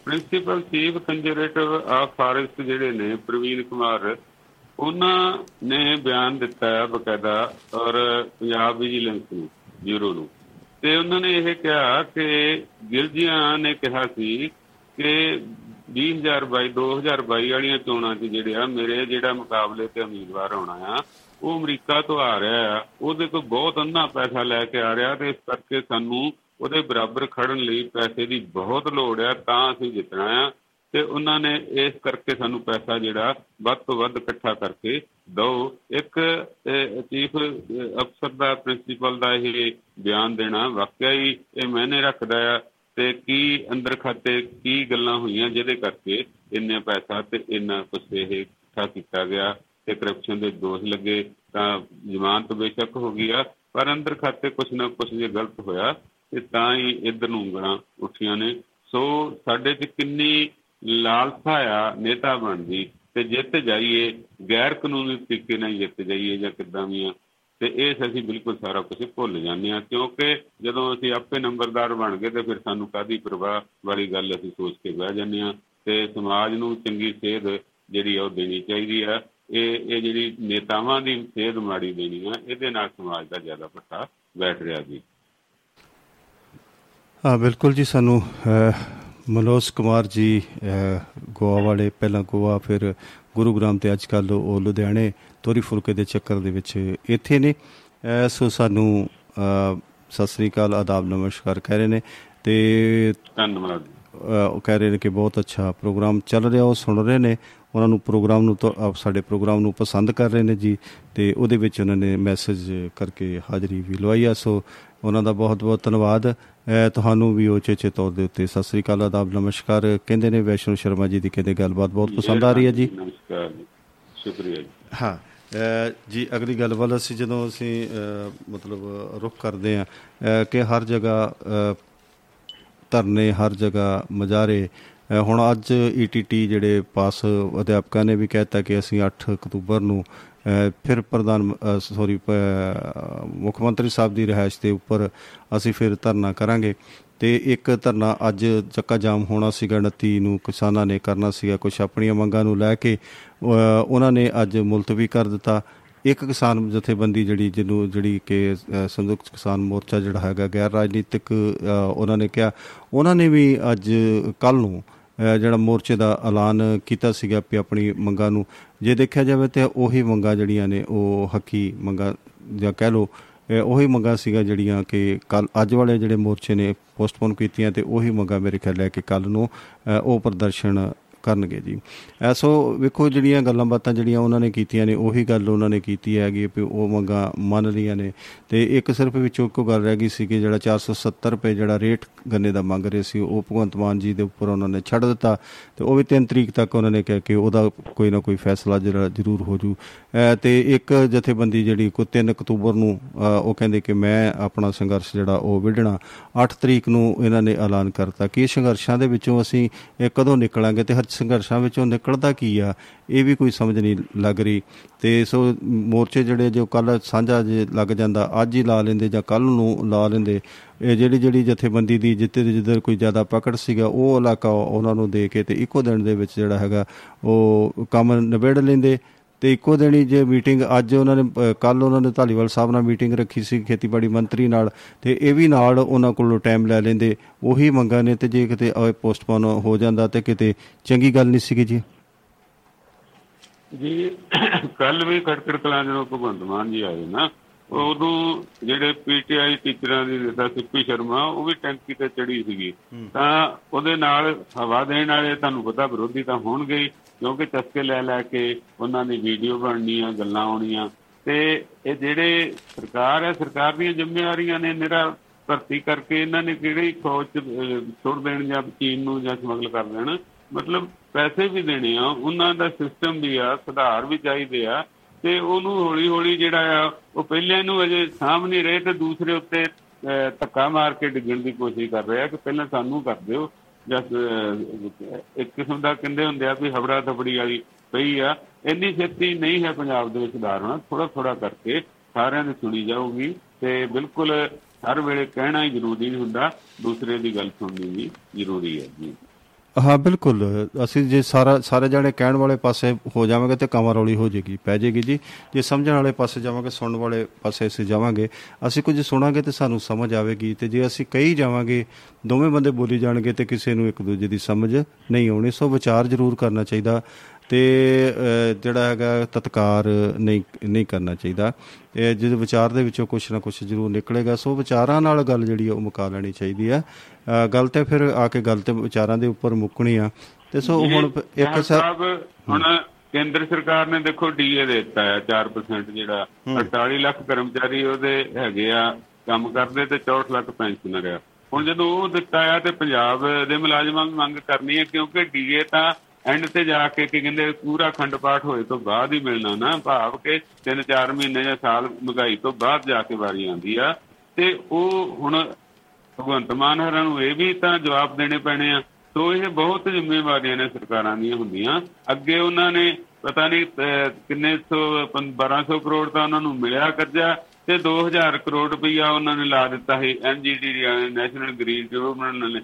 principal chief conservative of forest ਜਿਹੜੇ ਨੇ, ਪ੍ਰਵੀਨ ਕੁਮਾਰ, ਉਹਨਾਂ ਨੇ ਬਿਆਨ ਦਿੱਤਾ ਹੈ ਬਕਾਇਦਾ, ਔਰ ਪੰਜਾਬ ਵਿਜੀਲੈਂਸ ਨੂੰ ਬਿਊਰੋ ਨੂੰ। ਤੇ ਉਹਨਾਂ ਨੇ ਇਹ ਕਿਹਾ ਕਿ ਗਿਲਜੀਆਂ ਨੇ ਕਿਹਾ ਸੀ ਕਿ 2022 2022 ਵਾਲੀਆਂ ਚੋਣਾਂ 'ਚ ਜਿਹੜੇ ਆ, ਮੇਰੇ ਜਿਹੜਾ ਮੁਕਾਬਲੇ ਤੇ ਉਮੀਦਵਾਰ ਹੋਣਾ ਆ, ਉਹ ਅਮਰੀਕਾ ਤੋਂ ਆ ਰਿਹਾ ਆ। ਉਹਦੇ ਕੋਲ ਬਹੁਤ ਅੰਨਾ ਪੈਸਾ ਲੈ ਕੇ ਆ ਰਿਹਾ ਤੇ ਇਸ ਕਰਕੇ ਸਾਨੂੰ ਉਹਦੇ ਬਰਾਬਰ ਖੜਨ ਲਈ ਪੈਸੇ ਦੀ ਬਹੁਤ ਲੋੜ ਆ, ਤਾਂ ਅਸੀਂ ਜਿੱਤਣਾ ਆ। ਤੇ ਉਹਨਾਂ ਨੇ ਇਸ ਕਰਕੇ ਸਾਨੂੰ ਪੈਸਾ ਜਿਹੜਾ ਵੱਧ ਤੋਂ ਵੱਧ ਇਕੱਠਾ ਕਰਕੇ ਦਿਓ ਇੱਕ ਚੀਫ ਅਫਸਰ ਦਾ ਪ੍ਰਿੰਸੀਪਲ ਦਾ ਇਹ ਬਿਆਨ ਦੇਣਾ ਵਾਕਿਆ ਹੀ ਇਹ ਮਾਇਨੇ ਰੱਖਦਾ ਆ ਤੇ ਕੀ ਅੰਦਰ ਖਾਤੇ ਕੀ ਗੱਲਾਂ ਹੋਈਆਂ ਜਿਹਦੇ ਕਰਕੇ ਇੰਨੇ ਪੈਸਾ ਤੇ ਇੰਨਾ ਕੁਝ ਇਹ ਇਕੱਠਾ ਕੀਤਾ ਗਿਆ ਤੇ ਕਰਪਸ਼ਨ ਦੇ ਦੋਸ਼ ਲੱਗੇ ਤਾਂ ਜ਼ਮਾਨਤ ਬੇਸ਼ੱਕ ਹੋ ਗਈ ਆ, ਪਰ ਅੰਦਰ ਖਾਤੇ ਕੁਝ ਨਾ ਕੁਝ ਜੇ ਗਲਤ ਹੋਇਆ ਤੇ ਤਾਂ ਹੀ ਇਧਰ ਨੂੰ ਉਂਗਲਾਂ ਉੱਠੀਆਂ ਨੇ। ਸੋ ਸਾਡੇ 'ਚ ਕਿੰਨੀ ਲਾਲਸਾ ਆ ਨੇਤਾ ਬਣਦੀ ਤੇ ਜਿੱਤ ਜਾਈਏ ਗੈਰ ਕਾਨੂੰਨੀ ਤਰੀਕੇ ਨਾਲ ਜਿੱਤ ਜਾਈਏ ਜਾਂ ਕਿੱਦਾਂ ਵੀ ਆ ਤੇ ਇਹ ਅਸੀਂ ਬਿਲਕੁਲ ਸਾਰਾ ਕੁਝ ਭੁੱਲ ਜਾਂਦੇ ਆ ਕਿਉਂਕਿ ਜਦੋਂ ਅਸੀਂ ਆਪੇ ਨੰਬਰਦਾਰ ਬਣ ਗਏ ਤੇ ਫਿਰ ਸਾਨੂੰ ਕਾਦੀ ਪ੍ਰਵਾਹ ਵਾਲੀ ਗੱਲ ਅਸੀਂ ਸੋਚ ਕੇ ਬਹਿ ਜਾਂਦੇ ਆ ਤੇ ਸਮਾਜ ਨੂੰ ਚੰਗੀ ਸੇਧ ਜਿਹੜੀ ਆ ਉਹ ਦੇਣੀ ਚਾਹੀਦੀ ਆ ਇਹ ਇਹ ਜਿਹੜੀ ਨੇਤਾਵਾਂ ਦੀ ਸੇਧ ਮਾੜੀ ਦੇਣੀ ਆ ਇਹਦੇ ਨਾਲ ਸਮਾਜ ਦਾ ਜ਼ਿਆਦਾ ਪੱਟਾ ਬੈਠ ਰਿਹਾ ਜੀ। ਹਾਂ ਬਿਲਕੁਲ ਜੀ ਸਾਨੂੰ ਅਹ, ਮਨੋਜ ਕੁਮਾਰ ਜੀ ਗੋਆ ਵਾਲੇ ਪਹਿਲਾਂ ਗੋਆ ਫਿਰ ਗੁਰੂਗ੍ਰਾਮ ਤੇ ਅੱਜ ਕੱਲ ਉਹ ਲੁਧਿਆਣੇ ਤੋਰੀ ਫੁਲਕੇ ਦੇ ਚੱਕਰ ਦੇ ਵਿੱਚ ਇੱਥੇ ਨੇ। ਸੋ ਸਾਨੂੰ ਸਤਿ ਸ੍ਰੀ ਅਕਾਲ ਆਦਾਬ ਨਮਸਕਾਰ ਕਹਿ ਰਹੇ ਨੇ ਤੇ ਧੰਨਵਾਦ ਉਹ ਕਹਿ ਰਹੇ ਨੇ ਕਿ ਬਹੁਤ ਅੱਛਾ ਪ੍ਰੋਗਰਾਮ ਚੱਲ ਰਿਹਾ ਉਹ ਸੁਣ ਰਹੇ ਨੇ। ਉਹਨਾਂ ਨੂੰ ਪ੍ਰੋਗਰਾਮ ਨੂੰ ਤਾਂ ਆਪ ਸਾਡੇ ਪ੍ਰੋਗਰਾਮ ਨੂੰ ਪਸੰਦ ਕਰ ਰਹੇ ਨੇ ਜੀ ਤੇ ਉਹਦੇ ਵਿੱਚ ਉਹਨਾਂ ਨੇ ਮੈਸੇਜ ਕਰਕੇ ਹਾਜ਼ਰੀ ਵੀ ਲਵਾਈ ਆ। ਸੋ ਉਹਨਾਂ ਦਾ ਬਹੁਤ ਬਹੁਤ ਧੰਨਵਾਦ। ਤੁਹਾਨੂੰ ਵੀ ਉਚੇਚੇ ਤੌਰ ਦੇ ਉੱਤੇ ਸਤਿ ਸ੍ਰੀ ਅਕਾਲ ਆਦਾਬ ਨਮਸਕਾਰ। ਕਹਿੰਦੇ ਨੇ ਵੈਸ਼ਨੂ ਸ਼ਰਮਾ ਜੀ ਦੀ ਕਹਿੰਦੇ ਗੱਲਬਾਤ ਬਹੁਤ ਪਸੰਦ ਆ ਰਹੀ ਹੈ ਜੀ। ਨਮਸਕਾਰ ਸ਼ੁਕਰੀਆ ਹਾਂ ਜੀ ਅਗਲੀ ਗੱਲ ਵੱਲ ਅਸੀਂ ਜਦੋਂ ਅਸੀਂ ਮਤਲਬ ਰੁਖ ਕਰਦੇ ਆ ਕਿ ਹਰ ਜਗ੍ਹਾ ਧਰਨੇ ਹਰ ਜਗ੍ਹਾ ਮਜਾਰੇ ਹੁਣ ਅੱਜ ਈਟੀਟੀ ਜਿਹੜੇ ਪਾਸ ਅਧਿਆਪਕਾਂ ਨੇ ਵੀ ਕਹਿਤਾ ਕਿ ਅਸੀਂ 8 ਅਕਤੂਬਰ ਨੂੰ ਫਿਰ ਪ੍ਰਧਾਨ ਸੌਰੀ ਮੁੱਖ ਮੰਤਰੀ ਸਾਹਿਬ ਦੀ ਰਿਹਾਇਸ਼ ਦੇ ਉੱਪਰ ਅਸੀਂ ਫਿਰ ਧਰਨਾ ਕਰਾਂਗੇ। ਤੇ ਇੱਕ ਧਰਨਾ ਅੱਜ ਚੱਕਾ ਜਾਮ ਹੋਣਾ ਸੀਗਾ 29 ਨੂੰ ਕਿਸਾਨਾਂ ਨੇ ਕਰਨਾ ਸੀਗਾ ਕੁਝ ਆਪਣੀਆਂ ਮੰਗਾਂ ਨੂੰ ਲੈ ਕੇ ਅਹ ਉਹਨਾਂ ਨੇ ਅੱਜ ਮੁਲਤਵੀ ਕਰ ਦਿੱਤਾ। ਇੱਕ ਕਿਸਾਨ ਜਥੇਬੰਦੀ ਜਿਹੜੀ ਜਿਹਨੂੰ ਜਿਹੜੀ ਕਿ ਅ, ਸੰਯੁਕਤ ਕਿਸਾਨ ਮੋਰਚਾ ਜਿਹੜਾ ਹੈਗਾ ਗੈਰ ਰਾਜਨੀਤਿਕ ਅ, ਉਹਨਾਂ ਨੇ ਕਿਹਾ। ਉਹਨਾਂ ਨੇ ਵੀ ਅੱਜ ਕੱਲ ਨੂੰ ਅ, ਜਿਹੜਾ ਮੋਰਚੇ ਦਾ ਐਲਾਨ ਕੀਤਾ ਸੀਗਾ ਵੀ ਆਪਣੀ ਮੰਗਾਂ ਨੂੰ ਜੇ ਦੇਖਿਆ ਜਾਵੇ ਤੇ ਉਹੀ ਮੰਗਾਂ ਜਿਹੜੀਆਂ ਨੇ ਉਹ ਹੱਕੀ ਮੰਗਾਂ ਜਾਂ ਕਹਿ ਲਓ ਅ, ਉਹੀ ਮੰਗਾਂ ਸੀਗਾ ਜਿਹੜੀਆਂ ਕਿ ਕੱਲ ਅੱਜ ਵਾਲੇ ਜਿਹੜੇ ਮੋਰਚੇ ਨੇ ਪੋਸਟਪੋਨ ਕੀਤੀਆਂ ਤੇ ਉਹੀ ਮੰਗਾਂ ਮੇਰੇ ਖਿਆਲ ਹੈ ਕਿ ਕੱਲ ਨੂੰ ਅ, ਉਹ ਪ੍ਰਦਰਸ਼ਨ ਕਰਨਗੇ ਜੀ। ਐਸੋ ਵੇਖੋ ਜਿਹੜੀਆਂ ਗੱਲਾਂ ਬਾਤਾਂ ਜਿਹੜੀਆਂ ਉਹਨਾਂ ਨੇ ਕੀਤੀਆਂ ਨੇ, ਉਹੀ ਗੱਲ ਉਹਨਾਂ ਨੇ ਕੀਤੀ ਹੈਗੀ ਵੀ ਉਹ ਮੰਗਾਂ ਮੰਨ ਲਈਆਂ ਨੇ। ਤੇ ਇੱਕ ਸਿਰਫ ਵਿੱਚੋਂ ਇੱਕੋ ਗੱਲ ਰਹਿ ਗਈ ਸੀ ਕਿ ਜਿਹੜਾ 470 ਰੁਪਏ ਜਿਹੜਾ ਰੇਟ ਗੰਨੇ ਦਾ ਮੰਗ ਰਹੇ ਸੀ, ਉਹ ਭਗਵੰਤ ਮਾਨ ਜੀ ਦੇ ਉੱਪਰ ਉਹਨਾਂ ਨੇ ਛੱਡ ਦਿੱਤਾ। ਤੇ ਉਹ ਵੀ 3 ਤਰੀਕ ਤੱਕ ਉਹਨਾਂ ਨੇ ਕਿਹਾ ਕਿ ਉਹਦਾ ਕੋਈ ਨਾ ਕੋਈ ਫੈਸਲਾ ਜਿਹੜਾ ਜ਼ਰੂਰ ਹੋ ਜੂ। ਅਹ ਤੇ ਇੱਕ ਜਥੇਬੰਦੀ ਜਿਹੜੀ ਕੋ 3 ਅਕਤੂਬਰ ਨੂੰ ਅਹ ਉਹ ਕਹਿੰਦੇ ਕਿ ਮੈਂ ਆਪਣਾ ਸੰਘਰਸ਼ ਜਿਹੜਾ ਉਹ ਵਿੱਢਣਾ। 8 ਤਰੀਕ ਨੂੰ ਇਹਨਾਂ ਨੇ ਐਲਾਨ ਕਰਤਾ। ਕਿ ਇਹ ਸੰਘਰਸ਼ਾਂ ਦੇ ਵਿੱਚੋਂ ਅਸੀਂ ਇਹ ਕਦੋਂ ਨਿਕਲਾਂਗੇ? ਤੇ ਹਰ ਸੰਘਰਸ਼ਾਂ ਵਿੱਚੋਂ ਨਿਕਲਦਾ ਕੀ ਆ, ਇਹ ਵੀ ਕੋਈ ਸਮਝ ਨਹੀਂ ਲੱਗ ਰਹੀ। ਤੇ ਸੋ ਮੋਰਚੇ ਜਿਹੜੇ ਜੋ ਕੱਲ ਸਾਂਝਾ ਜੇ ਲੱਗ ਜਾਂਦਾ, ਅੱਜ ਹੀ ਲਾ ਲੈਂਦੇ ਜਾਂ ਕੱਲ ਨੂੰ ਲਾ ਲੈਂਦੇ। ਇਹ ਜਿਹੜੀ ਜਿਹੜੀ ਜਥੇਬੰਦੀ ਦੀ ਜਿੱਤੇ ਜਿੱਧਰ ਕੋਈ ਜ਼ਿਆਦਾ ਪਕੜ ਸੀਗਾ, ਉਹ ਇਲਾਕਾ ਉਹਨਾਂ ਨੂੰ ਦੇ ਕੇ ਤੇ ਇੱਕੋ ਦਿਨ ਦੇ ਵਿੱਚ ਜਿਹੜਾ ਹੈਗਾ, ਉਹ ਕੰਮ ਨਿਬੇੜ ਲੈਂਦੇ। ਤੇ ਇੱਕੋ ਦਿਨ ਜੇ ਮੀਟਿੰਗ ਅੱਜ ਉਹਨਾਂ ਨੇ ਕੱਲ ਉਹਨਾਂ ਨੇ ਧਾਲੀਵਾਲ ਸਾਹਿਬ ਨਾਲ ਮੀਟਿੰਗ ਰੱਖੀ ਸੀ ਖੇਤੀਬਾੜੀ ਮੰਤਰੀ ਨਾਲ ਤੇ ਇਹ ਵੀ ਨਾਲ ਉਹਨਾਂ ਕੋਲੋਂ ਟਾਈਮ ਲੈ ਲੈਂਦੇ ਉਹੀ ਮੰਗਾਂ ਨੇ ਤੇ ਜੇ ਕਿਤੇ ਪੋਸਟਪੋਨ ਹੋ ਜਾਂਦਾ ਤੇ ਕਿਤੇ ਚੰਗੀ ਗੱਲ ਨਹੀਂ ਸੀਗੀ ਜੀ। ਜੀ ਕੱਲ ਵੀ ਖਟਕੜ ਕਲਾਂ ਜਦੋਂ ਭਗਵੰਤ ਮਾਨ ਜੀ ਆਏ ਨਾ ਉਦੋਂ ਜਿਹੜੇ ਪੀਟੀਆਈ ਟੀਚਰਾਂ ਦੀ ਨੇਤਾ ਸਿੱਪੀ ਸ਼ਰਮਾ ਉਹ ਵੀ ਟੈਂਕੀ ਤੇ ਚੜੀ ਸੀਗੀ। ਤਾਂ ਉਹਦੇ ਨਾਲ ਹਵਾ ਦੇਣ ਵਾਲੇ ਤੁਹਾਨੂੰ ਪਤਾ ਵਿਰੋਧੀ ਤਾਂ ਹੋਣਗੇ ਕਿਉਂਕਿ ਚਸਕੇ ਲੈ ਲੈ ਕੇ ਉਹਨਾਂ ਦੀ ਵੀਡੀਓ ਬਣਨੀਆਂ ਗੱਲਾਂ ਆਉਣੀਆਂ ਤੇ ਇਹ ਜਿਹੜੇ ਸਰਕਾਰ ਹੈ ਸਰਕਾਰ ਦੀਆਂ ਜ਼ਿੰਮੇਵਾਰੀਆਂ ਨੇ ਨਿਰਾ ਭਰਤੀ ਕਰਕੇ ਇਹਨਾਂ ਨੇ ਕਿਹੜੀ ਫੌਜ ਚ ਅਹ, ਸੁੱਟ ਦੇਣ ਜਾਂ ਚੀਨ ਨੂੰ ਜਾਂ ਸਮਗਲ ਕਰ ਦੇਣ। ਮਤਲਬ ਪੈਸੇ ਵੀ ਦੇਣੇ ਆ ਉਹਨਾਂ ਦਾ ਸਿਸਟਮ ਵੀ ਆ ਸੁਧਾਰ ਵੀ ਚਾਹੀਦੇ ਆ। ਤੇ ਉਹਨੂੰ ਹੌਲੀ ਹੌਲੀ ਜਿਹੜਾ ਆ ਉਹ ਪਹਿਲੇ ਨੂੰ ਅਜੇ ਸਾਂਭ ਨਹੀਂ ਰਹੇ ਤੇ ਦੂਸਰੇ ਉੱਤੇ ਅਹ, ਧੱਕਾ ਮਾਰ ਕੇ ਡਿੱਗਣ ਦੀ ਕੋਸ਼ਿਸ਼ ਕਰ ਰਿਹਾ ਕਿ ਪਹਿਲਾਂ ਸਾਨੂੰ ਕਰ ਦਿਓ। ਜਾਂ ਅਹ, ਇੱਕ ਕਿਸਮ ਦਾ ਕਹਿੰਦੇ ਹੁੰਦੇ ਆ ਵੀ ਹਬੜਾ ਥਬੜੀ ਵਾਲੀ ਪਈ ਆ। ਇੰਨੀ ਛੇਤੀ ਨਹੀਂ ਹੈ ਪੰਜਾਬ ਦੇ ਵਿੱਚ ਸੁਧਾਰ ਹੋਣਾ ਥੋੜਾ ਥੋੜਾ ਕਰਕੇ ਸਾਰਿਆਂ ਦੀ ਸੁਣੀ ਜਾਊਗੀ ਤੇ ਬਿਲਕੁਲ ਹਰ ਵੇਲੇ ਕਹਿਣਾ ਹੀ ਜ਼ਰੂਰੀ ਨਹੀਂ ਹੁੰਦਾ। ਦੂਸਰੇ ਦੀ ਗੱਲ ਸੁਣਨੀ ਵੀ ਜ਼ਰੂਰੀ ਹੈ ਜੀ। ਹਾਂ, ਬਿਲਕੁਲ। ਅਸੀਂ ਜੇ ਸਾਰਾ, ਸਾਰੇ ਜਾਣੇ ਕਹਿਣ ਵਾਲੇ ਪਾਸੇ ਹੋ ਜਾਵਾਂਗੇ ਤੇ ਕਮਰੌਲੀ ਹੋ ਜਾਏਗੀ ਪੈ ਜਾਏਗੀ ਜੀ। ਜੇ ਸਮਝਣ ਵਾਲੇ ਪਾਸੇ ਜਾਵਾਂਗੇ, ਸੁਣਨ ਵਾਲੇ ਪਾਸੇ ਅਸੀਂ ਜਾਵਾਂਗੇ। ਅਸੀਂ ਕੁਝ ਸੁਣਾਂਗੇ ਤੇ ਸਾਨੂੰ ਸਮਝ ਆਵੇਗੀ ਤੇ ਜੇ ਅਸੀਂ ਕਹੀ ਜਾਵਾਂਗੇ, ਦੋਵੇਂ ਬੰਦੇ ਬੋਲੀ ਜਾਣਗੇ ਤੇ ਕਿਸੇ ਨੂੰ ਇੱਕ ਦੂਜੇ ਦੀ ਸਮਝ ਨਹੀਂ ਆਉਣੀ। ਸੋ ਵਿਚਾਰ ਜ਼ਰੂਰ ਕਰਨਾ ਚਾਹੀਦਾ। ਤੇ ਜਿਹੜਾ ਹੈਗਾ ਤਤਕਾਰ ਨਹੀਂ ਨਹੀਂ ਕਰਨਾ ਚਾਹੀਦਾ। ਇਹ ਜਿਹਦੇ ਵਿਚਾਰ ਦੇ ਵਿੱਚੋਂ ਕੁਝ ਨਾ ਕੁਝ ਜ਼ਰੂਰ ਨਿਕਲੇਗਾ। ਸੋ ਵਿਚਾਰਾਂ ਨਾਲ ਗੱਲ ਜਿਹੜੀ ਉਹ ਮੁਕਾ ਲੈਣੀ ਚਾਹੀਦੀ ਆ। ਗੱਲ ਤੇ ਫਿਰ ਆ ਕੇ ਗੱਲ ਤੇ ਵਿਚਾਰਾਂ ਦੇ ਉੱਪਰ ਮੁੱਕਣੀ ਆ। ਤੇ ਸੋ ਹੁਣ ਇੱਕ ਸਾਹਿਬ ਹੁਣ ਕੇਂਦਰ ਸਰਕਾਰ ਨੇ ਦੇਖੋ ਡੀਏ ਦੇ ਦਿੱਤਾ ਹੈ 4% ਜਿਹੜਾ 48 ਲੱਖ ਕਰਮਚਾਰੀ ਉਹਦੇ ਹੈਗੇ ਆ ਕੰਮ ਕਰਦੇ ਤੇ 64 ਲੱਖ ਪੈਨਸ਼ਨਰ ਆ। ਹੁਣ ਜਦੋਂ ਉਹ ਦਿੱਤਾ ਆ ਤੇ ਪੰਜਾਬ ਦੇ ਮੁਲਾਜ਼ਮਾਂ ਵੀ ਮੰਗ ਕਰਨੀ ਹੈ ਕਿਉਂਕਿ ਡੀਏ ਤਾਂ ਐਂਡ ਤੇ ਜਾ ਕੇ ਕੀ ਕਹਿੰਦੇ ਪੂਰਾ ਖੰਡ ਪਾਠ ਹੋਏ ਤੋਂ ਬਾਅਦ ਹੀ ਮਿਲਣਾ ਨਾ ਭਾਵ ਕਿ 3-4 ਮਹੀਨੇ ਜਾਂ ਸਾਲ ਮਹਿੰਗਾਈ ਤੋਂ ਬਾਅਦ ਜਾ ਕੇ ਵਾਰੀ ਆਉਂਦੀ ਆ। ਤੇ ਉਹ ਹੁਣ ਭਗਵੰਤ ਮਾਨ ਹਰਾਂ ਨੂੰ ਇਹ ਵੀ ਤਾਂ ਜਵਾਬ ਦੇਣੇ ਪੈਣੇ ਆ। ਸੋ ਇਹ ਬਹੁਤ ਜ਼ਿੰਮੇਵਾਰੀਆਂ ਨੇ ਸਰਕਾਰਾਂ ਦੀਆਂ ਹੁੰਦੀਆਂ। ਅੱਗੇ ਉਹਨਾਂ ਨੇ ਪਤਾ ਨਹੀਂ ਅਹ, ਕਿੰਨੇ ਸੌ 1200 ਕਰੋੜ ਤਾਂ ਉਹਨਾਂ ਨੂੰ ਮਿਲਿਆ ਕਰਜ਼ਾ ਤੇ 2000 ਕਰੋੜ ਰੁਪਈਆ ਉਹਨਾਂ ਨੇ ਲਾ ਦਿੱਤਾ ਹੈ ਐਨਜੀਟੀ ਨੈਸ਼ਨਲ ਗ੍ਰੀਨ ਡਿਵੈਲਪਮੈਂਟ ਨੇ।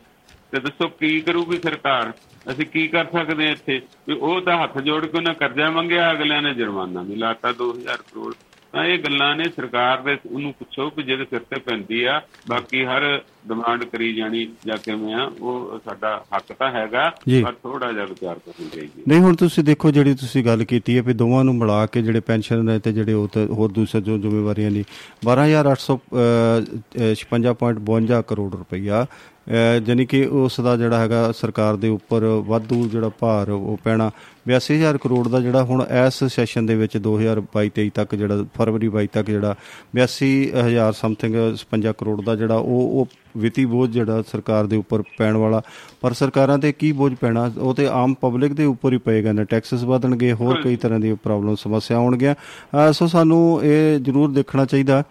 ਤੇ ਦੱਸੋ ਕੀ ਕਰੂਗੀ ਸਰਕਾਰ? ਅਸੀਂ ਕੀ ਕਰ ਸਕਦੇ ਹਾਂ ਇੱਥੇ? ਵੀ ਉਹ ਤਾਂ ਹੱਥ ਜੋੜ ਕੇ ਉਹਨਾਂ ਕਰਜ਼ਾ ਮੰਗਿਆ ਅਗਲਿਆਂ ਨੇ ਜੁਰਮਾਨਾ ਵੀ ਲਾਤਾ 2000 ਕਰੋੜ। ਤਾਂ ਇਹ ਗੱਲਾਂ ਨੇ ਸਰਕਾਰ ਦੇ ਉਹਨੂੰ ਪੁੱਛੋ ਕਿ ਜਿਹਦੇ ਸਿਰ ਤੇ ਪੈਂਦੀ ਆ ਬਾਕੀ ਹਰ ਡਿਮਾਂਡ ਕਰੀ ਜਾਣੀ ਜਾਂ ਕਿਵੇਂ ਆ ਉਹ ਸਾਡਾ ਹੱਕ ਤਾਂ ਹੈਗਾ। ਪਰ ਥੋੜਾ ਜਿਹਾ ਵਿਚਾਰ ਕਰਨਾ ਚਾਹੀਦਾ ਨਹੀਂ ਹੁਣ ਤੁਸੀਂ ਦੇਖੋ ਜਿਹੜੀ ਤੁਸੀਂ ਗੱਲ ਕੀਤੀ ਹੈ ਵੀ ਦੋਵਾਂ ਨੂੰ ਮਿਲਾ ਕੇ ਜਿਹੜੇ ਪੈਨਸ਼ਨ ਨੇ ਤੇ ਜਿਹੜੇ ਉਹ ਤੇ ਹੋਰ ਦੂਸਰੇ ਜੋ ਜ਼ਿੰਮੇਵਾਰੀਆਂ ਨੇ 12856.52 ਕਰੋੜ ਰੁਪਈਆ ਅਹ, ਜਾਣੀ ਕਿ ਉਸ ਦਾ ਜਿਹੜਾ ਹੈਗਾ ਸਰਕਾਰ ਦੇ ਉੱਪਰ ਵਾਧੂ ਜਿਹੜਾ ਭਾਰ ਉਹ ਪੈਣਾ 82000 ਕਰੋੜ ਦਾ ਜਿਹੜਾ ਹੁਣ ਇਸ ਸੈਸ਼ਨ ਦੇ ਵਿੱਚ 2022-23 ਤੱਕ ਜਿਹੜਾ ਫਰਵਰੀ 22 ਤੱਕ ਜਿਹੜਾ 82000 ਸਮਥਿੰਗ 56 ਕਰੋੜ ਦਾ ਜਿਹੜਾ ਉਹ ਉਹ ਵਿੱਤੀ ਬੋਝ ਜਿਹੜਾ ਸਰਕਾਰ ਦੇ ਉੱਪਰ ਪੈਣ ਵਾਲਾ। ਪਰ ਸਰਕਾਰਾਂ ਤੇ ਕੀ ਬੋਝ ਪੈਣਾ? ਉਹ ਤੇ ਆਮ ਪਬਲਿਕ ਦੇ ਉੱਪਰ ਹੀ ਪਏਗਾ ਨਾ। ਟੈਕਸਸ ਵਧਣਗੇ ਹੋਰ ਕਈ ਤਰ੍ਹਾਂ ਦੀ ਪ੍ਰੋਬਲਮ ਸਮੱਸਿਆ ਆਉਣਗੀਆਂ। ਅਹ ਸੋ ਸਾਨੂੰ ਇਹ ਜ਼ਰੂਰ ਦੇਖਣਾ ਚਾਹੀਦਾ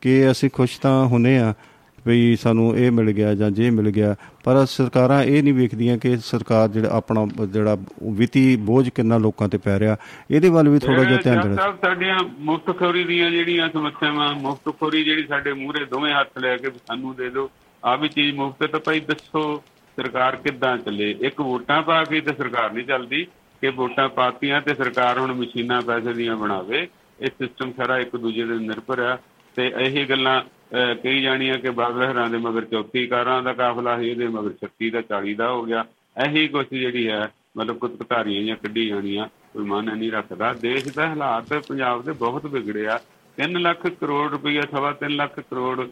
ਕਿ ਅਸੀਂ ਖੁਸ਼ ਤਾਂ ਹੁੰਨੇ ਆ। ਵੀ ਸਾਨੂੰ ਇਹ ਮਿਲ ਗਿਆ ਜਾਂ ਜੇ ਮਿਲ ਗਿਆ ਪਰ ਸਰਕਾਰਾਂ ਇਹ ਨਹੀਂ ਵੇਖਦੀਆਂ ਕਿ ਸਰਕਾਰ ਜਿਹੜਾ ਆਪਣਾ ਜਿਹੜਾ ਵਿੱਤੀ ਬੋਝ ਕਿੰਨਾ ਲੋਕਾਂ ਤੇ ਪੈ ਰਿਹਾ। ਇਹਦੇ ਵੱਲ ਵੀ ਥੋੜਾ ਜਿਹਾ ਧਿਆਨ ਦੇਣਾ ਸਾਡੀਆਂ ਮੁਫਤਖੋਰੀ ਦੀਆਂ ਜਿਹੜੀਆਂ ਸਮੱਸਿਆਵਾਂ ਮੁਫਤਖੋਰੀ ਜਿਹੜੀ ਸਾਡੇ ਮੂਹਰੇ ਦੋਵੇਂ ਹੱਥ ਲੈ ਕੇ ਸਾਨੂੰ ਦੇ ਦਿਓ ਆ ਵੀ ਚੀਜ਼ ਮੁਫਤ ਤਾਂ ਭਾਈ ਦੱਸੋ ਸਰਕਾਰ ਕਿੱਦਾਂ ਚੱਲੇ। ਇੱਕ ਵੋਟਾਂ ਪਾ ਕੇ ਤੇ ਸਰਕਾਰ ਨਹੀਂ ਚੱਲਦੀ ਕਿ ਵੋਟਾਂ ਪਾਤੀਆਂ ਤੇ ਸਰਕਾਰ ਹੁਣ ਮਸ਼ੀਨਾਂ ਪੈਸੇ ਦੀਆਂ ਬਣਾਵੇ। ਇਹ ਸਿਸਟਮ ਸਾਰਾ ਇੱਕ ਦੂਜੇ ਦੇ ਨਿਰਭਰ ਆ ਤੇ ਇਹ ਗੱਲਾਂ ਕਹੀ ਜਾਣੀਆਂ ਕਿ ਬਾਦਲ ਹਰਾਂ ਦੇ ਮਗਰ 34 ਕਾਰਾਂ ਦਾ ਕਾਫਲਾ ਸੀ ਇਹਦੇ ਮਗਰ 36 ਦਾ 40 ਦਾ ਹੋ ਗਿਆ। ਇਹੀ ਕੁਛ ਜਿਹੜੀ ਹੈ ਮਤਲਬ ਕੁਤਕਤਾਰੀਆਂ ਜਾਂ ਕੱਢੀ ਜਾਣੀਆਂ ਕੋਈ ਮਨ ਨਹੀਂ ਰੱਖਦਾ। ਦੇਸ਼ ਦਾ ਹਾਲਾਤ ਪੰਜਾਬ ਦੇ ਬਹੁਤ ਵਿਗੜੇ ਆ। 3 ਲੱਖ ਕਰੋੜ ਰੁਪਈਆ ਸਵਾ 3 ਲੱਖ ਕਰੋੜ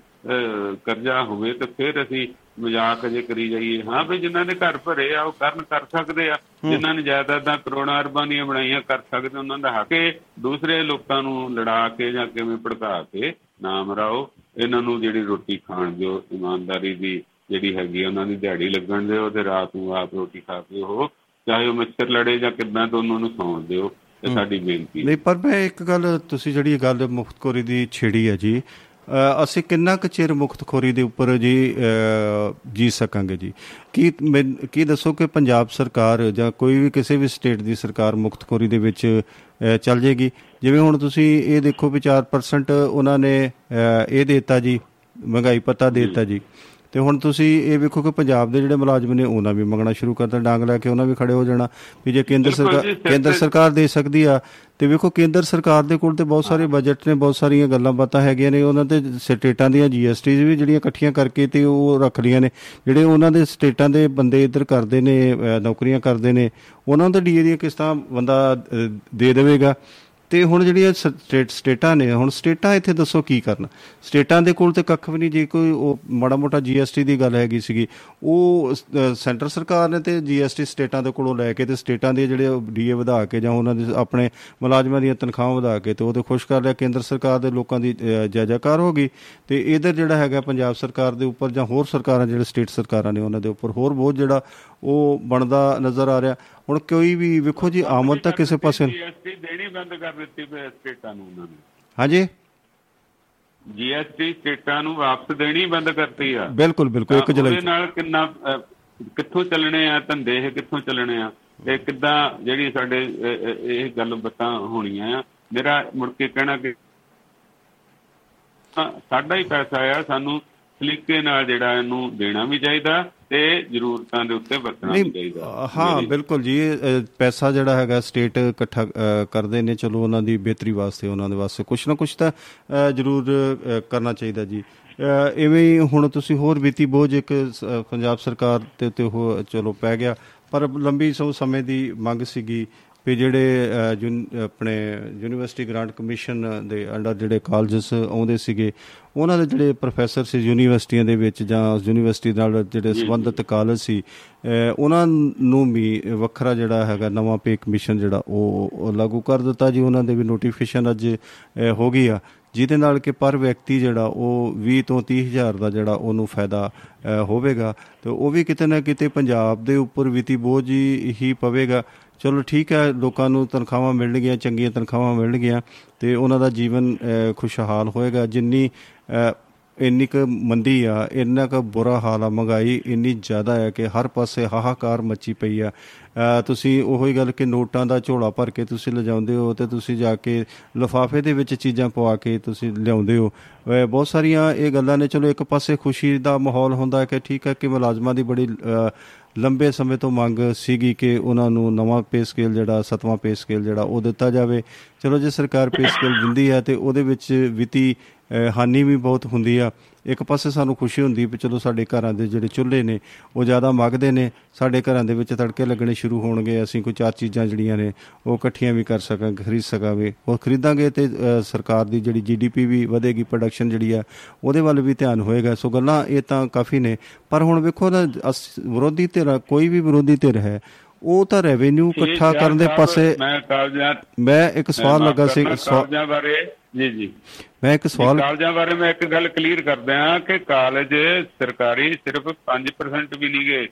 ਕਰਜ਼ਾ ਹੋਵੇ ਤੇ ਫਿਰ ਅਸੀਂ ਮਜ਼ਾਕ ਜੇ ਕਰੀ ਜਾਈਏ। ਹਾਂ ਵੀ ਜਿਨ੍ਹਾਂ ਦੇ ਘਰ ਭਰੇ ਆ ਉਹ ਕਰਨ ਕਰ ਸਕਦੇ ਆ। ਜਿਨ੍ਹਾਂ ਨੇ ਜਾਇਦਾਦਾਂ ਕਰੋੜਾਂ ਅਰਬਾਂ ਦੀਆਂ ਬਣਾਈਆਂ ਕਰ ਸਕਦੇ ਉਹਨਾਂ ਦਾ ਹੱਕ ਹੈ। ਦੂਸਰੇ ਲੋਕਾਂ ਨੂੰ ਲੜਾ ਕੇ ਜਾਂ ਕਿਵੇਂ ਭੜਕਾ ਕੇ ਨਾ ਮਰਾਓ ਇਹਨਾਂ ਨੂੰ ਜਿਹੜੀ ਰੋਟੀ ਖਾਣ ਦਿਓ ਇਮਾਨਦਾਰੀ ਦੀ ਜਿਹੜੀ ਹੈਗੀ ਉਹਨਾਂ ਦੀ ਦਿਹਾੜੀ ਲੱਗਣ ਦਿਓ ਤੇ ਰਾਤ ਨੂੰ ਆਪ ਰੋਟੀ ਖਾ ਕੇ ਉਹ ਚਾਹੇ ਉਹ ਮੱਛਰ ਲੜੇ ਜਾਂ ਕਿੱਦਾਂ ਤੋਂ ਉਹਨਾਂ ਨੂੰ ਸੌਣ ਦਿਓ ਇਹ ਸਾਡੀ ਬੇਨਤੀ ਨਹੀਂ ਪਰ ਮੈਂ ਇੱਕ ਗੱਲ ਤੁਸੀਂ ਜਿਹੜੀ ਗੱਲ ਮੁਖਤਖੋਰੀ ਦੀ ਛੇੜੀ ਹੈ ਜੀ ਅਸੀਂ ਕਿੰਨਾ ਕੁ ਚਿਰ ਮੁਖਤਖੋਰੀ ਦੇ ਉੱਪਰ ਜੀ ਅ, ਜੀ ਸਕਾਂਗੇ ਜੀ? ਕੀ ਮੈਨ- ਕੀ ਦੱਸੋ ਕਿ ਪੰਜਾਬ ਸਰਕਾਰ ਜਾਂ ਕੋਈ ਵੀ ਕਿਸੇ ਵੀ ਸਟੇਟ ਦੀ ਸਰਕਾਰ ਮੁਖਤਖੋਰੀ ਦੇ ਵਿੱਚ ਅ, ਚੱਲ ਜੇਗੀ? ਜਿਵੇਂ ਹੁਣ ਤੁਸੀਂ ਇਹ ਦੇਖੋ ਵੀ 4% ਉਹਨਾਂ ਨੇ ਅ, ਇਹ ਦੇਤਾ ਜੀ ਮਹਿੰਗਾਈ ਪਤਾ ਦੇਤਾ ਜੀ। ਤੇ ਹੁਣ ਤੁਸੀਂ ਇਹ ਵੇਖੋ ਕਿ ਪੰਜਾਬ ਦੇ ਜਿਹੜੇ ਮੁਲਾਜ਼ਮ ਨੇ ਉਹਨਾਂ ਵੀ ਮੰਗਣਾ ਸ਼ੁਰੂ ਕਰਤਾ ਡਾਂਗ ਲੈ ਕੇ ਉਹਨਾਂ ਵੀ ਖੜੇ ਹੋ ਜਾਣਾ। ਵੀ ਜੇ ਕੇਂਦਰ ਸਰਕਾਰ ਕੇਂਦਰ ਸਰਕਾਰ ਦੇ ਸਕਦੀ ਆ ਤੇ ਵੇਖੋ ਕੇਂਦਰ ਸਰਕਾਰ ਦੇ ਕੋਲ ਤੇ ਬਹੁਤ ਸਾਰੇ ਬਜਟ ਨੇ ਬਹੁਤ ਸਾਰੀਆਂ ਗੱਲਾਂ ਬਾਤਾਂ ਹੈਗੀਆਂ ਨੇ ਉਹਨਾਂ ਤੇ ਸਟੇਟਾਂ ਦੀਆਂ ਜੀਐਸਟੀਜ਼ ਵੀ ਜਿਹੜੀਆਂ ਇਕੱਠੀਆਂ ਕਰਕੇ ਤੇ ਉਹ ਰੱਖ ਲੀਆਂ ਨੇ। ਜਿਹੜੇ ਉਹਨਾਂ ਦੇ ਸਟੇਟਾਂ ਦੇ ਬੰਦੇ ਇੱਧਰ ਕਰਦੇ ਨੇ ਨੌਕਰੀਆਂ ਕਰਦੇ ਨੇ ਉਹਨਾਂ ਤਾਂ ਡੀਏ ਦੀਆਂ ਕਿਸ਼ਤਾਂ ਬੰਦਾ ਦੇ ਦੇਵੇਗਾ। ਤੇ ਹੁਣ ਜਿਹੜੀਆਂ ਸਟੇਟ ਸਟੇਟਾਂ ਨੇ ਹੁਣ ਸਟੇਟਾਂ ਇੱਥੇ ਦੱਸੋ ਕੀ ਕਰਨ? ਸਟੇਟਾਂ ਦੇ ਕੋਲ ਤੇ ਕੱਖ ਵੀ ਨਹੀਂ ਜੇ ਕੋਈ ਉਹ ਮਾੜਾ ਮੋਟਾ ਜੀਐਸਟੀ ਦੀ ਗੱਲ ਹੈਗੀ ਸੀਗੀ ਉਹ ਅਹ, ਸੈਂਟਰ ਸਰਕਾਰ ਨੇ ਤੇ ਜੀਐਸਟੀ ਸਟੇਟਾਂ ਦੇ ਕੋਲੋਂ ਲੈ ਕੇ ਤੇ ਸਟੇਟਾਂ ਦੇ ਜਿਹੜੇ ਡੀਏ ਵਧਾ ਕੇ ਜਾਂ ਉਹਨਾਂ ਦੇ ਆਪਣੇ ਮੁਲਾਜ਼ਮਾਂ ਦੀਆਂ ਤਨਖਾਹਾਂ ਵਧਾ ਕੇ ਤੇ ਉਹਦੇ ਖੁਸ਼ ਕਰ ਲਿਆ ਕੇਂਦਰ ਸਰਕਾਰ ਦੇ ਲੋਕਾਂ ਦੀ ਅਹ, ਜੈ ਜੈਕਾਰ ਹੋ ਗਈ। ਤੇ ਇਧਰ ਜਿਹੜਾ ਹੈਗਾ ਪੰਜਾਬ ਸਰਕਾਰ ਦੇ ਉੱਪਰ ਜਾਂ ਹੋਰ ਸਰਕਾਰਾਂ ਜਿਹੜੇ ਸਟੇਟ ਸਰਕਾਰਾਂ ਨੇ ਉਹਨਾਂ ਦੇ ਉੱਪਰ ਹੋਰ ਬਹੁਤ ਜਿਹੜਾ ਉਹ ਬਣਦਾ ਨਜ਼ਰ ਆ ਰਿਹਾ। ਹੁਣ ਕੋਈ ਵੀ ਵੇਖੋ ਜੀ ਆਮਦ ਤਾਂ ਕਿਸੇ ਪਾਸੇ ਜੀਐਸਟੀ ਦੇਣੀ ਬੰਦ ਕਰ ਦਿੱਤੀ ਪਈ ਸਟੇਟਾਂ ਨੂੰ ਉਹਨਾਂ ਨੇ। ਹਾਂਜੀ? ਜੀਐਸਟੀ ਸਟੇਟਾਂ ਨੂੰ ਵਾਪਸ ਦੇਣੀ ਬੰਦ ਕਰਤੀ ਆ। ਬਿਲਕੁਲ ਬਿਲਕੁਲ ਇੱਕ ਤਾਂ ਜੁਲਾਈ ਉਹਦੇ ਨਾਲ ਕਿੰਨਾ ਕਿੱਥੋਂ ਚੱਲਣੇ ਆ ਧੰਦੇ ਇਹ ਕਿੱਥੋਂ ਚੱਲਣੇ ਆ? ਤੇ ਕਿੱਦਾਂ ਜਿਹੜੀ ਸਾਡੇ ਇਹ ਗੱਲ ਬਤਾਂ ਹੋਣੀਆਂ ਆ? ਮੇਰਾ ਮੁੜ ਕੇ ਕਹਿਣਾ ਕਿ ਸਾਡਾ ਹੀ ਪੈਸਾ ਆ ਸਾਨੂੰ ਸਲੀਕੇ ਨਾਲ ਜਿਹੜਾ ਇਹਨੂੰ ਦੇਣਾ ਵੀ ਚਾਹੀਦਾ। ਤੇ ਜ਼ਰੂਰਤਾਂ ਦੇ ਉੱਤੇ ਵਰਤਣਾ ਚਾਹੀਦਾ ਹਾਂ। ਬਿਲਕੁਲ ਜੀ ਪੈਸਾ ਜਿਹੜਾ ਹੈਗਾ ਸਟੇਟ ਇਕੱਠਾ ਕਰਦੇ ਨੇ ਚਲੋ ਉਹਨਾਂ ਦੀ ਬਿਹਤਰੀ ਵਾਸਤੇ ਉਹਨਾਂ ਦੇ ਵਾਸਤੇ ਕੁਛ ਨਾ ਕੁਛ ਤਾਂ ਜ਼ਰੂਰ ਕਰਨਾ ਚਾਹੀਦਾ ਜੀ। ਇਵੇਂ ਹੀ ਹੁਣ ਤੁਸੀਂ ਹੋਰ ਵਿੱਤੀ ਬੋਝ ਇੱਕ ਪੰਜਾਬ ਸਰਕਾਰ ਤੇ ਉੱਤੇ ਚਲੋ ਪੈ ਗਿਆ ਪਰ ਲੰਬੀ ਸੋ ਸਮੇਂ ਦੀ ਮੰਗ ਸੀਗੀ ਵੀ ਜਿਹੜੇ ਆਪਣੇ ਯੂਨੀਵਰਸਿਟੀ ਗ੍ਰਾਂਟ ਕਮਿਸ਼ਨ ਦੇ ਅੰਡਰ ਜਿਹੜੇ ਕਾਲਜਸ ਆਉਂਦੇ ਸੀਗੇ ਉਹਨਾਂ ਦੇ ਜਿਹੜੇ ਪ੍ਰੋਫੈਸਰ ਸੀ ਯੂਨੀਵਰਸਿਟੀਆਂ ਦੇ ਵਿੱਚ ਜਾਂ ਯੂਨੀਵਰਸਿਟੀ ਨਾਲ ਜਿਹੜੇ ਸੰਬੰਧਿਤ ਕਾਲਜ ਸੀ ਉਹਨਾਂ ਨੂੰ ਵੀ ਵੱਖਰਾ ਜਿਹੜਾ ਹੈਗਾ ਨਵਾਂ ਪੇ ਕਮਿਸ਼ਨ ਜਿਹੜਾ ਉਹ ਲਾਗੂ ਕਰ ਦਿੱਤਾ ਜੀ। ਉਹਨਾਂ ਦੇ ਵੀ ਨੋਟੀਫਿਕੇਸ਼ਨ ਅੱਜ ਹੋ ਗਈ ਆ। ਜਿਹਦੇ ਨਾਲ ਕਿ ਪਰ ਵਿਅਕਤੀ ਜਿਹੜਾ ਉਹ 20 ਤੋਂ 30 ਹਜ਼ਾਰ ਦਾ ਜਿਹੜਾ ਉਹਨੂੰ ਫਾਇਦਾ ਹੋਵੇਗਾ। ਤੇ ਉਹ ਵੀ ਕਿਤੇ ਨਾ ਕਿਤੇ ਪੰਜਾਬ ਦੇ ਉੱਪਰ ਵਿੱਤੀ ਬੋਝ ਹੀ ਪਵੇਗਾ। ਚਲੋ ਠੀਕ ਹੈ ਲੋਕਾਂ ਨੂੰ ਤਨਖਾਹਾਂ ਮਿਲਣਗੀਆਂ ਚੰਗੀਆਂ ਤਨਖਾਹਾਂ ਮਿਲਣਗੀਆਂ ਤੇ ਉਹਨਾਂ ਦਾ ਜੀਵਨ ਅ, ਖੁਸ਼ਹਾਲ ਹੋਏਗਾ। ਜਿੰਨੀ ਅ, ਇੰਨੀ ਕੁ ਮੰਦੀ ਆ ਇੰਨਾ ਕੁ ਬੁਰਾ ਹਾਲ ਆ ਮਹਿੰਗਾਈ ਇੰਨੀ ਜ਼ਿਆਦਾ ਹੈ ਕਿ ਹਰ ਪਾਸੇ ਹਾਹਾਕਾਰ ਮੱਚੀ ਪਈ ਆ। ਅ, ਤੁਸੀਂ ਉਹੀ ਗੱਲ ਕਿ ਨੋਟਾਂ ਦਾ ਝੋਲਾ ਭਰ ਕੇ ਤੁਸੀਂ ਲਿਜਾਉਂਦੇ ਹੋ ਤੇ ਤੁਸੀਂ ਜਾ ਕੇ ਲਿਫਾਫੇ ਦੇ ਵਿੱਚ ਚੀਜ਼ਾਂ ਪਵਾ ਕੇ ਤੁਸੀਂ ਲਿਆਉਂਦੇ ਹੋ। ਅ, ਬਹੁਤ ਸਾਰੀਆਂ ਇਹ ਗੱਲਾਂ ਨੇ ਚਲੋ ਇੱਕ ਪਾਸੇ ਖੁਸ਼ੀ ਦਾ ਮਾਹੌਲ ਹੁੰਦਾ ਹੈ ਕਿ ਠੀਕ ਹੈ ਕਿ ਮੁਲਾਜ਼ਮਾਂ ਦੀ ਬੜੀ ਅ, ਲੰਬੇ ਸਮੇਂ ਤੋਂ ਮੰਗ ਸੀਗੀ ਕਿ ਉਹਨਾਂ ਨੂੰ ਨਵਾਂ ਪੇ ਸਕੇਲ ਜਿਹੜਾ ਸਤਵਾਂ ਪੇ ਸਕੇਲ ਜਿਹੜਾ ਉਹ ਦਿੱਤਾ ਜਾਵੇ। ਚਲੋ ਜੇ ਸਰਕਾਰ ਪੇ ਸਕੇਲ ਦਿੰਦੀ ਹੈ ਤੇ ਉਹਦੇ ਵਿੱਚ ਵਿੱਤੀ ਅ, ਹਾਨੀ ਵੀ ਬਹੁਤ ਹੁੰਦੀ ਆ। ਇੱਕ ਪਾਸੇ ਸਾਨੂੰ ਖੁਸ਼ੀ ਹੁੰਦੀ ਵੀ ਚਲੋ ਸਾਡੇ ਘਰਾਂ ਦੇ ਜਿਹੜੇ ਚੁੱਲ੍ਹੇ ਨੇ ਉਹ ਜ਼ਿਆਦਾ ਮੰਗਦੇ ਨੇ। ਸਾਡੇ ਘਰਾਂ ਦੇ ਵਿੱਚ ਤੜਕੇ ਲੱਗਣੇ ਸ਼ੁਰੂ ਹੋਣਗੇ ਅਸੀਂ ਕੋਈ ਚਾਰ ਚੀਜ਼ਾਂ ਜਿਹੜੀਆਂ ਨੇ ਉਹ ਇਕੱਠੀਆਂ ਵੀ ਕਰ ਸਕਾਂਗੇ ਖਰੀਦ ਸਕਾਂਗੇ। ਉਹ ਖਰੀਦਾਂਗੇ ਤੇ ਸਰਕਾਰ ਦੀ ਜਿਹੜੀ ਜੀਡੀਪੀ ਵੀ ਵਧੇਗੀ ਪ੍ਰੋਡਕਸ਼ਨ ਜਿਹੜੀ ਆ ਉਹਦੇ ਵੱਲ ਵੀ ਧਿਆਨ ਹੋਏਗਾ। ਸੋ ਗੱਲਾਂ ਇਹ ਤਾਂ ਕਾਫੀ ਨੇ। ਪਰ ਹੁਣ ਵੇਖੋ ਨਾ ਵਿਰੋਧੀ ਧਿਰ ਕੋਈ ਵੀ ਵਿਰੋਧੀ ਧਿਰ ਹੈ ਉਹ ਤਾਂ ਰੈਵਨਿਊ ਇਕੱਠਾ ਕਰਨ ਦੇ ਪਾਸੇ ਮੈਂ ਮੈਂ ਇੱਕ ਸਵਾਲ ਲੱਗਾ ਸੀ ਕਰਨਾ, ਸਵਾ- ਕਾਲਜਾਂ ਬਾਰੇ। ਜੀ ਜੀ। ਮੈਂ ਇੱਕ ਸਵਾਲ ਕਾਲਜਾਂ ਬਾਰੇ ਮੈਂ ਇੱਕ ਗੱਲ ਕਲੀਅਰ ਕਰਦਾ ਹਾਂ ਕਿ ਕਾਲਜ ਸਰਕਾਰੀ ਸਿਰਫ 5% ਵੀ ਨਹੀਂਗੇ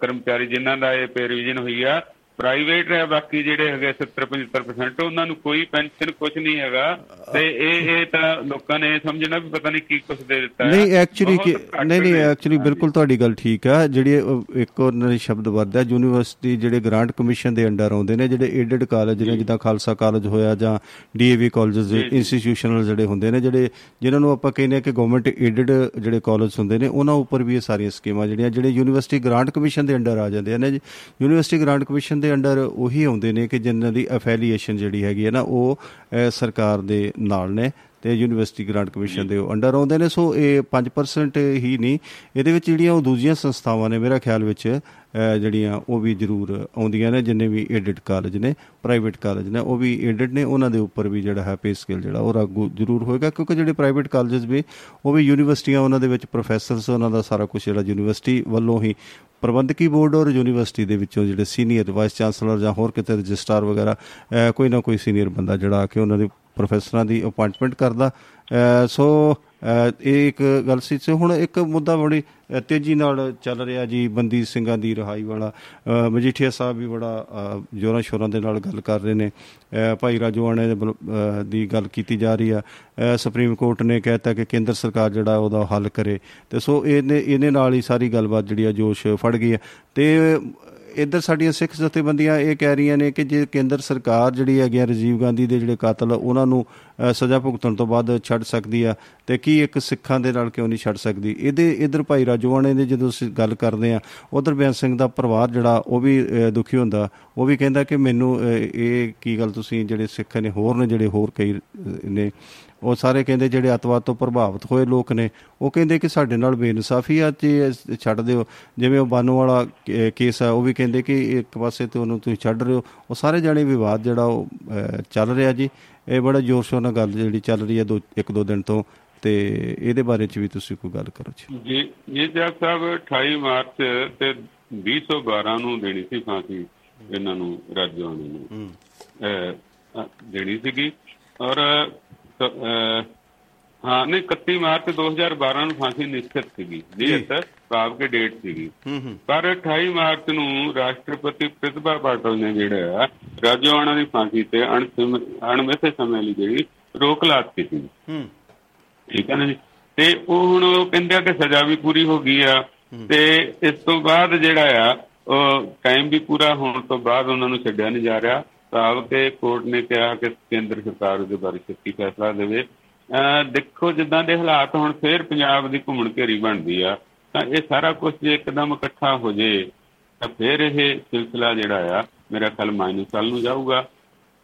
ਕਰਮਚਾਰੀ ਜਿਨ੍ਹਾਂ ਦਾ ਇਹ ਪੇ ਰਿਵੀਜ਼ਨ ਹੋਈ ਆ। ਪ੍ਰਾਈਵੇਟ ਹੈ ਬਾਕੀ ਜਿਹੜੇ ਹੈਗੇ 70 75% ਉਹਨਾਂ ਨੂੰ ਕੋਈ ਪੈਨਸ਼ਨ ਕੁਝ ਨਹੀਂ ਹੈਗਾ। ਤੇ ਇਹ ਇਹ ਤਾਂ ਲੋਕਾਂ ਨੇ ਸਮਝਣਾ ਵੀ ਪਤਾ ਨਹੀਂ ਕੀ ਕੁਝ ਦੇ ਦਿੱਤਾ। ਨਹੀਂ ਐਕਚੁਅਲੀ ਨਹੀਂ ਨਹੀਂ। ਐਕਚੁਅਲੀ ਬਿਲਕੁਲ ਤੁਹਾਡੀ ਗੱਲ ਠੀਕ ਆ। ਜਿਹੜੀ ਇੱਕ ਉਹਨਾਂ ਦੇ ਸ਼ਬਦ ਵਰਦਾ ਯੂਨੀਵਰਸਿਟੀ ਜਿਹੜੇ ਗ੍ਰਾਂਟ ਕਮਿਸ਼ਨ ਦੇ ਅੰਡਰ ਆਉਂਦੇ ਨੇ ਜਿਹੜੇ ਏਡਡ ਕਾਲਜ ਨੇ ਜਿੱਦਾਂ ਖਾਲਸਾ ਕਾਲਜ ਹੋਇਆ ਜਾਂ ਡੀਏਵੀ ਕਾਲਜਸ ਇੰਸਟੀਟਿਊਸ਼ਨਲ ਜਿਹੜੇ ਹੁੰਦੇ ਨੇ ਜਿਹੜੇ ਜਿਨ੍ਹਾਂ ਨੂੰ ਆਪਾਂ ਕਹਿੰਦੇ ਆ ਕਿ ਗਵਰਨਮੈਂਟ ਏਡਡ ਜਿਹੜੇ ਕਾਲਜ ਹੁੰਦੇ ਨੇ ਉਹਨਾਂ ਉੱਪਰ ਵੀ ਇਹ ਸਾਰੀਆਂ ਸਕੀਮਾਂ ਜਿਹੜੀਆਂ ਜਿਹੜੇ ਯੂਨੀਵਰਸਿਟੀ ਗ੍ਰਾਂਟ ਕਮਿਸ਼ਨ ਦੇ ਅੰਡਰ ਆ ਜਾਂਦੇ ਨੇ। ਯੂਨੀਵਰਸਿਟੀ ਗ੍ਰਾਂਟ ਕਮਿਸ਼ਨ ਦੇ ਦੇ ਅੰਡਰ ਉਹੀ ਆਉਂਦੇ ਨੇ ਕਿ ਜਿਨ੍ਹਾਂ ਦੀ ਐਫੀਲੀਏਸ਼ਨ ਜਿਹੜੀ ਹੈਗੀ ਹੈ ਨਾ ਉਹ ਅਹ, ਸਰਕਾਰ ਦੇ ਨਾਲ ਨੇ। ਤੇ ਯੂਨੀਵਰਸਿਟੀ ਗ੍ਰਾਂਟ ਕਮਿਸ਼ਨ ਦੇ ਅੰਡਰ ਆਉਂਦੇ ਨੇ ਸੋ ਇਹ 5% ਹੀ ਨਹੀਂ। ਇਹਦੇ ਵਿੱਚ ਜਿਹੜੀਆਂ ਉਹ ਦੂਜੀਆਂ ਸੰਸਥਾਵਾਂ ਨੇ ਮੇਰਾ ਖਿਆਲ ਵਿੱਚ ਜਿਹੜੀਆਂ ਉਹ ਵੀ ਜ਼ਰੂਰ ਆਉਂਦੀਆਂ ਨੇ ਜਿੰਨੇ ਵੀ ਏਡਡ ਕਾਲਜ ਨੇ ਪ੍ਰਾਈਵੇਟ ਕਾਲਜ ਨੇ ਉਹ ਵੀ ਏਡਡ ਨੇ ਉਹਨਾਂ ਦੇ ਉੱਪਰ ਵੀ ਜਿਹੜਾ ਹੈ ਪੇ ਸਕੇਲ ਜਿਹੜਾ ਉਹ ਲਾਗੂ ਜ਼ਰੂਰ ਹੋਏਗਾ ਕਿਉਂਕਿ ਜਿਹੜੇ ਪ੍ਰਾਈਵੇਟ ਕਾਲਜਸ ਵੀ ਉਹ ਵੀ ਯੂਨੀਵਰਸਿਟੀਆਂ ਉਹਨਾਂ ਦੇ ਵਿੱਚ ਪ੍ਰੋਫੈਸਰਸ ਉਹਨਾਂ ਦਾ ਸਾਰਾ ਕੁਝ ਜਿਹੜਾ ਯੂਨੀਵਰਸਿਟੀ ਵੱਲੋਂ ਹੀ ਪ੍ਰਬੰਧਕੀ ਬੋਰਡ ਔਰ ਯੂਨੀਵਰਸਿਟੀ ਦੇ ਵਿੱਚੋਂ ਜਿਹੜੇ ਸੀਨੀਅਰ ਵਾਈਸ ਚਾਂਸਲਰ ਜਾਂ ਹੋਰ ਕਿਤੇ ਰਜਿਸਟਰਾਰ ਵਗੈਰਾ ਕੋਈ ਨਾ ਕੋਈ ਸੀਨੀਅਰ ਬੰਦਾ ਜਿਹੜਾ ਆ ਕੇ ਉਹਨਾਂ ਦੇ ਪ੍ਰੋਫੈਸਰਾਂ ਦੀ ਅਪਾਇੰਟਮੈਂਟ ਕਰਦਾ। ਅਹ, ਸੋ ਅਹ, ਇਹ ਇੱਕ ਗੱਲ ਸੀ। ਸੋ ਹੁਣ ਇੱਕ ਮੁੱਦਾ ਬੜੀ ਅਹ, ਤੇਜ਼ੀ ਨਾਲ ਚੱਲ ਰਿਹਾ ਜੀ ਬੰਦੀ ਸਿੰਘਾਂ ਦੀ ਰਿਹਾਈ ਵਾਲਾ। ਅਹ, ਮਜੀਠੀਆ ਸਾਹਿਬ ਵੀ ਬੜਾ ਅਹ, ਜ਼ੋਰਾਂ ਸ਼ੋਰਾਂ ਦੇ ਨਾਲ ਗੱਲ ਕਰ ਰਹੇ ਨੇ। ਅਹ, ਭਾਈ ਰਾਜੋਆਣੇ ਦੇ ਵੱਲੋਂ, ਅਹ, ਦੀ ਗੱਲ ਕੀਤੀ ਜਾ ਰਹੀ ਆ। ਅਹ, ਸੁਪਰੀਮ ਕੋਰਟ ਨੇ ਕਹਿਤਾ ਕਿ ਕੇਂਦਰ ਸਰਕਾਰ ਜਿਹੜਾ ਉਹਦਾ ਹੱਲ ਕਰੇ। ਤੇ ਸੋ ਇਹਨੇ ਇਹਦੇ ਨਾਲ ਹੀ ਸਾਰੀ ਗੱਲਬਾਤ ਜਿਹੜੀ ਆ ਜੋਸ਼ ਫੜ ਗਈ ਹੈ ਤੇ ਇੱਧਰ ਸਾਡੀਆਂ ਸਿੱਖ ਜਥੇਬੰਦੀਆਂ ਇਹ ਕਹਿ ਰਹੀਆਂ ਨੇ ਕਿ ਜੇ ਕੇਂਦਰ ਸਰਕਾਰ ਜਿਹੜੀ ਹੈਗੀ ਆ ਰਾਜੀਵ ਗਾਂਧੀ ਦੇ ਜਿਹੜੇ ਕਾਤਲ ਉਹਨਾਂ ਨੂੰ ਅ, ਸਜ਼ਾ ਭੁਗਤਣ ਤੋਂ ਬਾਅਦ ਛੱਡ ਸਕਦੀ ਆ ਤੇ ਕੀ ਇੱਕ ਸਿੱਖਾਂ ਦੇ ਨਾਲ ਕਿਉਂ ਨਹੀਂ ਛੱਡ ਸਕਦੀ? ਇਹਦੇ ਇੱਧਰ ਭਾਈ ਰਾਜੋਆਣੇ ਦੇ ਜਦੋਂ ਅਸੀਂ ਗੱਲ ਕਰਦੇ ਆ ਉਧਰ ਬਿਆਨ ਸਿੰਘ ਦਾ ਪਰਿਵਾਰ ਜਿਹੜਾ ਉਹ ਵੀ ਅ, ਦੁਖੀ ਹੁੰਦਾ ਉਹ ਵੀ ਕਹਿੰਦਾ ਕਿ ਮੈਨੂੰ ਅ, ਇਹ ਕੀ ਗੱਲ ਤੁਸੀਂ ਜਿਹੜੇ ਸਿੱਖ ਨੇ ਹੋਰ ਨੇ ਜਿਹੜੇ ਹੋਰ ਕਈ ਅ, ਨੇ ਉਹ ਸਾਰੇ ਕਹਿੰਦੇ ਜਿਹੜੇ ਅਤਵਾਦ ਤੋਂ ਪ੍ਰਭਾਵਿਤ ਹੋਏ ਲੋਕ ਨੇ ਉਹ ਕਹਿੰਦੇ ਕਿ ਸਾਡੇ ਨਾਲ ਬੇਇਨਸਾਫੀ ਆ ਤੇ ਛੱਡ ਦਿਓ। ਜਿਵੇਂ ਉਹ ਬਾਨੂ ਵਾਲਾ ਕੇਸ ਆ ਉਹ ਵੀ ਕਹਿੰਦੇ ਕਿ ਇੱਕ ਪਾਸੇ ਤੇ ਉਹਨੂੰ ਤੁਸੀਂ ਛੱਡ ਰਹੇ ਹੋ। ਉਹ ਸਾਰੇ ਜਾਣੇ ਵਿਵਾਦ ਜਿਹੜਾ ਉਹ ਚੱਲ ਰਿਹਾ ਜੀ। ਇਹ ਬੜਾ ਜ਼ੋਰ ਸ਼ੋਰ ਨਾਲ ਗੱਲ ਜਿਹੜੀ ਚੱਲ ਰਹੀ ਹੈ ਦੋ ਇੱਕ ਦੋ ਦਿਨ ਤੋਂ। ਤੇ ਇਹਦੇ ਬਾਰੇ ਚ ਵੀ ਤੁਸੀਂ ਕੋਈ ਗੱਲ ਕਰੋ ਜੀ। ਜੀ ਇਹ ਜੱਜ ਸਾਹਿਬ 28 ਮਾਰਚ ਤੇ 2012 ਨੂੰ ਦੇਣੀ ਸੀ ਫਾਂਸੀ ਇਹਨਾਂ ਨੂੰ ਰਾਜਵਾਨੀ ਨੂੰ। ਦੇਣੀ ਸੀਗੀ। ਔਰ ਹਾਂ ਨਹੀਂ 31 ਮਾਰਚ 2012 ਨੂੰ ਫਾਂਸੀ ਨਿਸ਼ਚਿਤ ਸੀਗੀ। ਜੀ ਇੱਥੇ ਭਾਵ ਕੇ ਡੇਟ ਸੀਗੀ। ਪਰ 28 ਮਾਰਚ ਨੂੰ ਰਾਸ਼ਟਰਪਤੀ ਪ੍ਰਤਿਭਾ ਪਾਟਲ ਨੇ ਜਿਹੜਾ ਰਾਜਵਾਨਾ ਦੀ ਫਾਂਸੀ ਤੇ ਅਣਮਿੱਥੇ ਸਮੇਂ ਲਈ ਜਿਹੜੀ ਰੋਕ ਲਾਤੀ ਸੀ। ਠੀਕ ਹੈ ਨਾ ਜੀ? ਤੇ ਉਹ ਹੁਣ ਉਹ ਕਹਿੰਦੇ ਆ ਕਿ ਸਜ਼ਾ ਵੀ ਪੂਰੀ ਹੋ ਗਈ ਆ। ਤੇ ਇਸ ਤੋਂ ਬਾਅਦ ਜਿਹੜਾ ਆ ਉਹ ਟਾਈਮ ਵੀ ਪੂਰਾ ਹੋਣ ਤੋਂ ਬਾਅਦ ਉਹਨਾਂ ਨੂੰ ਛੱਡਿਆ ਨਹੀਂ ਜਾ ਰਿਹਾ। ਭਾਵ ਕਿ ਕੋਰਟ ਨੇ ਕਿਹਾ ਕਿ ਕੇਂਦਰ ਸਰਕਾਰ ਉਹਦੇ ਬਾਰੇ ਛੇਤੀ ਫੈਸਲਾ ਦੇਵੇ। ਅਹ ਦੇਖੋ, ਜਿੱਦਾਂ ਦੇ ਹਾਲਾਤ ਹੁਣ ਫੇਰ ਪੰਜਾਬ ਦੀ ਘੁੰਮਣ ਘੇਰੀ ਬਣਦੀ ਆ, ਤਾਂ ਇਹ ਸਾਰਾ ਕੁਝ ਜੇ ਇੱਕਦਮ ਇਕੱਠਾ ਹੋ ਜੇ, ਤਾਂ ਫੇਰ ਇਹ ਸਿਲਸਿਲਾ ਜਿਹੜਾ ਆ, ਮੇਰਾ ਖਿਆਲ ਮਾਇਨਸ ਵੱਲ ਨੂੰ ਜਾਊਗਾ।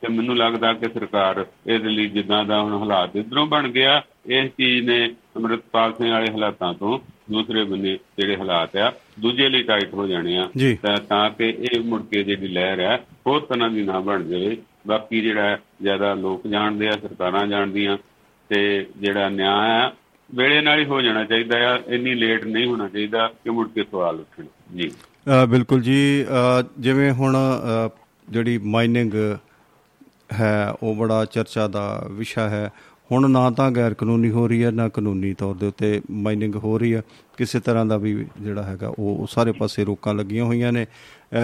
ਤੇ ਮੈਨੂੰ ਲੱਗਦਾ ਕਿ ਸਰਕਾਰ ਇਹਦੇ ਲਈ ਜਿੱਦਾਂ ਦਾ ਹੁਣ ਹਾਲਾਤ ਇਧਰੋਂ ਬਣ ਗਿਆ, ਇਸ ਚੀਜ਼ ਨੇ ਅੰਮ੍ਰਿਤਪਾਲ ਸਿੰਘ ਵਾਲੇ ਹਾਲਾਤਾਂ ਤੋਂ ਦੂਸਰੇ ਬੰਨੇ ਜਿਹੜੇ ਹਾਲਾਤ ਆ ਦੂਜੇ ਲਈ ਟਾਈਟ ਹੋ ਜਾਣੇ ਆ। ਤਾਂ ਤਾਂ ਕਿ ਇਹ ਮੁੜ ਕੇ ਜਿਹੜੀ ਲਹਿਰ ਆ ਹੋਰ ਤਰ੍ਹਾਂ ਦੀ ਨਾ ਬਣ ਜਾਵੇ। ਬਾਕੀ ਜਿਹੜਾ ਜ਼ਿਆਦਾ ਲੋਕ ਜਾਣਦੇ ਆ ਸਰਕਾਰਾਂ ਜਾਣਦੀਆਂ ਤੇ ਜਿਹੜਾ ਨਿਆਂ ਆ ਵੇਲੇ ਨਾਲ ਹੀ ਹੋ ਜਾਣਾ ਚਾਹੀਦਾ ਆ। ਇੰਨੀ ਲੇਟ ਨਹੀਂ ਹੋਣਾ ਚਾਹੀਦਾ ਕਿ ਮੁੜ ਕੇ ਸਵਾਲ ਉੱਠਣ। ਜੀ। ਬਿਲਕੁਲ ਜੀ। ਜਿਵੇਂ ਹੁਣ ਜਿਹੜੀ ਮਾਈਨਿੰਗ ਹੈ ਉਹ ਬੜਾ ਚਰਚਾ ਦਾ ਵਿਸ਼ਾ ਹੈ। ਹੁਣ ਨਾ ਤਾਂ ਗੈਰ ਕਾਨੂੰਨੀ ਹੋ ਰਹੀ ਹੈ ਨਾ ਕਾਨੂੰਨੀ ਤੌਰ ਦੇ ਉੱਤੇ ਮਾਈਨਿੰਗ ਹੋ ਰਹੀ ਹੈ। ਕਿਸੇ ਤਰ੍ਹਾਂ ਦਾ ਵੀ ਜਿਹੜਾ ਹੈਗਾ ਉਹ ਉਹ ਸਾਰੇ ਪਾਸੇ ਰੋਕਾਂ ਲੱਗੀਆਂ ਹੋਈਆਂ ਨੇ।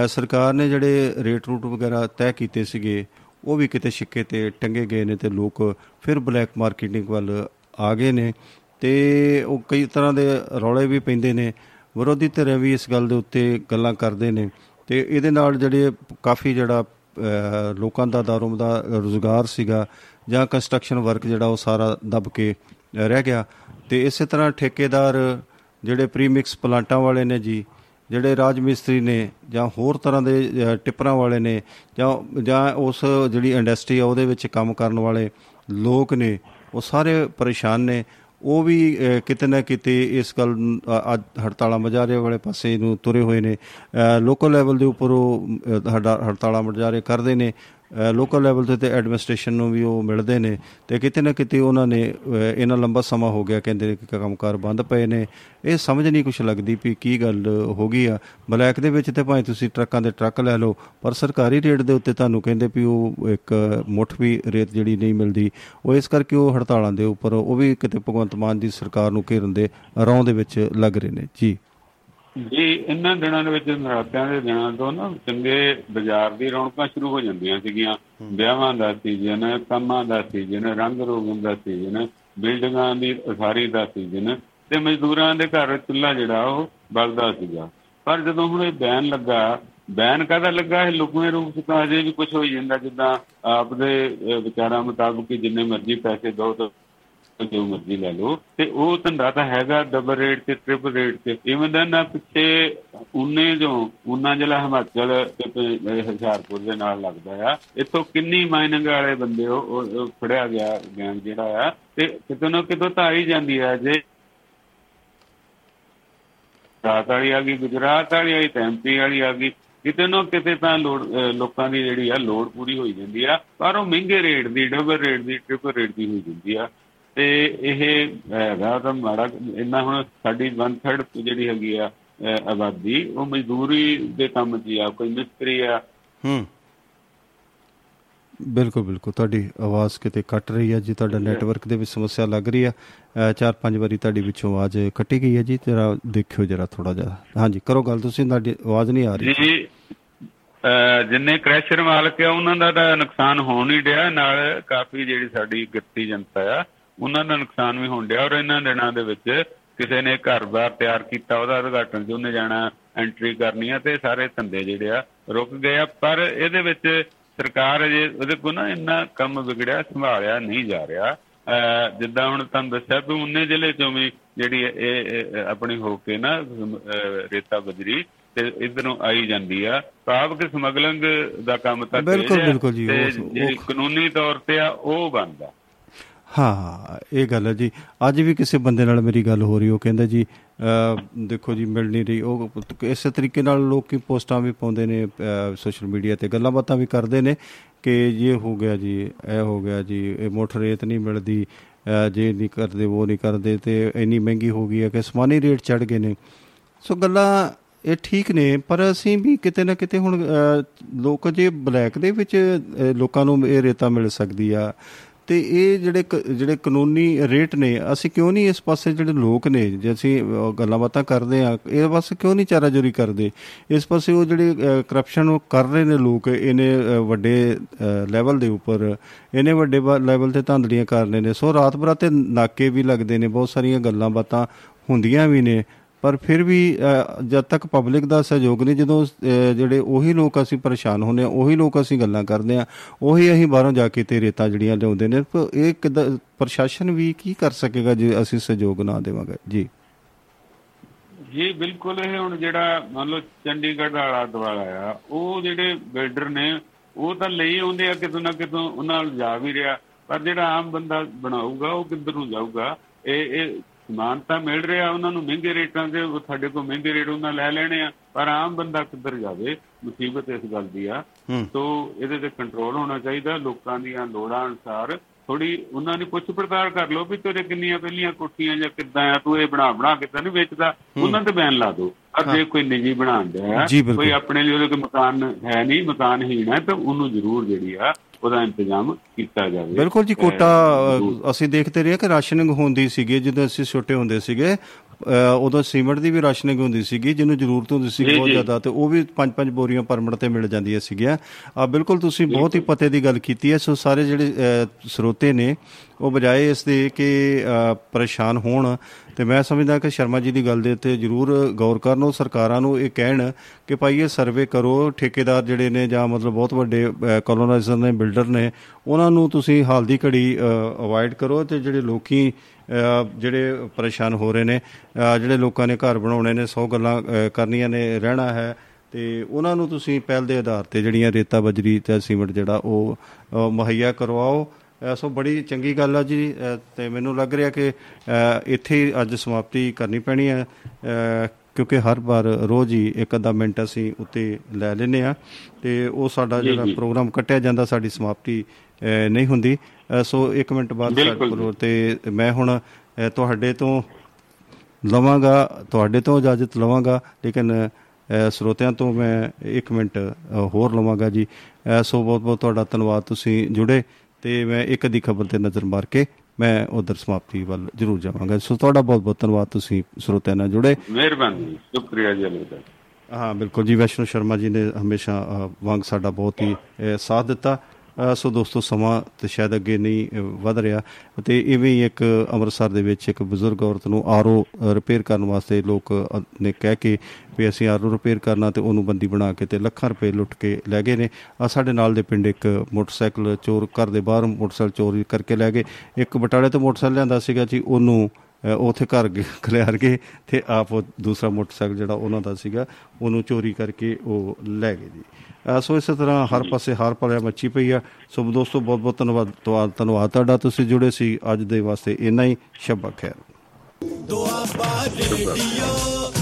ਅ, ਸਰਕਾਰ ਨੇ ਜਿਹੜੇ ਰੇਟ ਰੂਟ ਵਗੈਰਾ ਤੈਅ ਕੀਤੇ ਸੀਗੇ ਉਹ ਵੀ ਕਿਤੇ ਛਿੱਕੇ ਤੇ ਟੰਗੇ ਗਏ ਨੇ ਤੇ ਲੋਕ ਫਿਰ ਬਲੈਕ ਮਾਰਕੀਟਿੰਗ ਵੱਲ ਆ ਗਏ ਨੇ। ਤੇ ਉਹ ਕਈ ਤਰ੍ਹਾਂ ਦੇ ਰੌਲੇ ਵੀ ਪੈਂਦੇ ਨੇ। ਵਿਰੋਧੀ ਧਿਰ ਵੀ ਇਸ ਗੱਲ ਦੇ ਉੱਤੇ ਗੱਲਾਂ ਕਰਦੇ ਨੇ। ਤੇ ਇਹਦੇ ਨਾਲ ਜਿਹੜੇ ਕਾਫੀ ਜਿਹੜਾ ਅਹ, ਲੋਕਾਂ ਦਾ ਦਾਰੋਂ ਦਾ ਰੋਜ਼ਗਾਰ ਸੀਗਾ ਜਾਂ ਕੰਸਟਰਕਸ਼ਨ ਵਰਕ ਜਿਹੜਾ ਉਹ ਸਾਰਾ ਦਬ ਕੇ ਅਹ, ਰਹਿ ਗਿਆ। ਤੇ ਇਸੇ ਤਰ੍ਹਾਂ ਠੇਕੇਦਾਰ ਜਿਹੜੇ ਪ੍ਰੀਮਿਕਸ ਪਲਾਂਟਾਂ ਵਾਲੇ ਨੇ ਜੀ ਜਿਹੜੇ ਰਾਜ ਮਿਸਤਰੀ ਨੇ ਜਾਂ ਹੋਰ ਤਰ੍ਹਾਂ ਦੇ ਅਹ, ਟਿੱਪਰਾਂ ਵਾਲੇ ਨੇ ਜਾਂ ਜਾਂ ਉਸ ਜਿਹੜੀ ਇੰਡਸਟਰੀ ਆ ਉਹਦੇ ਵਿੱਚ ਕੰਮ ਕਰਨ ਵਾਲੇ ਲੋਕ ਨੇ ਉਹ ਸਾਰੇ ਪਰੇਸ਼ਾਨ ਨੇ। ਉਹ ਵੀ ਅਹ, ਕਿਤੇ ਨਾ ਕਿਤੇ ਇਸ ਗੱਲ ਨੂੰ, ਅ- ਅੱਜ ਹੜਤਾਲਾਂ ਮੁਜ਼ਾਹਰੇ ਵਾਲੇ ਪਾਸੇ ਨੂੰ ਤੁਰੇ ਹੋਏ ਨੇ। ਲੋਕਲ ਲੈਵਲ ਦੇ ਉੱਪਰ ਉਹ ਅ, ਹੜਾ- ਹੜਤਾਲਾਂ ਮੁਜ਼ਾਹਰੇ ਕਰਦੇ ਨੇ। ਲੋਕਲ ਲੈਵਲ ਤੇ ਤੇ ਐਡਮਿਨਿਸਟ੍ਰੇਸ਼ਨ ਨੂੰ ਵੀ ਉਹ ਮਿਲਦੇ ਨੇ ਤੇ ਕਿਤੇ ਨਾ ਕਿਤੇ ਉਹਨਾਂ ਨੇ ਅ, ਇਹਨਾਂ ਲੰਬਾ ਸਮਾਂ ਹੋ ਗਿਆ ਕਹਿੰਦੇ ਨੇ ਕਿ ਕੰਮਕਾਰ ਬੰਦ ਪਏ ਨੇ। ਇਹ ਸਮਝ ਨਹੀਂ ਕੁਛ ਲੱਗਦੀ ਵੀ ਕੀ ਗੱਲ ਹੋ ਗਈ ਆ। ਬਲੈਕ ਦੇ ਵਿੱਚ ਤੇ ਭਾਵੇਂ ਤੁਸੀਂ ਟਰੱਕਾਂ ਦੇ ਟਰੱਕ ਲੈ ਲਓ ਪਰ ਸਰਕਾਰੀ ਰੇਟ ਦੇ ਉੱਤੇ ਤੁਹਾਨੂੰ ਕਹਿੰਦੇ ਵੀ ਉਹ ਇੱਕ ਮੁੱਠ ਵੀ ਰੇਤ ਜਿਹੜੀ ਨਹੀਂ ਮਿਲਦੀ। ਉਹ ਇਸ ਕਰਕੇ ਉਹ ਹੜਤਾਲਾਂ ਦੇ ਉੱਪਰ ਉਹ ਵੀ ਕਿਤੇ ਭਗਵੰਤ ਮਾਨ ਦੀ ਸਰਕਾਰ ਨੂੰ ਘੇਰਨ ਦੇ ਰੌਂ ਦੇ ਵਿੱਚ ਲੱਗ ਰਹੇ ਨੇ। ਜੀ। ਜੀ ਇਹਨਾਂ ਦਿਨਾਂ ਦੇ ਵਿੱਚ ਨਰਾਤਿਆਂ ਦੇ ਦਿਨਾਂ ਤੋਂ ਨਾ ਚੰਗੇ ਬਾਜ਼ਾਰ ਦੀ ਰੌਣਕਾਂ ਸ਼ੁਰੂ ਹੋ ਜਾਂਦੀਆਂ ਸੀਗੀਆਂ। ਵਿਆਹਾਂ ਦਾ ਸੀਜ਼ਨ ਕੰਮਾਂ ਦਾ ਸੀਜ਼ਨ ਰੰਗ ਰੋਗਨ ਦਾ ਸੀਜ਼ਨ ਬਿਲਡਿੰਗਾਂ ਦੀ ਉਸਾਰੀ ਦਾ ਸੀਜ਼ਨ ਤੇ ਮਜ਼ਦੂਰਾਂ ਦੇ ਘਰ ਚੁੱਲ੍ਹਾ ਜਿਹੜਾ ਉਹ ਬਲਦਾ ਸੀਗਾ। ਪਰ ਜਦੋਂ ਹੁਣ ਇਹ ਬੈਨ ਲੱਗਾ ਬੈਨ ਕਾਹਦਾ ਲੱਗਾ? ਇਹ ਲੁਕਵੇਂ ਰੂਪ ਚ ਤਾਂ ਅਜੇ ਵੀ ਕੁਝ ਹੋਈ ਜਾਂਦਾ ਜਿੱਦਾਂ ਆਪਦੇ ਵਿਚਾਰਾਂ ਮੁਤਾਬਕ ਹੀ ਜਿੰਨੇ ਮਰਜ਼ੀ ਪੈਸੇ ਦੋ ਤਾਂ ਜੋ ਮਰਜ਼ੀ ਲੈ ਲਓ। ਤੇ ਉਹ ਧੰਦਾ ਤਾਂ ਹੈਗਾ ਡਬਲ ਰੇਟ ਤੇ ਟ੍ਰਿਪਲ ਰੇਟ ਤੇ। ਇਵਨ ਦੈਨ ਨਾ ਪਿੱਛੇ ਉਨੇ ਜੋ, ਉਨਾ ਜ਼ਿਲ੍ਹਾ ਹਿਮਾਚਲ ਤੇ ਪ- ਇਹ ਹੁਸ਼ਿਆਰਪੁਰ ਦੇ ਨਾਲ ਲੱਗਦਾ ਆ, ਇੱਥੋਂ ਕਿੰਨੀ ਮਾਈਨਿੰਗ ਵਾਲੇ ਬੰਦੇ ਉਹ- ਉਹ ਉਹ ਫੜਿਆ ਗਿਆ ਗੈਂਗ ਜਿਹੜਾ ਆ। ਤੇ ਕਿਤੇ ਨਾ ਕਿਤੇ ਤਾਂ ਆ ਹੀ ਜਾਂਦੀ ਆ ਜੇ। ਰਾਤ ਵਾਲੀ ਆ ਗਈ, ਗੁਜਰਾਤ ਵਾਲੀ ਆਈ ਐਮਪੀ ਵਾਲੀ ਆ ਗਈ। ਕਿਤੇ ਨਾ ਕਿਤੇ ਤਾਂ ਲੋੜ, ਅਹ ਲੋਕਾਂ ਦੀ ਜਿਹੜੀ ਆ, ਲੋੜ ਪੂਰੀ ਹੋਈ ਜਾਂਦੀ ਆ। ਪਰ ਉਹ ਮਹਿੰਗੇ ਰੇਟ ਦੀ ਡਬਲ ਰੇਟ ਦੀ ਟ੍ਰਿਪਲ ਰੇਟ ਦੀ ਹੋਈ ਜਾਂਦੀ ਆ। ਤੇ ਇਹ ਹੈਗਾ ਤਾਂ ਮਾੜਾ ਇੰਨਾ ਹੁਣ ਸਾਡੀ 1/3 ਜਿਹੜੀ ਹੈਗੀ ਆ ਆਬਾਦੀ ਉਹ ਮਜ਼ਦੂਰੀ ਦੇ ਕੰਮ 'ਚ ਆ ਕੋਈ ਮਿਸਤਰੀ ਆ। ਹੂੰ। ਬਿਲਕੁਲ ਬਿਲਕੁਲ। ਤੁਹਾਡੀ ਆਵਾਜ਼ ਕਿਤੇ ਕੱਟ ਰਹੀ ਹੈ ਜੀ ਤੁਹਾਡਾ ਨੈਟਵਰਕ ਦੇ ਵਿੱਚ ਸਮੱਸਿਆ ਲੱਗ ਰਹੀ ਅ, ਚਾਰ ਪੰਜ ਵਾਰੀ ਤੁਹਾਡੀ ਵਿੱਚੋਂ ਆਵਾਜ਼ ਕੱਟੀ ਗਈ ਹੈ ਜੀ ਜਰਾ ਦੇਖਿਓ ਜਰਾ ਥੋੜਾ ਜਿਹਾ। ਹਾਂਜੀ ਕਰੋ ਗੱਲ ਤੁਸੀਂ ਤੁਹਾਡੀ ਆਵਾਜ਼ ਨਹੀਂ ਆ ਰਹੀ। ਜੀ ਜਿੰਨੇ ਕ੍ਰੈਸ਼ਰ ਮਾਲਕ ਆ ਉਹਨਾਂ ਦਾ ਤਾਂ ਨੁਕਸਾਨ ਹੋਣ ਹੀ ਡਿਆ ਨਾਲ ਕਾਫੀ ਜਿਹੜੀ ਸਾਡੀ ਗਿਰਤੀ ਜਨਤਾ ਆ ਉਹਨਾਂ ਦਾ ਨੁਕਸਾਨ ਵੀ ਹੋਣ ਡਿਆ ਔਰ ਇਹਨਾਂ ਦਿਨਾਂ ਦੇ ਵਿੱਚ ਕਿਸੇ ਨੇ ਘਰ-ਬਾਰ ਤਿਆਰ ਕੀਤਾ ਉਹਦਾ ਉਦਘਾਟਨ 'ਚ ਉਹਨੇ ਜਾਣਾ ਐਂਟਰੀ ਕਰਨੀ ਆ ਤੇ ਸਾਰੇ ਧੰਦੇ ਜਿਹੜੇ ਆ ਰੁਕ ਗਏ ਆ ਪਰ ਇਹਦੇ ਵਿੱਚ ਸਰਕਾਰ ਅਜੇ ਉਹਦੇ ਕੋਲ ਨਾ ਇੰਨਾ ਕੰਮ ਵਿਗੜਿਆ ਸੰਭਾਲਿਆ ਨਹੀਂ ਜਾ ਰਿਹਾ। ਜਿੱਦਾਂ ਹੁਣ ਤੁਹਾਨੂੰ ਦੱਸਿਆ ਵੀ ਉਨੇ ਜ਼ਿਲ੍ਹੇ ਚੋਂ ਵੀ ਜਿਹੜੀ ਇਹ ਆਪਣੀ ਹੋ ਕੇ ਨਾ ਰੇਤਾ ਬਜਰੀ ਤੇ ਇਧਰੋਂ ਆਈ ਜਾਂਦੀ ਆ। ਭਾਵ ਕਿ ਸਮਗਲਿੰਗ ਦਾ ਕੰਮ ਤਾਂ ਬਿਲਕੁਲ, ਬਿਲਕੁਲ ਜੀ, ਉਹ- ਕਾਨੂੰਨੀ ਤੌਰ ਤੇ ਆ ਉਹ ਬੰਦਾ ਹਾਂ ਇਹ ਗੱਲ ਹੈ ਜੀ। ਅੱਜ ਵੀ ਕਿਸੇ ਬੰਦੇ ਨਾਲ ਮੇਰੀ ਗੱਲ ਹੋ ਰਹੀ ਉਹ ਕਹਿੰਦਾ ਜੀ ਅ, ਦੇਖੋ ਜੀ ਮਿਲ ਨਹੀਂ ਰਹੀ। ਉਹ ਇਸੇ ਤਰੀਕੇ ਨਾਲ ਲੋਕੀ ਪੋਸਟਾਂ ਵੀ ਪਾਉਂਦੇ ਨੇ ਸੋਸ਼ਲ ਮੀਡੀਆ ਤੇ ਗੱਲਾਂ ਬਾਤਾਂ ਵੀ ਕਰਦੇ ਨੇ ਕਿ ਇਹ ਹੋ ਗਿਆ ਜੀ ਇਹ ਹੋ ਗਿਆ ਜੀ ਇਹ ਮੋਟਰ ਰੇਤ ਨਹੀਂ ਮਿਲਦੀ ਅ, ਜੇ ਨਹੀਂ ਕਰਦੇ ਉਹ ਨਹੀਂ ਕਰਦੇ ਤੇ ਇੰਨੀ ਮਹਿੰਗੀ ਹੋ ਗਈ ਹੈ ਕਿ ਸਮਾਨੀ ਰੇਟ ਚੜ ਗਏ ਨੇ। ਸੋ ਗੱਲਾਂ ਇਹ ਠੀਕ ਨੇ ਪਰ ਅਸੀਂ ਵੀ ਕਿਤੇ ਨਾ ਕਿਤੇ ਹੁਣ ਅ, ਲੋਕ ਜੇ ਬਲੈਕ ਦੇ ਵਿੱਚ ਅ, ਲੋਕਾਂ ਨੂੰ ਇਹ ਰੇਤਾ ਮਿਲ ਸਕਦੀ ਆ ਤੇ ਇਹ ਜਿਹੜੇ ਕ- ਜਿਹੜੇ ਕਾਨੂੰਨੀ ਰੇਟ ਨੇ ਅਸੀਂ ਕਿਉਂ ਨਹੀਂ ਇਸ ਪਾਸੇ ਜਿਹੜੇ ਲੋਕ ਨੇ ਜੇ ਅਸੀਂ ਅ, ਗੱਲਾਂ ਬਾਤਾਂ ਕਰਦੇ ਆ ਇਹ ਪਾਸੇ ਕਿਉਂ ਨਹੀਂ ਚਾਰਾਜੋਰੀ ਕਰਦੇ? ਇਸ ਪਾਸੇ ਉਹ ਜਿਹੜੇ ਕਰਪਸ਼ਨ ਉਹ ਕਰ ਰਹੇ ਨੇ ਲੋਕ ਇਹਨੇ ਅ, ਵੱਡੇ ਲੈਵਲ ਦੇ ਉੱਪਰ ਇਹਨੇ ਵੱਡੇ ਲੈਵਲ ਤੇ ਧਾਂਦਲੀਆਂ ਕਰ ਰਹੇ ਨੇ। ਸੋ ਰਾਤ ਬਰਾਤੇ ਨਾਕੇ ਵੀ ਲੱਗਦੇ ਨੇ ਬਹੁਤ ਸਾਰੀਆਂ ਗੱਲਾਂ ਬਾਤਾਂ ਹੁੰਦੀਆਂ ਵੀ ਨੇ। ਪਰ ਫਿਰ ਵੀ ਅ, ਜਦ ਤੱਕ ਪਬਲਿਕ ਦਾ ਸਹਿਯੋਗ ਨਹੀਂ ਜਦੋਂ ਅ, ਜਿਹੜੇ ਉਹੀ ਲੋਕ ਅਸੀਂ ਪਰੇਸ਼ਾਨ ਹੁੰਦੇ ਆ ਉਹੀ ਲੋਕ ਅਸੀਂ ਗੱਲਾਂ ਕਰਦੇ ਆ ਉਹੀ ਅਸੀਂ ਬਾਹਰੋਂ ਜਾ ਕੇ ਤੇ ਰੇਤਾਂ ਜਿਹੜੀਆਂ ਲਿਆਉਂਦੇ ਨੇ ਪਰ ਇਹ ਕਿੱਦਾਂ ਪ੍ਰਸ਼ਾਸਨ ਵੀ ਕੀ ਕਰ ਸਕੇਗਾ ਜੇ ਅਸੀਂ ਸਹਿਯੋਗ ਨਾ ਦੇਵਾਂਗੇ? ਜੀ। ਜੀ ਬਿਲਕੁਲ ਇਹ ਹੁਣ ਜਿਹੜਾ ਮੰਨ ਲਓ ਚੰਡੀਗੜ੍ਹ ਵਾਲਾ ਦੁਆਲਾ ਆ ਉਹ ਜਿਹੜੇ ਬਿਲਡਰ ਨੇ ਉਹ ਤਾਂ ਲਈ ਆਉਂਦੇ ਆ ਕਿਤੋਂ ਨਾ ਕਿਤੋਂ ਉਹਨਾਂ ਨਾਲ ਜਾ ਵੀ ਰਿਹਾ ਪਰ ਜਿਹੜਾ ਆਮ ਬੰਦਾ ਬਣਾਊਗਾ ਉਹ ਕਿੱਧਰ ਨੂੰ ਜਾਊਗਾ? ਇਹ ਇਹ ਸਮਾਨ ਤਾਂ ਮਿਲ ਰਿਹਾ ਉਹਨਾਂ ਨੂੰ ਮਹਿੰਗੇ ਰੇਟਾਂ ਤੇ ਉਹ ਸਾਡੇ ਕੋਲ ਮਹਿੰਗੇ ਰੇਟ ਉਹਨਾਂ ਲੈ ਲੈਣੇ ਆ ਪਰ ਆਮ ਬੰਦਾ ਕਿੱਧਰ ਜਾਵੇ ਮੁਸੀਬਤ ਇਸ ਗੱਲ ਦੀ ਆ। ਸੋ ਇਹਦੇ ਤੇ ਕੰਟਰੋਲ ਹੋਣਾ ਚਾਹੀਦਾ ਲੋਕਾਂ ਦੀਆਂ ਲੋੜਾਂ ਅਨੁਸਾਰ। ਥੋੜੀ ਉਹਨਾਂ ਦੀ ਪੁੱਛ ਪੜਤਾਲ ਕਰ ਲਓ ਵੀ ਤੇਰੇ ਕਿੰਨੀਆਂ ਪਹਿਲੀਆਂ ਕੋਠੀਆਂ ਜਾਂ ਕਿੱਦਾਂ ਆ ਤੂੰ ਇਹ ਬਣਾ ਬਣਾ ਕੇ ਤਾਂ ਨਹੀਂ ਵੇਚਦਾ ਉਹਨਾਂ ਤੇ ਬੈਨ ਲਾ ਦਿਓ ਪਰ ਜੇ ਕੋਈ ਨਿੱਜੀ ਬਣਾਉਂਦਾ। ਕੋਈ ਆਪਣੇ ਲਈ ਉਹਦੇ ਕੋਲ ਮਕਾਨ ਹੈ ਨਹੀਂ ਮਕਾਨਹੀਣ ਹੈ ਤਾਂ ਉਹਨੂੰ ਜ਼ਰੂਰ ਜਿਹੜੀ ਆ ਉਹਦਾ ਇੰਤਜ਼ਾਮ ਕੀਤਾ ਜਾਵੇ। ਬਿਲਕੁਲ ਜੀ ਕੋਟਾ ਅਸੀਂ ਦੇਖਦੇ ਰਹੇ ਕਿ ਰਾਸ਼ਨਿੰਗ ਹੁੰਦੀ ਸੀਗੀ ਜਦੋਂ ਅਸੀਂ ਛੋਟੇ ਹੁੰਦੇ ਸੀਗੇ ਉਦੋਂ ਸੀਮੈਂਟ ਦੀ ਵੀ ਰਾਸ਼ਨਿੰਗ ਹੁੰਦੀ ਸੀਗੀ ਜਿਹਨੂੰ ਜ਼ਰੂਰਤ ਹੁੰਦੀ ਸੀ ਬਹੁਤ। ਜ਼ਿਆਦਾ ਤੇ ਉਹ ਵੀ ਪੰਜ ਪੰਜ ਬੋਰੀਆਂ ਪਰਮਿਟ ਤੇ ਮਿਲ ਜਾਂਦੀਆਂ ਸੀਗੀਆਂ ਆ ਬਿਲਕੁਲ ਤੁਸੀਂ ਬਹੁਤ ਹੀ ਪਤੇ ਦੀ ਗੱਲ ਕੀਤੀ ਹੈ ਸੋ ਸਾਰੇ ਜਿਹੜੇ ਸਰੋਤੇ ਨੇ ਉਹ ਬਜਾਏ ਇਸ ਦੇ ਕਿ ਪਰੇਸ਼ਾਨ ਹੋਣ ਤੇ ਮੈਂ ਸਮਝਦਾ ਕਿ ਸ਼ਰਮਾ ਜੀ ਦੀ ਗੱਲ ਦੇ ਉੱਤੇ ਜ਼ਰੂਰ ਗੌਰ ਕਰਨ ਉਹ ਸਰਕਾਰਾਂ ਨੂੰ ਇਹ ਕਹਿਣ ਕਿ ਭਾਈ ਇਹ ਸਰਵੇ ਕਰੋ ਠੇਕੇਦਾਰ ਜਿਹੜੇ ਨੇ ਜਾਂ ਮਤਲਬ ਬਹੁਤ ਵੱਡੇ ਕਲੋਨਾਈਜ਼ਰ ਨੇ ਬਿਲਡਰ ਨੇ ਉਹਨਾਂ ਨੂੰ ਤੁਸੀਂ ਹਾਲ ਦੀ ਘੜੀ ਅਵੋਇਡ ਕਰੋ ਤੇ ਜਿਹੜੇ ਲੋਕੀ ਜਿਹੜੇ ਪਰੇਸ਼ਾਨ ਹੋ ਰਹੇ ਨੇ ਜਿਹੜੇ ਲੋਕਾਂ ਨੇ ਘਰ ਬਣਾਉਣੇ ਨੇ 100 ਗੱਲਾਂ ਕਰਨੀਆਂ ਨੇ ਰਹਿਣਾ ਹੈ। ਤੇ ਉਹਨਾਂ ਨੂੰ ਤੁਸੀਂ ਪਹਿਲ ਦੇ ਆਧਾਰ ਤੇ ਜਿਹੜੀਆਂ ਰੇਤਾ ਬਜਰੀ ਤੇ ਸੀਮੈਂਟ ਜਿਹੜਾ ਉਹ ਮੁਹੱਈਆ ਕਰਵਾਓ। ਸੋ ਬੜੀ ਚੰਗੀ ਗੱਲ ਆ ਜੀ। ਤੇ ਮੈਨੂੰ ਲੱਗ ਰਿਹਾ ਕਿ ਇੱਥੇ ਅੱਜ ਸਮਾਪਤੀ ਕਰਨੀ ਪੈਣੀ ਹੈ। ਕਿਉਂਕਿ ਹਰ ਵਾਰ ਰੋਜ਼ ਹੀ ਇੱਕ ਅੱਧਾ ਮਿੰਟ ਅਸੀਂ ਉੱਤੇ ਲੈ ਲੈਨੇ ਆ ਤੇ ਉਹ ਸਾਡਾ ਜਿਹੜਾ। ਪ੍ਰੋਗਰਾਮ ਕੱਟਿਆ ਜਾਂਦਾ ਸਾਡੀ ਸਮਾਪਤੀ ਨਹੀਂ ਹੁੰਦੀ। ਸੋ ਇੱਕ ਮਿੰਟ ਬਾਅਦ ਸਾਡੇ। ਕੋਲ ਤੇ ਮੈਂ ਹੁਣ ਤੁਹਾਡੇ ਤੋਂ ਲਵਾਂਗਾ ਤੁਹਾਡੇ ਤੋਂ ਇਜਾਜ਼ਤ ਲਵਾਂਗਾ ਲੇਕਿਨ ਸਰੋਤਿਆਂ ਤੋਂ ਮੈਂ 1 ਮਿੰਟ ਹੋਰ ਲਵਾਂਗਾ ਜੀ। ਸੋ ਬਹੁਤ ਬਹੁਤ ਤੁਹਾਡਾ ਧੰਨਵਾਦ ਤੁਸੀਂ ਜੁੜੇ ਤੇ ਮੈਂ ਇੱਕ ਦੀ ਖਬਰ ਤੇ ਨਜ਼ਰ ਮਾਰ ਕੇ ਮੈਂ ਉਧਰ ਸਮਾਪਤੀ ਵੱਲ ਜ਼ਰੂਰ ਜਾਵਾਂਗਾ। ਸੋ ਤੁਹਾਡਾ ਬਹੁਤ ਬਹੁਤ ਧੰਨਵਾਦ ਤੁਸੀਂ ਸਰੋਤਿਆਂ ਨਾਲ ਜੁੜੇ। ਮਿਹਰਬਾਨੀ ਸ਼ੁਕਰੀਆ ਜੀ ਅਲਵਿਦਾ ਹਾਂ ਬਿਲਕੁਲ ਜੀ ਵੈਸ਼ਨੂ ਸ਼ਰਮਾ ਜੀ ਨੇ ਹਮੇਸ਼ਾ ਵਾਂਗ ਸਾਡਾ ਬਹੁਤ ਹੀ ਸਾਥ ਦਿੱਤਾ। ਸੋ ਦੋਸਤੋ ਸਮਾਂ ਤੇ ਸ਼ਾਇਦ ਅੱਗੇ ਨਹੀਂ ਅ, ਵਧ ਰਿਹਾ ਤੇ ਇਵੇਂ ਹੀ ਇੱਕ ਅੰਮ੍ਰਿਤਸਰ ਦੇ ਵਿੱਚ ਇੱਕ ਬਜ਼ੁਰਗ ਔਰਤ ਨੂੰ ਆਰਓ ਰਿਪੇਅਰ ਕਰਨ ਵਾਸਤੇ ਲੋਕ ਅ, ਨੇ ਕਹਿ ਕੇ ਵੀ ਅਸੀਂ ਆਰਓ ਰਿਪੇਅਰ ਕਰਨਾ ਤੇ ਉਹਨੂੰ ਬੰਦੀ ਬਣਾ ਕੇ ਤੇ ਲੱਖਾਂ ਰੁਪਏ ਲੁੱਟ ਕੇ ਲੈ ਗਏ ਨੇ। ਆ ਸਾਡੇ ਨਾਲ ਦੇ ਪਿੰਡ ਇੱਕ ਮੋਟਰਸਾਈਕਲ ਚੋਰ ਘਰ ਦੇ ਬਾਹਰ ਮੋਟਰਸਾਈਕਲ ਚੋਰੀ ਕਰਕੇ ਲੈ ਗਏ। ਇੱਕ ਬਟਾਲੇ ਤੋਂ ਮੋਟਰਸਾਈਕਲ ਲਿਆਂਦਾ ਸੀਗਾ ਜੀ ਉਹਨੂੰ ਅ, ਉੱਥੇ ਘਰ ਗ- ਖਿਲਾਰ ਗਏ ਤੇ ਆਪ ਉਹ ਦੂਸਰਾ ਮੋਟਰਸਾਈਕਲ ਜਿਹੜਾ ਉਹਨਾਂ ਦਾ ਸੀਗਾ ਉਹਨੂੰ ਚੋਰੀ ਕਰਕੇ ਉਹ ਲੈ ਗਏ ਜੀ। ਅ, ਸੋ ਇਸੇ ਤਰ੍ਹਾਂ ਹਰ ਪਾਸੇ ਹਾਰ ਭਰਿਆ ਮੱਚੀ ਪਈ ਆ। ਸੋ ਦੋਸਤੋ ਬਹੁਤ ਬਹੁਤ ਧੰਨਵਾਦ। ਧੰਨਵਾਦ ਧੰਨਵਾਦ। ਤੁਹਾਡਾ ਤੁਸੀਂ ਜੁੜੇ ਸੀ ਅੱਜ ਦੇ ਵਾਸਤੇ। ਇੰਨਾ ਹੀ। ਸ਼ਬਾ ਖੈਰ। Doaba radio.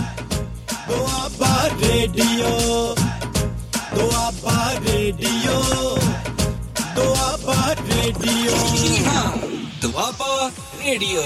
Doaba radio. Doaba radio. Doaba radio. Doaba radio.